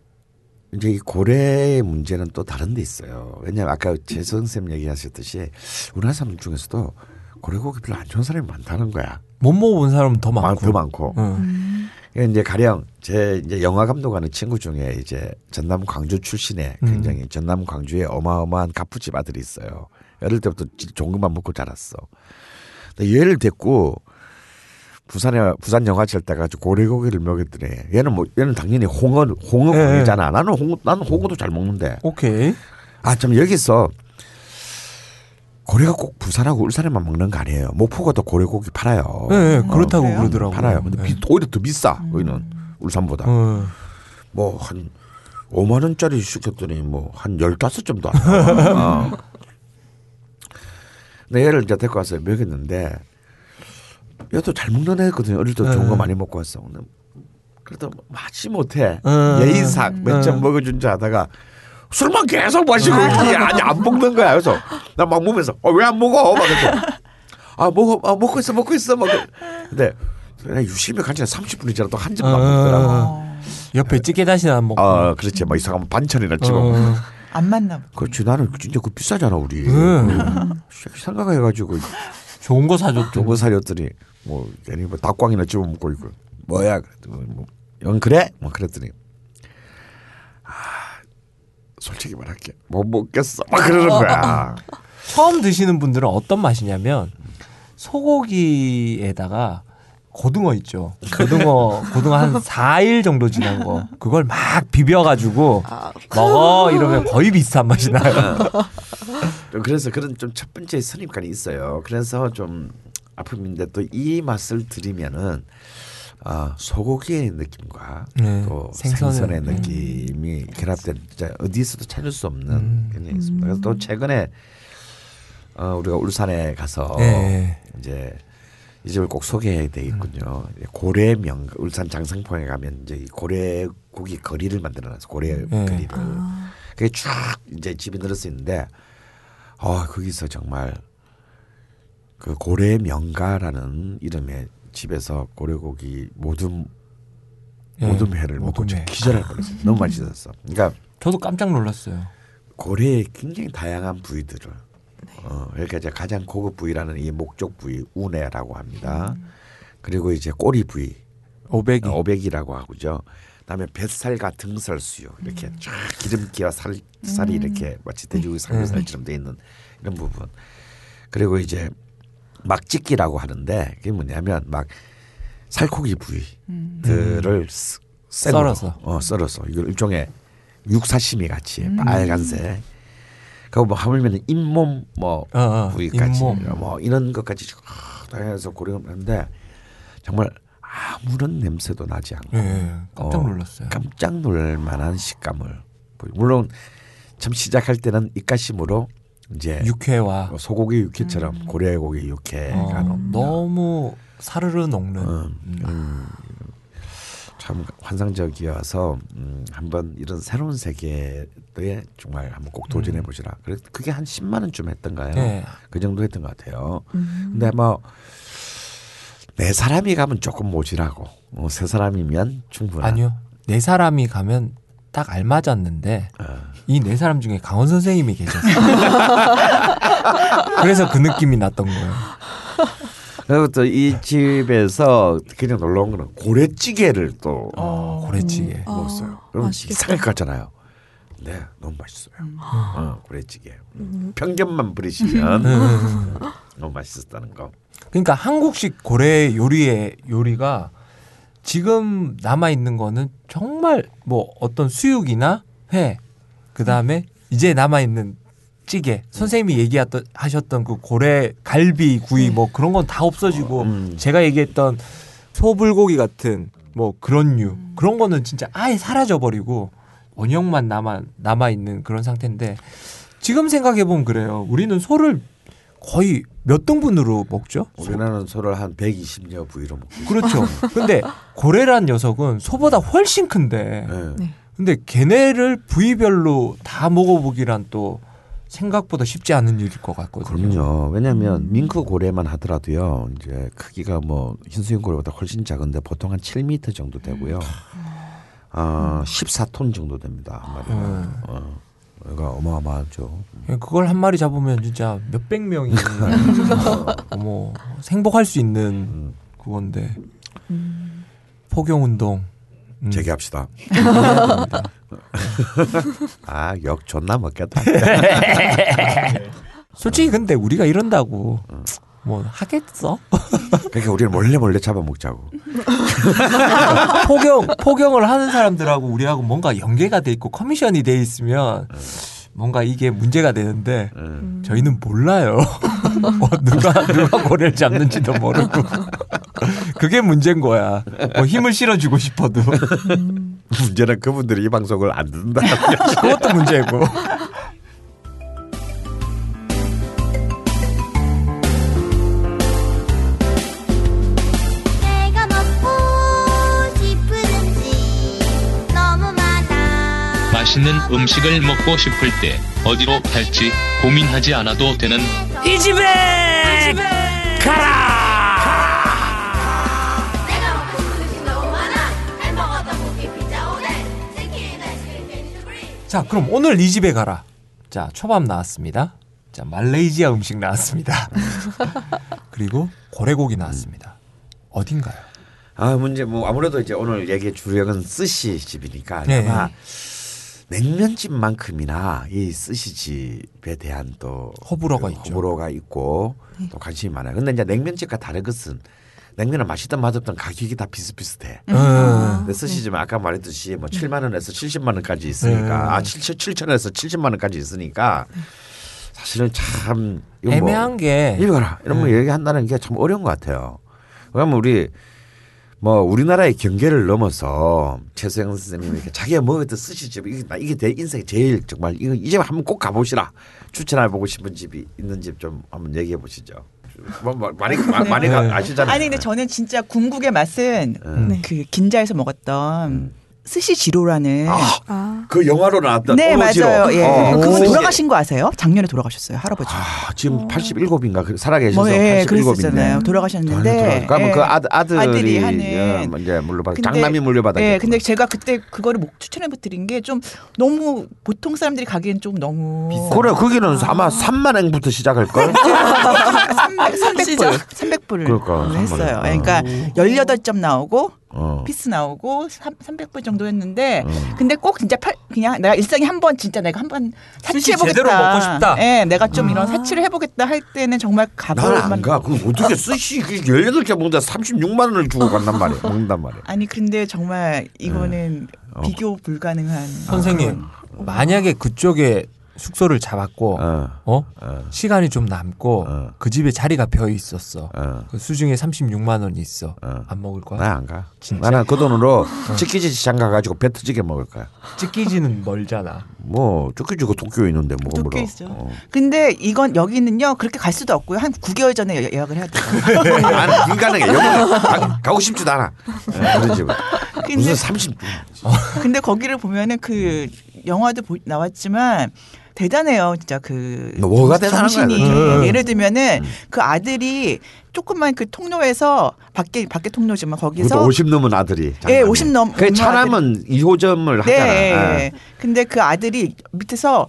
이제 이 고래의 문제는 또 다른 데 있어요. 왜냐하면 아까 재선 쌤 얘기하셨듯이 우리나라 사람 중에서도 고래고기 별로 안 좋아하는 사람이 많다는 거야. 못 먹어본 사람은 더많 많고. 더 많고. 응. 이제 가령 제 이제 영화 감독하는 친구 중에 이제 전남 광주 출신의 음. 굉장히 전남 광주에 어마어마한 가푸집 아들이 있어요. 어릴 때부터 좋은 것만 먹고 자랐어. 근데 얘를 데리고 부산에 부산 영화제를 따가지고 고래고기를 먹였더니 얘는 뭐 얘는 당연히 홍어 홍어 예. 나는 홍어 나는 홍어도 잘 먹는데. 오케이. 아 참 여기서 고래가 꼭 부산하고 울산에만 먹는 거 아니에요. 목포가도 고래고기 팔아요. 예, 예, 그렇다고 그래요? 그러더라고요. 팔아요. 근데 예. 비, 오히려 더 비싸. 여기는 울산보다. 어. 뭐한 5만 원짜리 시켰더니 뭐 한 15점도 안 나와. 어. 근데 얘를 이제 데리고 와서 먹였는데 얘도 잘 먹는 애거든요. 어릴 때 좋은 거 네. 많이 먹고 왔어. 근데 그래도 맛이 못해. 어. 예의상 몇점 어. 먹어준 자 하다가 술만 계속 마시고 이게 아니 안 먹는 거야. 그래서 나 막 보면서 어, 왜 안 먹어? 막 그래서 아 먹어 아 먹고 있어 먹고 있어 막. 근데 그냥 유심히 간지 30분이 지나도 한 점만 먹더라고. 어. 옆에 찌개 다시나 안 먹고. 아 그렇지 뭐 이상하면 반찬이나 찍어. 어. 안 맞나 봐. 그렇지 나는 진짜 그 비싸잖아 우리. 응. 생각해가지고 좋은 거 사줬죠. 좋은 거 사렸더니 뭐 괜히 뭐 닭광이나 집어 먹고 있고 뭐야 그랬더니 뭐영 그래? 뭐 그랬더니 아 솔직히 말할게 못 먹겠어 막 그러는 거야. 처음 드시는 분들은 어떤 맛이냐면 소고기에다가 고등어 있죠. 고등어 고등어 한 4일 정도 지난 거 그걸 막 비벼가지고 먹어 이러면 거의 비슷한 맛이 나요. 좀 그래서 그런 좀 첫 번째 선입관이 있어요. 그래서 좀 아픔인데 또 이 맛을 드리면은 아 소고기의 느낌과 네, 또 생선의 생선의, 음. 느낌이 결합된 진짜 어디서도 찾을 수 없는 음. 그런 게 있습니다. 그래서 또 최근에 어, 우리가 울산에 가서 네. 이제 이 집을 꼭 소개해야 되겠군요. 고래 명 울산 장성포에 가면 이제 이 고래 고기 거리를 만들어놨어. 고래 네. 거리를. 그게 쫙 이제 집이 늘어서 있는데 아 거기서 정말 그 고래 명가라는 이름의 집에서 고래고기 모둠 예, 모둠회를 먹고 모둠회. 진짜 기절할 뻔했어요. 너무 맛있었어. 그러니까 저도 깜짝 놀랐어요. 고래의 굉장히 다양한 부위들을 네. 어, 그러니까 이제 가장 고급 부위라는 이 목적 부위 우네라고 합니다. 그리고 이제 꼬리 부위 오백이. 어, 오백이라고 하고죠. 그다음에 뱃살과 등살 수유 이렇게 음. 쫙 기름기와 살, 살이 이렇게 마치 돼지고기 삼겹살처럼 돼 있는 이런 부분. 그리고 이제 막짓기라고 하는데 그게 뭐냐면 막 살코기 부위들을 썰어서. 어, 썰어서 이걸 일종의 육사시미 같이 음. 빨간색. 그거 뭐 하물면 잇몸 뭐 어, 어, 부위까지 잇몸. 뭐 이런 것까지 쫙 다해서 고려하는데 정말 아무런 냄새도 나지 않고 예, 깜짝 어, 놀랐어요. 깜짝 놀랄 만한 식감을. 물론 참 시작할 때는 입가심으로 이제 육회와 소고기 육회처럼 고래고기 육회가 어, 너무 사르르 녹는. 음, 음. 음, 참 환상적이어서 음, 한번 이런 새로운 세계에 정말 한번 꼭 도전해 보시라. 그래 그게 한 10만 원쯤 했던가요? 네. 그 정도 했던 것 같아요. 근데 뭐 네 사람이 가면 조금 모질하고 어, 세 사람이면 충분한. 아니요. 네 사람이 가면 딱 알맞았는데 어. 이 네 사람 중에 강원 선생님이 계셨어요. 그래서 그 느낌이 났던 거예요. 그리고 또이 집에서 그냥 놀러 온 거는 고래찌개를 또 어, 고래찌개. 아, 먹었어요. 그럼 맛있겠다. 이상할 것 같잖아요. 네, 너무 맛있어요. 어, 고래찌개. 편견만 부리시면 음. 너무 맛있었다는 거. 그러니까 한국식 고래 요리의 요리가 지금 남아 있는 거는 정말 뭐 어떤 수육이나 회 그 다음에 이제 남아 있는 찌개 선생님이 얘기하던 하셨던 그 고래 갈비 구이 뭐 그런 건 다 없어지고 음. 제가 얘기했던 소불고기 같은 뭐 그런 류 그런 거는 진짜 아예 사라져 버리고 원형만 남아 남아 있는 그런 상태인데 지금 생각해 보면 그래요. 우리는 소를 거의 몇 등분으로 먹죠? 우리나라는 소를 한 120여 부위로 먹고. 그렇죠. 근데 고래란 녀석은 소보다 훨씬 큰데 네. 네. 근데 걔네를 부위별로 다 먹어보기란 또 생각보다 쉽지 않은 일일 것 같거든요. 그럼요. 왜냐하면 밍크 고래만 하더라도요. 이제 크기가 뭐 흰수염 고래보다 훨씬 작은데 보통 한 7m 정도 되고요. 아, 14톤 정도 됩니다. 한 마리가. 음. 어, 그러니까 어마어마하죠. 그걸 한 마리 잡으면 진짜 몇백 명이 뭐 행복할 수 있는 음. 그건데 포경 운동. 음. 재개합시다. 아, 욕 존나 먹겠다. 솔직히 근데 우리가 이런다고 뭐 하겠어? 그러니까 우리는 몰래 몰래 잡아먹자고. 포경 포경을 하는 사람들하고 우리하고 뭔가 연계가 돼 있고 커미션이 돼 있으면 뭔가 이게 문제가 되는데 음. 저희는 몰라요. 뭐 누가 누가 고래를 잡는지도 모르고 그게 문제인 거야. 뭐 힘을 실어주고 싶어도 문제는 그분들이 이 방송을 안 듣는다. 그것도 문제고. 내가 먹고 싶은 음식 너무 많아 맛있는 음식을 먹고 싶을 때 어디로 갈지 고민하지 않아도 되는 이 집에 가라 자, 그럼 오늘 이 집에 가라. 자, 초밥 나왔습니다. 자, 말레이시아 음식 나왔습니다. 그리고 고래고기 나왔습니다. 어딘가요? 아 문제 뭐 아무래도 이제 오늘 얘기의 주력은 스시 집이니까 네. 아마 냉면집만큼이나 이 스시 집에 대한 또 호불호가 그 있죠. 호불호가 있고 또 관심이 많아요. 근데 이제 냉면집과 다른 것은 냉면은 맛있든 맛없든 가격이 다 비슷비슷해. 음. 근데 스시집은 아까 말했듯이 뭐 7만 원에서 70만 원까지 있으니까 네. 아 7, 7천 에서 70만 원까지 있으니까 사실은 참 이거 뭐 애매한 게 이거라 이런 거 네. 얘기한다는 게 참 어려운 것 같아요. 왜냐면 우리 뭐 우리나라의 경계를 넘어서 최수영 선생님이 이렇게 자기가 먹었던 스시집 이게 나 이게 내 인생에 제일 정말 이거 이집 한번 꼭 가보시라 추천해 보고 싶은 집이 있는 집 좀 한번 얘기해 보시죠. 뭐, 뭐 많이 마- 많이 가- 네. 아시잖아요. 아니 근데 저는 진짜 궁극의 맛은 네. 그 긴자에서 먹었던 스시 지로라는 아, 그 영화로 나왔던 네 오로지로. 맞아요. 예. 어, 그분 돌아가신 거 아세요? 작년에 돌아가셨어요 할아버지. 아, 지금 87인가 살아계셔서 뭐 예, 87인데 그랬었잖아요. 돌아가셨는데 그러면 예. 그 아들 아들이 아들이 하는 예, 이제 물려받 장남이 물려받았 예, 근데 제가 그때 그거를 목- 추천해 드린 게 좀 너무 보통 사람들이 가기엔 좀 너무 그래 거기는 아마 3만 엔부터 시작할 걸. 300불, 300불을 그러니까, 했어요. 어. 그러니까 18점 나오고 어. piece 나오고 300불 정도 했는데 근데 꼭 진짜 팔, 그냥 내가 일생에 한 번 진짜 내가 한번 스시 사치해 보겠다. 제대로 먹고 싶다. 예, 내가 좀 이런 사치를 해 보겠다 할 때는 정말 가볼 나는 안 만. 가. 그 어떻게 스시 그 18개 먹는다 36만 원을 주고 간단 말이야. 먹는단 말이야. 아니 근데 정말 이거는 어. 비교 불가능한. 선생님 만약에 그쪽에 숙소를 잡았고 어. 어? 어. 시간이 좀 남고 어. 그 집에 자리가 비어 있었어. 어. 그 수중에 36만 원이 있어. 어. 안 먹을 거야? 나 안 가. 진짜? 어. 나는 그 돈으로 치키지 시장 가가지고 배 터지게 먹을 거야. 찌끼지는 멀잖아. 뭐 치키지가 도쿄에 있는데 뭐가 도쿄 물어. 있죠. 어. 근데 이건 여기는요 그렇게 갈 수도 없고요 한 9개월 전에 예- 예약을 해야 돼요. 나는 불가능해. 여기 가, 가고 싶지도 않아. 어, 그런 집은. 근데 무슨 30. 근데 거기를 보면은 그 영화도 보- 나왔지만 대단해요, 진짜 그 뭐가 정- 대단한 거야, 정신이. 그거는. 예를 들면은 음. 그 아들이 조금만 그 통로에서 밖에 밖에 통로지만 거기서 그것도 50 넘은 아들이. 예, 장남이. 50 넘- 그 차남은 2호점을 네. 하잖아. 예. 예. 근데 그 아들이 밑에서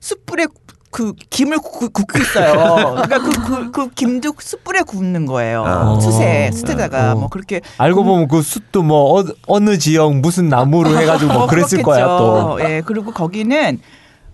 숯불에 그 김을 굽, 고 있어요. 그러니까 그, 그, 그 김도 숯불에 굽는 거예요. 어. 숯에 숯에다가 어. 뭐 그렇게 알고 보면 그 숯도 뭐 어, 느 지역 무슨 나무로 해가지고 뭐 어, 그랬을 그렇겠죠. 거야 또. 예, 그리고 거기는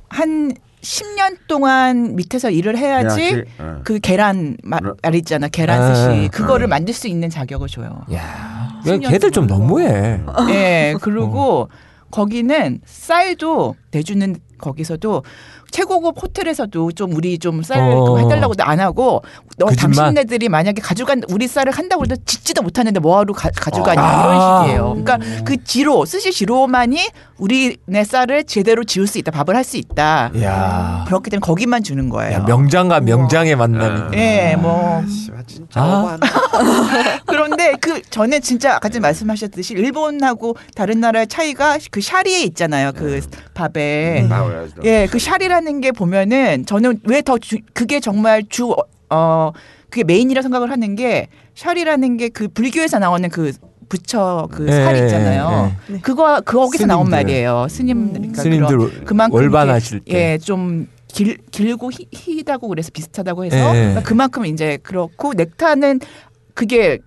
한 10년 동안 밑에서 일을 해야지 해야지, 어. 그 계란 마- 어. 말 있잖아. 계란 아, 스시. 그거를 어. 만들 수 있는 자격을 줘요. 야, 10년 걔들 좀. 너무해. 예, 그리고 거기는 쌀도 내주는 거기서도 최고급 호텔에서도 좀 우리 좀쌀 어. 해달라고도 안 하고 너 그? 당신네들이 만약에 가져간 우리 쌀을 한다고 해도 짓지도 못하는데 뭐하러 가, 가져가냐 아. 이런 식이에요. 그러니까 그 지로 스시 지로만이 우리네 쌀을 제대로 지을 수 있다, 밥을 할 수 있다. 야, 그렇기 때문에 거기만 주는 거예요. 야 명장과 명장의 만남이. 예, 뭐 씨발, 진짜 아. 그런데 그 전에 진짜 아까 전에 말씀하셨듯이 일본하고 다른 나라의 차이가 그 샤리에 있잖아요. 그 밥에. 나와야지. 예, 그 샤리라 는 게 보면은 저는 왜 더 그게 정말 주 어 그게 메인이라 생각을 하는 게 샤리라는 게 그 불교에서 나오는 그 부처 그 예, 살 있잖아요. 예, 예. 그거 거기서 나온 스님들. 말이에요. 스님들 그러니까 스님들 그런- 그만큼 월반하실 때. 예, 좀 길, 길고 희, 희다고 그래서 비슷하다고 해서 예. 그러니까 그만큼 이제 그렇고 넥타는 그게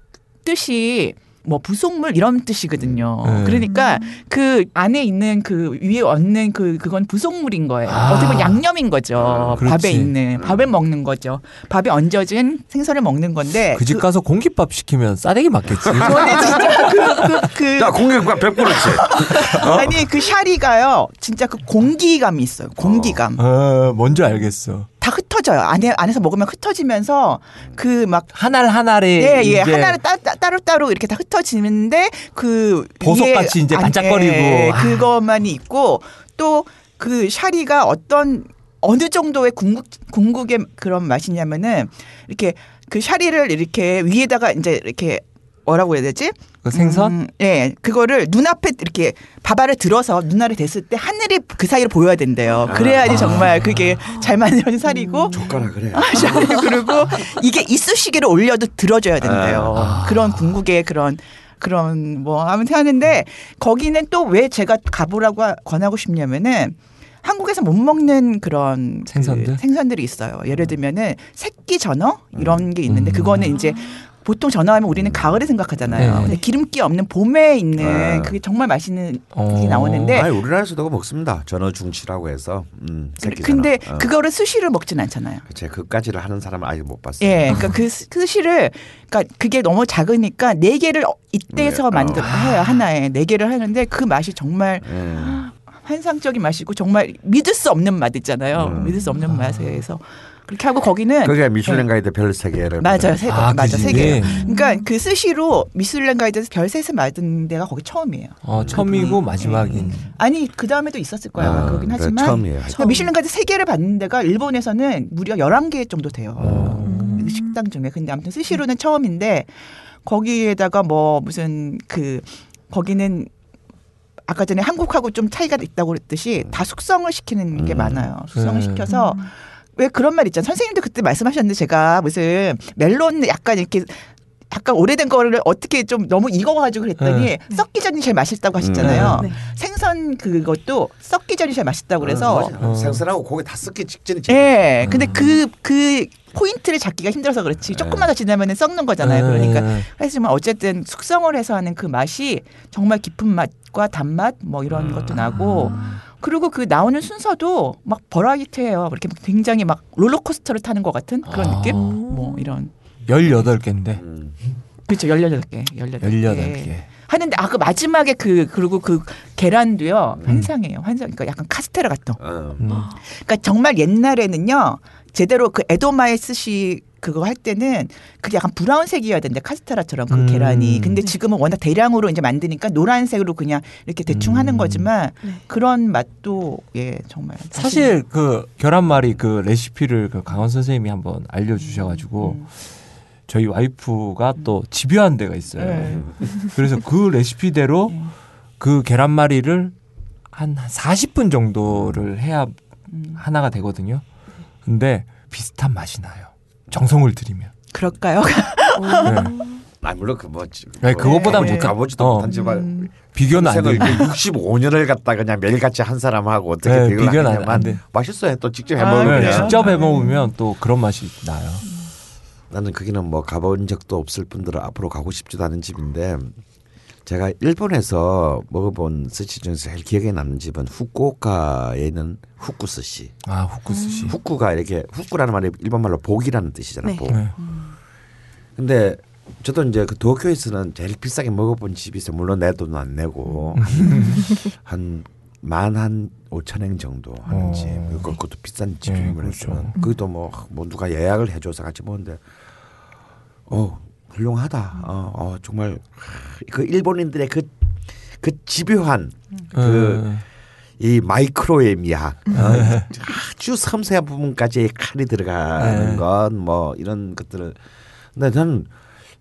뜻이 뭐 부속물 이런 뜻이거든요. 네. 그러니까 그 안에 있는 그 위에 얹는 그 그건 부속물인 거예요. 아. 어떻게 보면 양념인 거죠. 그렇지. 밥에 있는 밥을 먹는 거죠. 밥에 얹어진 생선을 먹는 건데 그 집 가서 공깃밥 시키면 싸대기 맞겠지. 저는 진짜 그, 그, 그자 공격과 100%치. 아니 그 샤리가요. 진짜 그 공기감이 있어요. 공기감. 어, 뭔지 알겠어. 다 흩어져요. 안에 안에서 먹으면 흩어지면서 그 막 하나 하나를 예, 예. 하나를 따, 따, 따로 따로 이렇게 다 흩어지는데 그 보석같이 이제 안- 반짝거리고. 예, 아. 그것만이 있고 또 그 샤리가 어떤 어느 정도의 궁극 궁극의 그런 맛이냐면은 이렇게 그 샤리를 이렇게 위에다가 이제 이렇게 뭐라고 해야 되지? 그 생선? 음, 예, 그거를 눈앞에 이렇게 밥알을 들어서 눈알에 댔을 때 하늘이 그 사이를 보여야 된대요. 그래야지 정말 그게 잘 만들어진 살이고 젓가락 그래. 그리고 이게 이쑤시개를 올려도 들어줘야 된대요. 그런 궁극의 그런 그런 뭐 아무튼 하는데 거기는 또 왜 제가 가보라고 하- 권하고 싶냐면은 한국에서 못 먹는 그런 그 생선들? 생선들이 있어요. 예를 들면은 새끼 전어 이런 게 있는데 음. 그거는 이제 보통 전어하면 우리는 가을에 생각하잖아요. 네. 근데 기름기 없는 봄에 있는 아. 그게 정말 맛있는 어. 게 나오는데 아니 우리나라에서도 먹습니다. 전어 중치라고 해서. 음, 새끼 근데. 어. 그거를 스시를 먹진 않잖아요. 그치 그까지를 하는 사람은 아직 못 봤어요. 예, 그러니까 그 스- 스시를 그러니까 그게 너무 작으니까 네 개를 어- 이때서 네. 만들 해요 하나에 네 개를 하는데 그 맛이 정말 예. 환상적인 맛이고 정말 믿을 수 없는 맛 있잖아요. 음. 믿을 수 없는 맛에서 그렇게 하고 거기는 그게 미슐랭 가이드 별 세 개를 맞아요, 세 개, 아, 맞아, 그 세? 개. 그러니까 그 스시로 미슐랭 가이드에서 별 셋을 맞은 데가 거기 처음이에요. 어, 처음이고 마지막인. 아니 그 다음에도 있었을 거예요. 아, 그러긴 하지만 처음이에요. 그러니까 미슐랭 가이드 세 개를 받는 데가 일본에서는 무려 11개 정도 돼요. 어. 그 식당 중에. 근데 아무튼 스시로는 처음인데 거기에다가 뭐 무슨 그 거기는 아까 전에 한국하고 좀 차이가 있다고 그랬듯이 다 숙성을 시키는 게 음. 많아요. 숙성을 네. 시켜서 왜 그런 말 있잖아요. 선생님도 그때 말씀하셨는데 제가 무슨 멜론 약간 이렇게 약간 오래된 거를 어떻게 좀 너무 익어가지고 그랬더니 네. 썩기 전이 제일 맛있다고 하셨잖아요. 네. 생선 그것도 썩기 전이 제일 맛있다고 그래서 어. 어. 생선하고 고기 다 섞기 직전이 제일 예. 근데 그, 그 포인트를 잡기가 힘들어서 그렇지. 조금만 더 지나면 썩는 거잖아요. 그러니까. 네. 하지만 어쨌든 숙성을 해서 하는 그 맛이 정말 깊은 맛과 단맛 뭐 이런 것도 나고 그리고 그 나오는 순서도 막 버라이트해요. 이렇게 굉장히 막 롤러코스터를 타는 것 같은 그런 느낌? 뭐 이런. 18개인데. 음. 그렇죠. 18개. 18개. 18개. 하는데 아 그 마지막에 그 그리고 그 계란도요. 환상이에요. 환상. 그러니까 약간 카스테라 같은. 어. 음. 그러니까 정말 옛날에는요 제대로 그 에도마에 스시 그거 할 때는 그게 약간 브라운색이어야 되는데 카스테라처럼 그 음. 계란이 근데 지금은 워낙 대량으로 이제 만드니까 노란색으로 그냥 이렇게 대충 하는 음. 거지만 네. 그런 맛도 예 정말 사실 그 계란말이 그 레시피를 그 강원 선생님이 한번 알려주셔가지고 음. 저희 와이프가 또 집요한 데가 있어요. 네. 그래서 그 레시피대로 네. 그 계란말이를 한 40분 정도를 해야 음. 하나가 되거든요. 근데 비슷한 맛이 나요. 정성을 들이면. 그럴까요? 네. 아 물론 그뭐 네, 그것보다 네. 못 가보지도 어. 못한 집안 음. 비교는 안 돼요. 65년을 갖다 그냥 매일같이 한 사람하고 어떻게 네, 비교를 하냐만 안 돼. 맛있어요. 또 직접 아, 해먹으면 네, 그래요? 직접 해 먹으면 또 그런 맛이 나요. 나는 거기는 뭐 가본 적도 없을 뿐더러 앞으로 가고 싶지도 않은 집인데 제가 일본에서 먹어본 스시 중에서 제일 기억에 남는 집은 후쿠오카에 있는 후쿠 스시. 아 후쿠 스시. 후쿠가 이렇게 후쿠라는 말이 일본 말로 복이라는 뜻이잖아. 네. 복. 네. 근데 저도 이제 그 도쿄에서는 제일 비싸게 먹어본 집이 있어요. 물론 내 돈은 안 내고 한 만한 오천 엔 정도 하는 어. 집. 그거- 그것도 비싼 네, 집이긴 그렇죠. 그랬지만 그것도 뭐, 뭐 누가 예약을 해줘서 같이 먹는데 어 훌륭하다. 어, 어 정말 그 일본인들의 그 그 집요한 그 네. 이 마이크로의 미학 어, 아주 섬세한 부분까지 칼이 들어가는 네. 건뭐 이런 것들을 근데 저는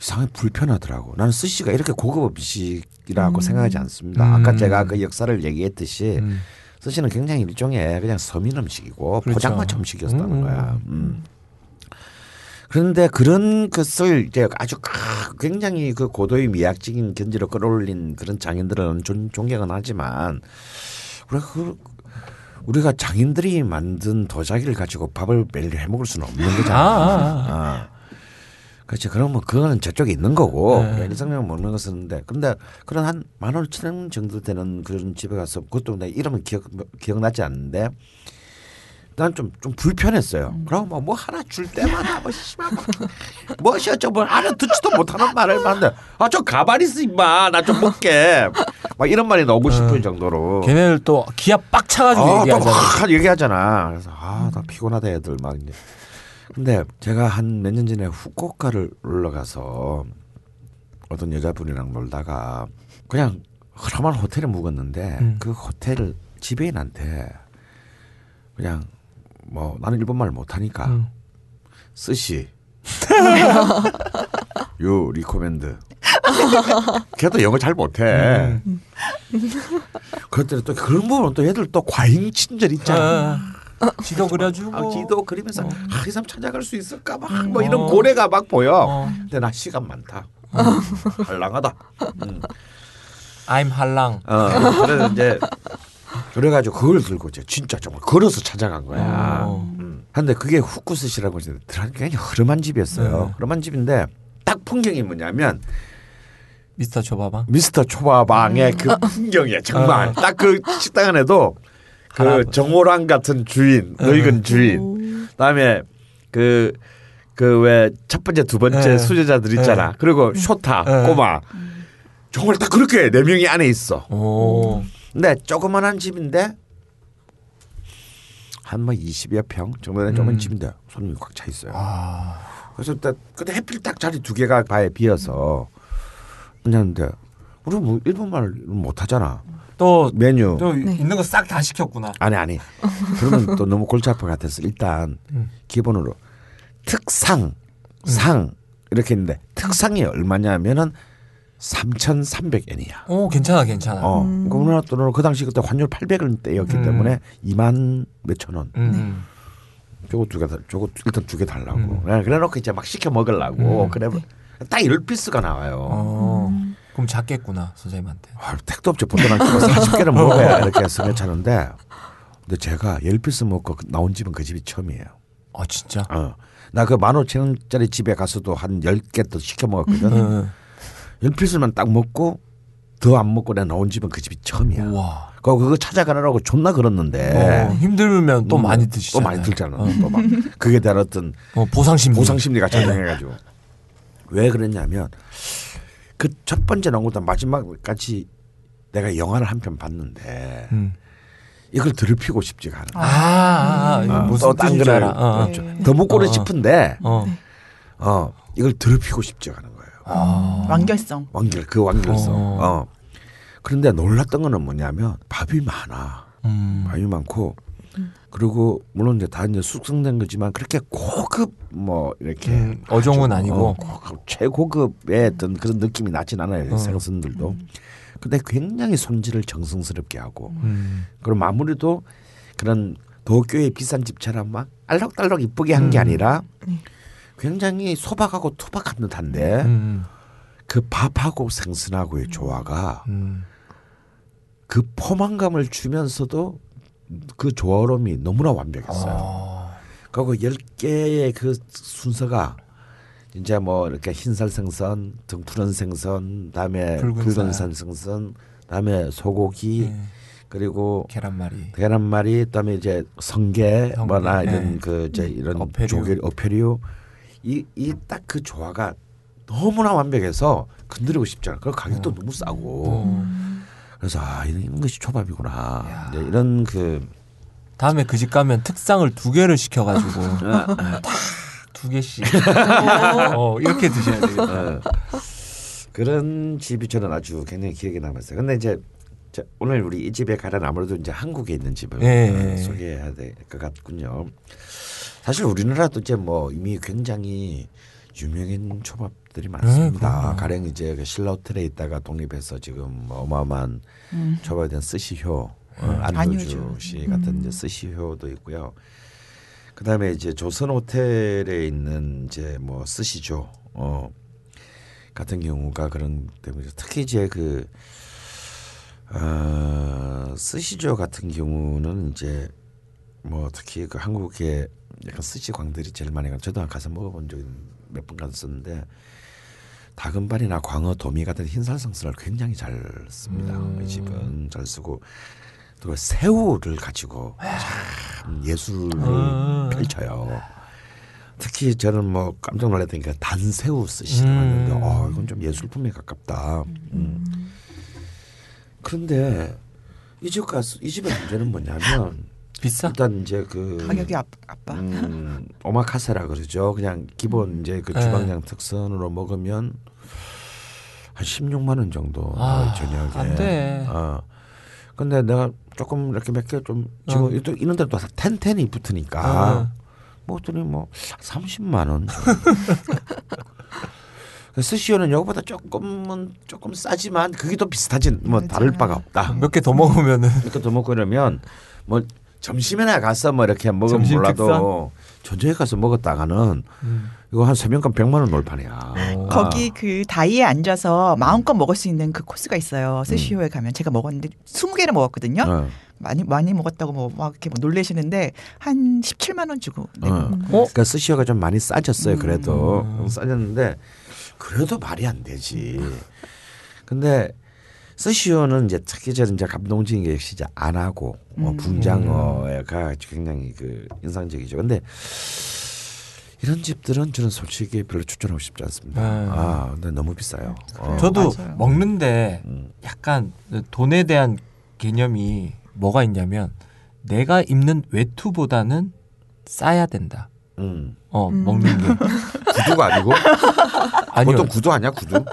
이상하게 불편하더라고 나는 스시가 이렇게 고급 음식이라고 생각하지 않습니다 아까 음. 제가 그 역사를 얘기했듯이 음. 스시는 굉장히 일종의 그냥 서민 음식이고 그렇죠. 포장마차 음식이었다는 음, 거야 음. 그런데 그런 것을 이제 아주 크- 굉장히 그 고도의 미학적인 견지로 끌어올린 그런 장인들은 존, 존경은 하지만 우리가 그 우리가 장인들이 만든 도자기를 가지고 밥을 매일 해 먹을 수는 없는 아, 거잖아. 아, 아. 아. 그렇지. 그러면 그거는 저쪽에 있는 거고 네. 일상용 먹는 것은 있는데 근데 그런 한만 오천 원 정도 되는 그런 집에 가서 그것도 내 이름은 기억 기억나지 않는데 난 좀 좀 불편했어요. 그럼 뭐, 뭐 하나 줄 때마다 뭐 씨발 뭐 어쩌 뭐 알아 듣지도 못하는 말을 하는데 아저 가만히 있어 임마 나 좀 먹게 막 이런 말이 나오고 싶을 정도로 걔네들 또 기아 빡 차가지고 아, 또 얘기하잖아. 확 얘기하잖아. 그래서 아, 나 피곤하다 애들 막 이제. 근데 제가 한 몇 년 전에 후쿠오카를 올라가서 어떤 여자분이랑 놀다가 그냥 허름한 호텔에 묵었는데 음. 그 호텔 지배인한테 그냥 뭐 나는 일본말 못하니까 음. 스시 you recommend 걔도 영어 잘 못해 그랬더니 또 그런 부분은 또 얘들 또 과잉 친절 있잖아 아, 지도 그려주고. 아, 지도 그리면서 아, 이 사람 찾아갈 수 있을까 막뭐 어. 이런 고뇌가 막 보여. 어. 근데 나 시간 많다. 할랑하다. 음. I'm 할랑. 어, 그래서 이제 그래가지고 그걸 들고 이제 진짜 정말 걸어서 찾아간 거야. 어. 음. 근데 그게 후쿠스시라고 이제 들어가니까 굉장히 허름한 집이었어요. 네. 허름한 집인데 딱 풍경이 뭐냐면 미스터 조바방. 미스터 초밥왕의 그 풍경이야 정말 어. 딱그 식당 안에도 그 할아버지. 정호랑 같은 주인 늙은 주인 그다음에 그 그 왜 첫 번째 두 번째 네. 수제자들 있잖아 네. 그리고 쇼타 네. 꼬마 정말 딱 그렇게 네 명이 안에 있어 오. 근데 조그만한 집인데 한 뭐 20여 평 정도 되는 조그만 음. 집인데 손님이 꽉 차 있어요 아. 그래서 딱 근데 해필 딱 자리 두 개가 바에 비어서 앉았는데 우리 뭐 일본말 못 하잖아 또, 메뉴 또 있는 거 싹 다 시켰구나. 아니 아니 그러면 또 너무 골치 것 같아서 일단 음. 기본으로 특상 상 이렇게 했는데 특상이 얼마냐면은 3,300엔이야. 오, 괜찮아, 괜찮아. 어, 그러니까 우리나라 돈으로 그 당시 그때 환율 800원대였기 음. 때문에 2만 몇천 원. 음. 저거 두 개, 달- 저거 일단 두 개 달라고. 음. 그래, 그래놓고 이제 막 시켜 먹으려고. 음. 그래, 딱 열 피스가 나와요. 어. 그럼 작겠구나, 선생님한테. 아, 택도 없지 보통 한 40개는 먹어야 이렇게 해서 괜찮은데 근데 제가 열 piece 먹고 나온 집은 그 집이 처음이에요. 아, 진짜? 어. 나 그 만 오천 원짜리 집에 가서도 한 열 개 더 시켜 먹었거든. piece만 딱 먹고 더 안 먹고 내가 나온 집은 그 집이 처음이야. 우와. 그거 그거 찾아가느라고 존나 걸었는데 어, 힘들면 또 음, 많이 드시잖아요. 또 많이 들잖아. 어. 또막 그게 대한 어떤 어, 보상심리. 보상 심리가 작용해가지고 왜 그랬냐면 그 첫 번째 나온 것도 마지막까지 내가 영화를 한 편 봤는데 음. 이걸 더럽히고 싶지가 않아. 아, 아, 어, 무슨 또딴 알아. 어, 어. 그렇죠. 더 먹고는 어. 싶은데 어. 어 이걸 더럽히고 싶지가 거예요. 아. 완결성. 완결 그 완결성. 어. 어. 그런데 놀랐던 거는 뭐냐면 밥이 많아. 음. 밥이 많고 그리고 물론 이제 다 이제 숙성된 거지만 그렇게 고급 뭐 이렇게 음, 어종은 아니고. 어, 고급, 최고급의 어떤 그런 느낌이 나진 않아요 어. 생선들도. 근데 굉장히 손질을 정성스럽게 하고 음. 그리고 마무리도 그런 도쿄의 비싼 집처럼 막 알록달록 이쁘게 한게 음. 아니라 굉장히 소박하고 투박한 듯한데 음. 그 밥하고 생선하고의 조화가 음. 그 포만감을 주면서도 그 조화로움이 너무나 완벽했어요. 어. 그리고 열 개의 그 순서가 이제 뭐 이렇게 흰살 생선, 등 푸른 생선, 다음에 붉은 붉은 살. 살 생선, 다음에 소고기, 네. 그리고 계란말이. 계란말이, 그다음에 이제 성게, 성게, 뭐나 네. 이런 그 이제 이런 어패류. 조개, 어패류 이 이 딱 그 조화가 너무나 완벽해서 건드리고 싶지 않아. 그리고 가격도 너무 싸고. 어. 그래서 아 이런, 이런 것이 초밥이구나. 야. 이제 이런 그 다음에 그 집 가면 특상을 두 개를 시켜가지고 아, 두 개씩. 어, 이렇게 드셔야 되겠다. 어, 그런 집이 저는 아주 굉장히 기억에 남았어요. 근데 이제 자, 오늘 우리 이 집에 가려면 아무래도 이제 한국에 있는 집을 예, 어, 예. 소개해야 될 것 같군요. 사실 우리나라도 이제 뭐 이미 굉장히 유명한 초밥들이 많습니다. 그럼요. 가령 이제 그 신라 호텔에 있다가 독립해서 지금 뭐 어마어마한 음. 초밥에 대한 스시효, 어, 음. 안효주 안효주. 씨 같은 이제 스시효도 있고요. 그다음에 이제 조선 호텔에 있는 이제 뭐 스시조 어 같은 경우가 그런 때문에 특히 이제 그 어, 스시조 같은 경우는 이제 뭐 특히 그 한국의 약간 스시 광들이 제일 많이 가. 저도 가서 먹어본 적이 몇 번간 썼는데 다금발이나 광어, 도미 같은 흰살성스를 굉장히 잘 씁니다. 음. 이 집은 잘 쓰고 또 새우를 가지고 참 예술을 음. 펼쳐요. 특히 저는 뭐 깜짝 놀랐던 게 단새우 쓰시는 음. 어 이건 좀 예술품에 가깝다. 음. 그런데 이 집 가서 이 집의 문제는 뭐냐면 비싸? 일단 이제 그 가격이 아, 아빠. 음, 오마카세라 그러죠. 그냥 기본 이제 그 네. 주방장 특선으로 먹으면 한 16만 원 정도 아, 저녁에. 안 돼. 어. 근데 내가 조금 이렇게 몇 개 좀 지금 어. 또 이런 데도 다 텐텐이 붙으니까 어. 먹더니 뭐 30만 원. 그 스시오는 여기보다 조금은 조금 싸지만 그게 더 비슷하진 뭐 다를 바가 없다. 몇 개 더 먹으면은 이렇게 더 먹고 이러면 뭐 점심에 나 가서 뭐 이렇게 먹으면 점심 몰라도 저녁에 가서 먹었다가는 음. 이거 한 세 명간 100만 원 놀판이야. 어. 거기 그 다이에 앉아서 마음껏 먹을 수 있는 그 코스가 있어요. 스시오에 가면 제가 먹었는데 20개를 먹었거든요. 어. 많이 많이 먹었다고 뭐 막 이렇게 뭐 놀래시는데 한 17만 원 주고 네. 어. 그러니까 스시오가 좀 많이 싸졌어요. 그래도 싸졌는데 그래도 말이 안 되지. 근데 스시오는 이제 특히 저는 이제 감동적인 게 역시 이제 안 하고 어, 붕장어가 굉장히 그 인상적이죠. 근데 이런 집들은 저는 솔직히 별로 추천하고 싶지 않습니다. 네. 아, 근데 너무 비싸요. 어. 저도 맞아요. 먹는데 음. 약간 돈에 대한 개념이 뭐가 있냐면 내가 입는 외투보다는 싸야 된다. 음. 어 먹는 게 구두가 아니고 아니요. 보통 구두 아니야 구두?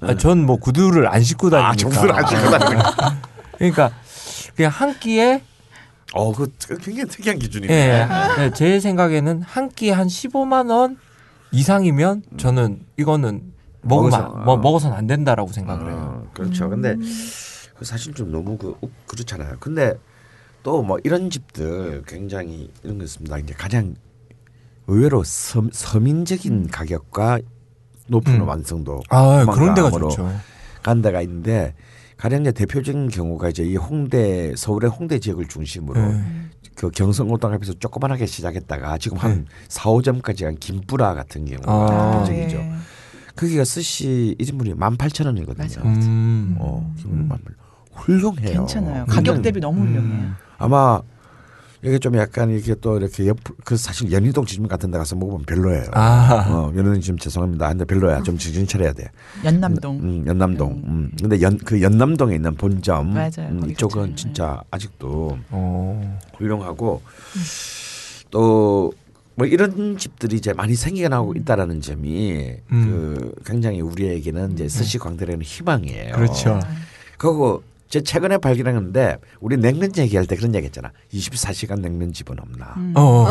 아, 전뭐 구두를 안 신고 다니니까. 아, 정수를 안 신고 다니는. 그러니까 그냥 한 끼에 어, 그 굉장히 특이한 기준이네. 예, 예, 제 생각에는 한 끼에 한 15만 원 이상이면 저는 이거는 먹으면 먹어서, 안- 뭐 어. 먹어서는 안 된다라고 생각을 해요. 어, 그렇죠. 근데 그 사실 좀 너무 그 욱- 그렇잖아요. 근데 또 뭐 이런 집들 굉장히 이런 거 있습니다. 이제 가장 의외로 서, 서민적인 가격과 높은 음. 완성도 아 그런 데가 좋죠. 간 데가 있는데 가령 이제 대표적인 경우가 이제 이 홍대 서울의 홍대 지역을 중심으로 네. 그 경성고등 앞에서 조그만하게 시작했다가 지금 한사 4, 5점까지 간 김뿌라 같은 경우가 아. 대표적이죠. 네. 거기가 스시 1인분이 18,000원이거든요. 맞아. 음. 어, 기분 만 훌륭해요. 괜찮아요. 가격 대비 너무 훌륭해요. 음. 아마 이게 좀 약간 이렇게 또 이렇게 옆, 그 사실 연희동 지점 같은 데 가서 먹으면 별로예요. 아. 어, 연희동 지점 죄송합니다. 근데 별로야. 좀 정신 차려야 돼. 연남동. 음, 연남동. 음. 근데 연, 그 연남동에 있는 본점. 맞아요. 음, 거기 이쪽은 좋죠. 진짜 아직도 어. 훌륭하고 또 뭐 이런 집들이 이제 많이 생겨나고 있다라는 점이 음. 그 굉장히 우리에게는 이제 스시 광대라는 희망이에요. 그렇죠. 그리고 제 최근에 발견했는데 우리 냉면집 얘기할 때 그런 얘기했잖아. 24시간 냉면 집은 없나? 어.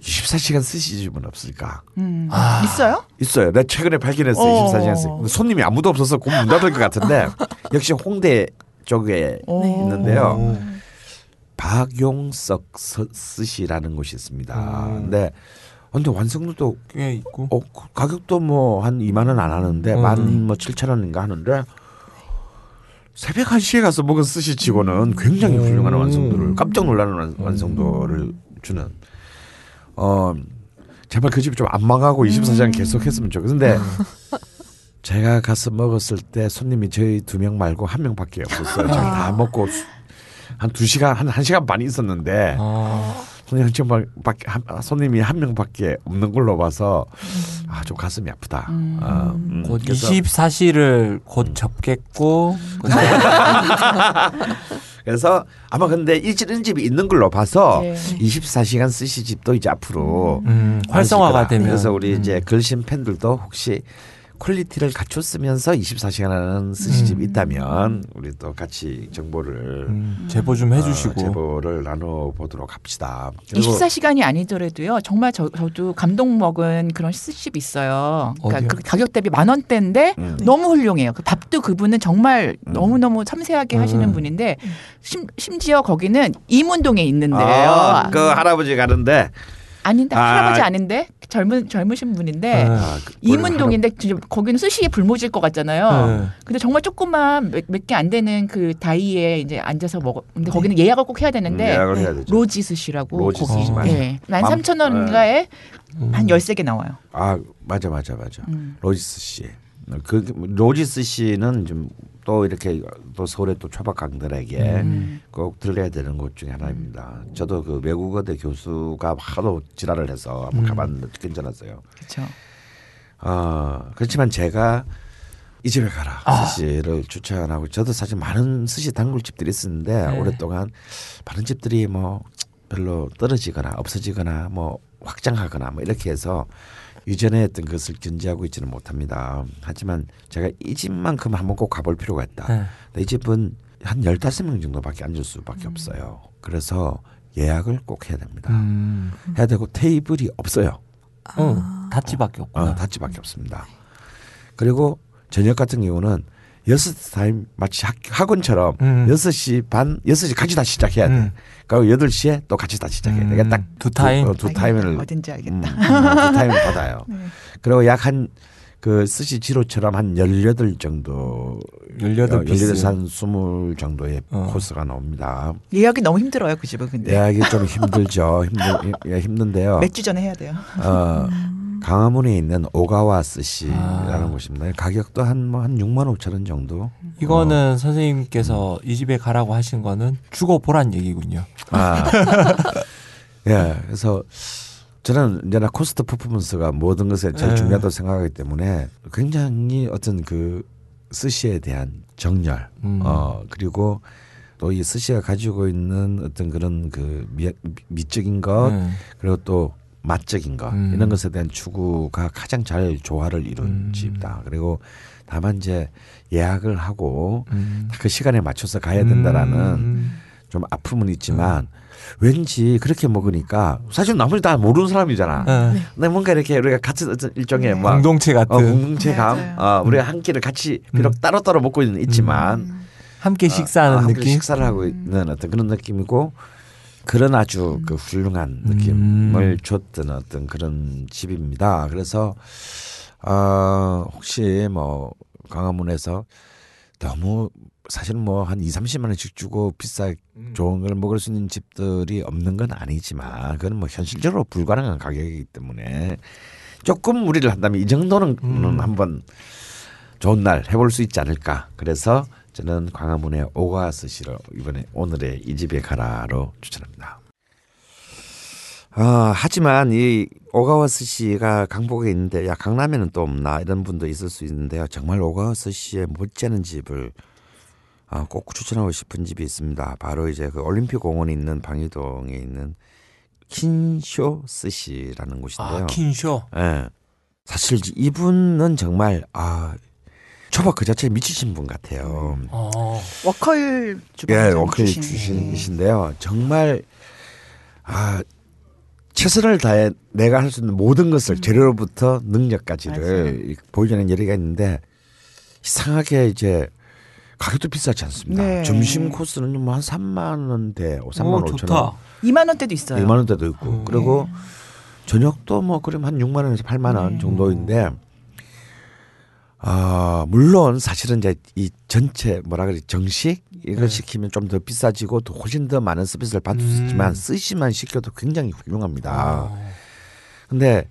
24시간 스시 집은 없을까? 음. 아. 있어요? 있어요. 내가 최근에 발견했어요. 어. 24시간 스시. 손님이 아무도 없어서 곧 문 닫을 것 같은데 역시 홍대 쪽에 오. 있는데요. 어. 박용석 서- 스시라는 곳이 있습니다. 음. 근데 근데 완성도도 꽤 있고. 어, 그 가격도 뭐 한 2만 원 안 하는데 음. 만뭐 7천 원인가 하는데 새벽 1시에 가서 먹은 스시치고는 굉장히 훌륭한 음. 완성도를 깜짝 놀라는 완- 완성도를 주는 어 제발 그 집 좀 안 망하고 24시간 계속 했으면 좋겠는데 제가 가서 먹었을 때 손님이 저희 두 명 말고 한 명밖에 없었어요. 저희 다 먹고 한두 시간 한한 시간 반 있었는데 아. 손님 정말 밖에 한, 손님이 한 명밖에 없는 걸로 봐서 아 좀 가슴이 아프다. 아, 음, 곧 그래서, 24시를 곧 접겠고. 그래서 아마 근데 이런 집이 있는 걸로 봐서 네. 24시간 스시 집도 이제 앞으로 음, 활성화가. 되면. 그래서 우리 음. 이제 글심 팬들도 혹시 quality를 갖췄으면서 24시간 하는 스시집이 있다면 우리 또 같이 정보를 음, 제보 좀 해주시고. 어, 제보를 나눠 보도록 합시다. 그리고 24시간이 아니더라도요. 정말 저, 저도 감동 먹은 그런 스시집 있어요. 그러니까? 그 가격 대비 만 원대인데 음. 너무 훌륭해요. 그 밥도 그분은 정말 너무 너무 섬세하게 하시는 음. 분인데 심, 심지어 거기는 이문동에 있는데요. 아, 그 할아버지 가는데 아닌데 아, 할아버지 아닌데 젊은 젊으신 분인데 아, 그 이문동인데 진짜 거기는 스시에 불모지일 것 같잖아요. 네. 근데 정말 조그만 몇 개 안 되는 그 다이에 이제 앉아서 먹어. 근데 거기는 예약을 꼭 해야 되는데 음, 해야. 로지 스시라고 로지 스시 맞아요. 예. 만 맘- 삼천 원인가에 한 열세 개 나와요. 아 맞아 맞아 맞아. 음. 로지 스시. 그 로지스 씨는 좀 또 이렇게 또 서울의 또 초박강들에게 음. 꼭 들려야 되는 곳 중에 하나입니다. 저도 그 외국어대 교수가 하도 지랄을 해서 한번 가봤는데 괜찮았어요. 그렇죠. 어, 그렇지만 제가 이 집에 가라 스시를 추천하고 저도 사실 많은 스시 단골집들이 있었는데 네. 오랫동안 많은 집들이 뭐 별로 떨어지거나 없어지거나 뭐 확장하거나 뭐 이렇게 해서 이전에 했던 것을 견지하고 있지는 못합니다. 하지만 제가 이 집만큼 한번 꼭 가볼 필요가 있다. 네. 근데 이 집은 한 15명 정도밖에 앉을 수밖에 없어요. 그래서 예약을 꼭 해야 됩니다. 음. 해야 되고 테이블이 없어요. 어, 닷지밖에 없구나. 어, 닷지밖에 없습니다. 그리고 저녁 같은 경우는 여섯 타임 마치 학, 학원처럼 음. 여섯 시 반, 여섯 시 같이 다 시작해야 돼. 음. 그리고 여덟 시에 또 같이 다 시작해야 돼. 음. 그러니까 딱두 타임? 어, 두 타임을 어딘지 알겠다. 음, 음, 두 타임을 받아요. 그리고 약 한 그 스시 지로처럼 한 18 정도 18 piece. 18에서 한20 정도의 어. 코스가 나옵니다. 예약이 너무 힘들어요 그 집은 근데 예약이 좀 힘들죠. 힘들 예, 힘든데요. 몇 주 전에 해야 돼요. 어, 광화문에 있는 오가와 스시라는 아. 곳입니다. 가격도 한뭐한 6만 5천 원 정도. 이거는 선생님께서 이 집에 가라고 하신 거는 죽어 보란 얘기군요. 아. 예. 그래서 저는 이제나 cost performance가 모든 것에 제일 예. 중요하다고 생각하기 때문에 굉장히 어떤 그 스시에 대한 정열, 음. 어 그리고 또 이 스시가 가지고 있는 어떤 그런 그 미, 미적인 것 네. 그리고 또 맛적인 것 음. 이런 것에 대한 추구가 가장 잘 조화를 이룬 음. 집이다. 그리고 다만 이제 예약을 하고 음. 그 시간에 맞춰서 가야 된다라는 음. 좀 아픔은 있지만 왠지 그렇게 먹으니까 사실 나머지 다 모르는 사람이잖아. 네. 근데 뭔가 이렇게 우리가 같은 어떤 일종의 막 공동체 같은 어, 공동체감. 어, 우리가 한 끼를 같이 비록 따로 따로 먹고 있는 있지만 함께 어, 식사하는 어, 함께 느낌. 식사를 하고 있는 어떤 그런 느낌이고 그런 아주 그 훌륭한 음. 느낌을 줬던 어떤 그런 집입니다. 그래서 어, 혹시 뭐 광화문에서 너무 사실 뭐 한 2, 30만 원씩 주고 비싸 음. 좋은 걸 먹을 수 있는 집들이 없는 건 아니지만 그건 뭐 현실적으로 불가능한 가격이기 때문에 조금 무리를 한다면 이 정도는 음. 한번 좋은 날 해볼 수 있지 않을까. 그래서 저는 광화문의 오가스시를 이번에 오늘의 이 집에 가라로 추천합니다. 아, 하지만 이 오가와 스시가 강북에 있는데 야 강남에는 또 없나 이런 분도 있을 수 있는데요. 정말 오가와 스시에 못지않은 집을 아, 꼭 추천하고 싶은 집이 있습니다. 바로 이제 그 올림픽 공원에 있는 방이동에 있는 킨쇼 스시라는 곳인데요. 아 킨쇼. 예. 사실 이분은 정말 아 초밥 그 자체에 미치신 분 같아요. 어. 주방 예, 좀 워크힐 주신- 주신이신데요. 정말 아 최선을 다해 내가 할 수 있는 모든 것을 재료로부터 능력까지를 보여주는 예리가 있는데 이상하게 이제 가격도 비싸지 않습니다. 네. 점심 코스는 뭐한 3만 원대, 3만 오 5천 좋다. 원, 2만 원대도 있어요. 1만 원대도 있고 음. 그리고 저녁도 뭐 그러면 한 6만 원에서 8만 원 네. 정도인데 아 물론 사실은 이제 이 전체 뭐라 그래 정식 이걸 네. 시키면 좀 더 비싸지고 또 훨씬 더 많은 서비스를 받을 수 음. 있지만 스시만 시켜도 굉장히 훌륭합니다. 어. 근데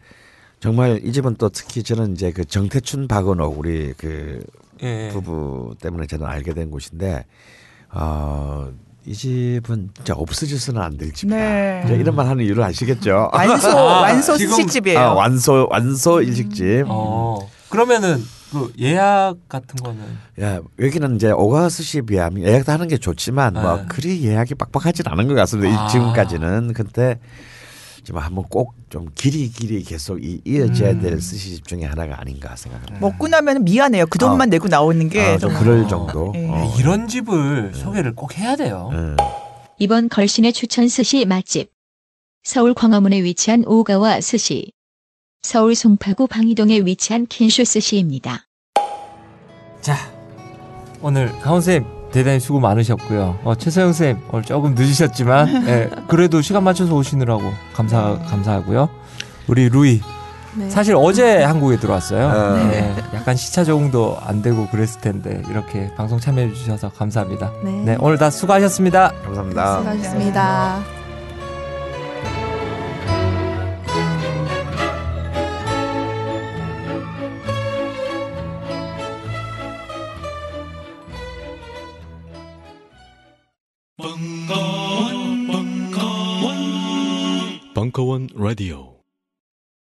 정말 이 집은 또 특히 저는 이제 그 정태춘 박은옥 우리 그 예. 부부 때문에 저는 알게 된 곳인데 어, 이 집은 진짜 없어져서는 안 될 집이다. 네. 이제 이런 말 하는 이유를 아시겠죠? 완소 아, 완소 스시집이에요. 아, 완소 완소 일식집. 어. 그러면은 그 예약 같은 거는 야 여기는 이제 오가스시에 비하면 예약도 하는 게 좋지만 뭐 네. 그리 예약이 빡빡하진 않은 것 같습니다. 이 아. 지금까지는 근데 지금 한번 꼭 좀 길이 길이 계속 이, 이어져야 음. 될 스시집 중에 하나가 아닌가 생각합니다. 먹고 나면 미안해요. 그 돈만 내고 나오는 게 아, 좀좀 그럴 정도. 예. 어. 이런 집을 소개를 꼭 해야 돼요. 예. 이번 걸신의 추천 스시 맛집. 서울 광화문에 위치한 오가와 스시. 서울 송파구 방이동에 위치한 킨쇼 스시입니다. 자 오늘 강원 쌤 대단히 수고 많으셨고요. 어, 최서영 쌤 오늘 조금 늦으셨지만 예, 그래도 시간 맞춰서 오시느라고 감사 감사하고요. 우리 루이 네. 사실 어제 한국에 들어왔어요. 아. 네, 약간 시차 적응도 안 되고 그랬을 텐데 이렇게 방송 참여해 주셔서 감사합니다. 네. 네, 오늘 다 수고하셨습니다. 감사합니다. 수고하셨습니다. 벙커원 라디오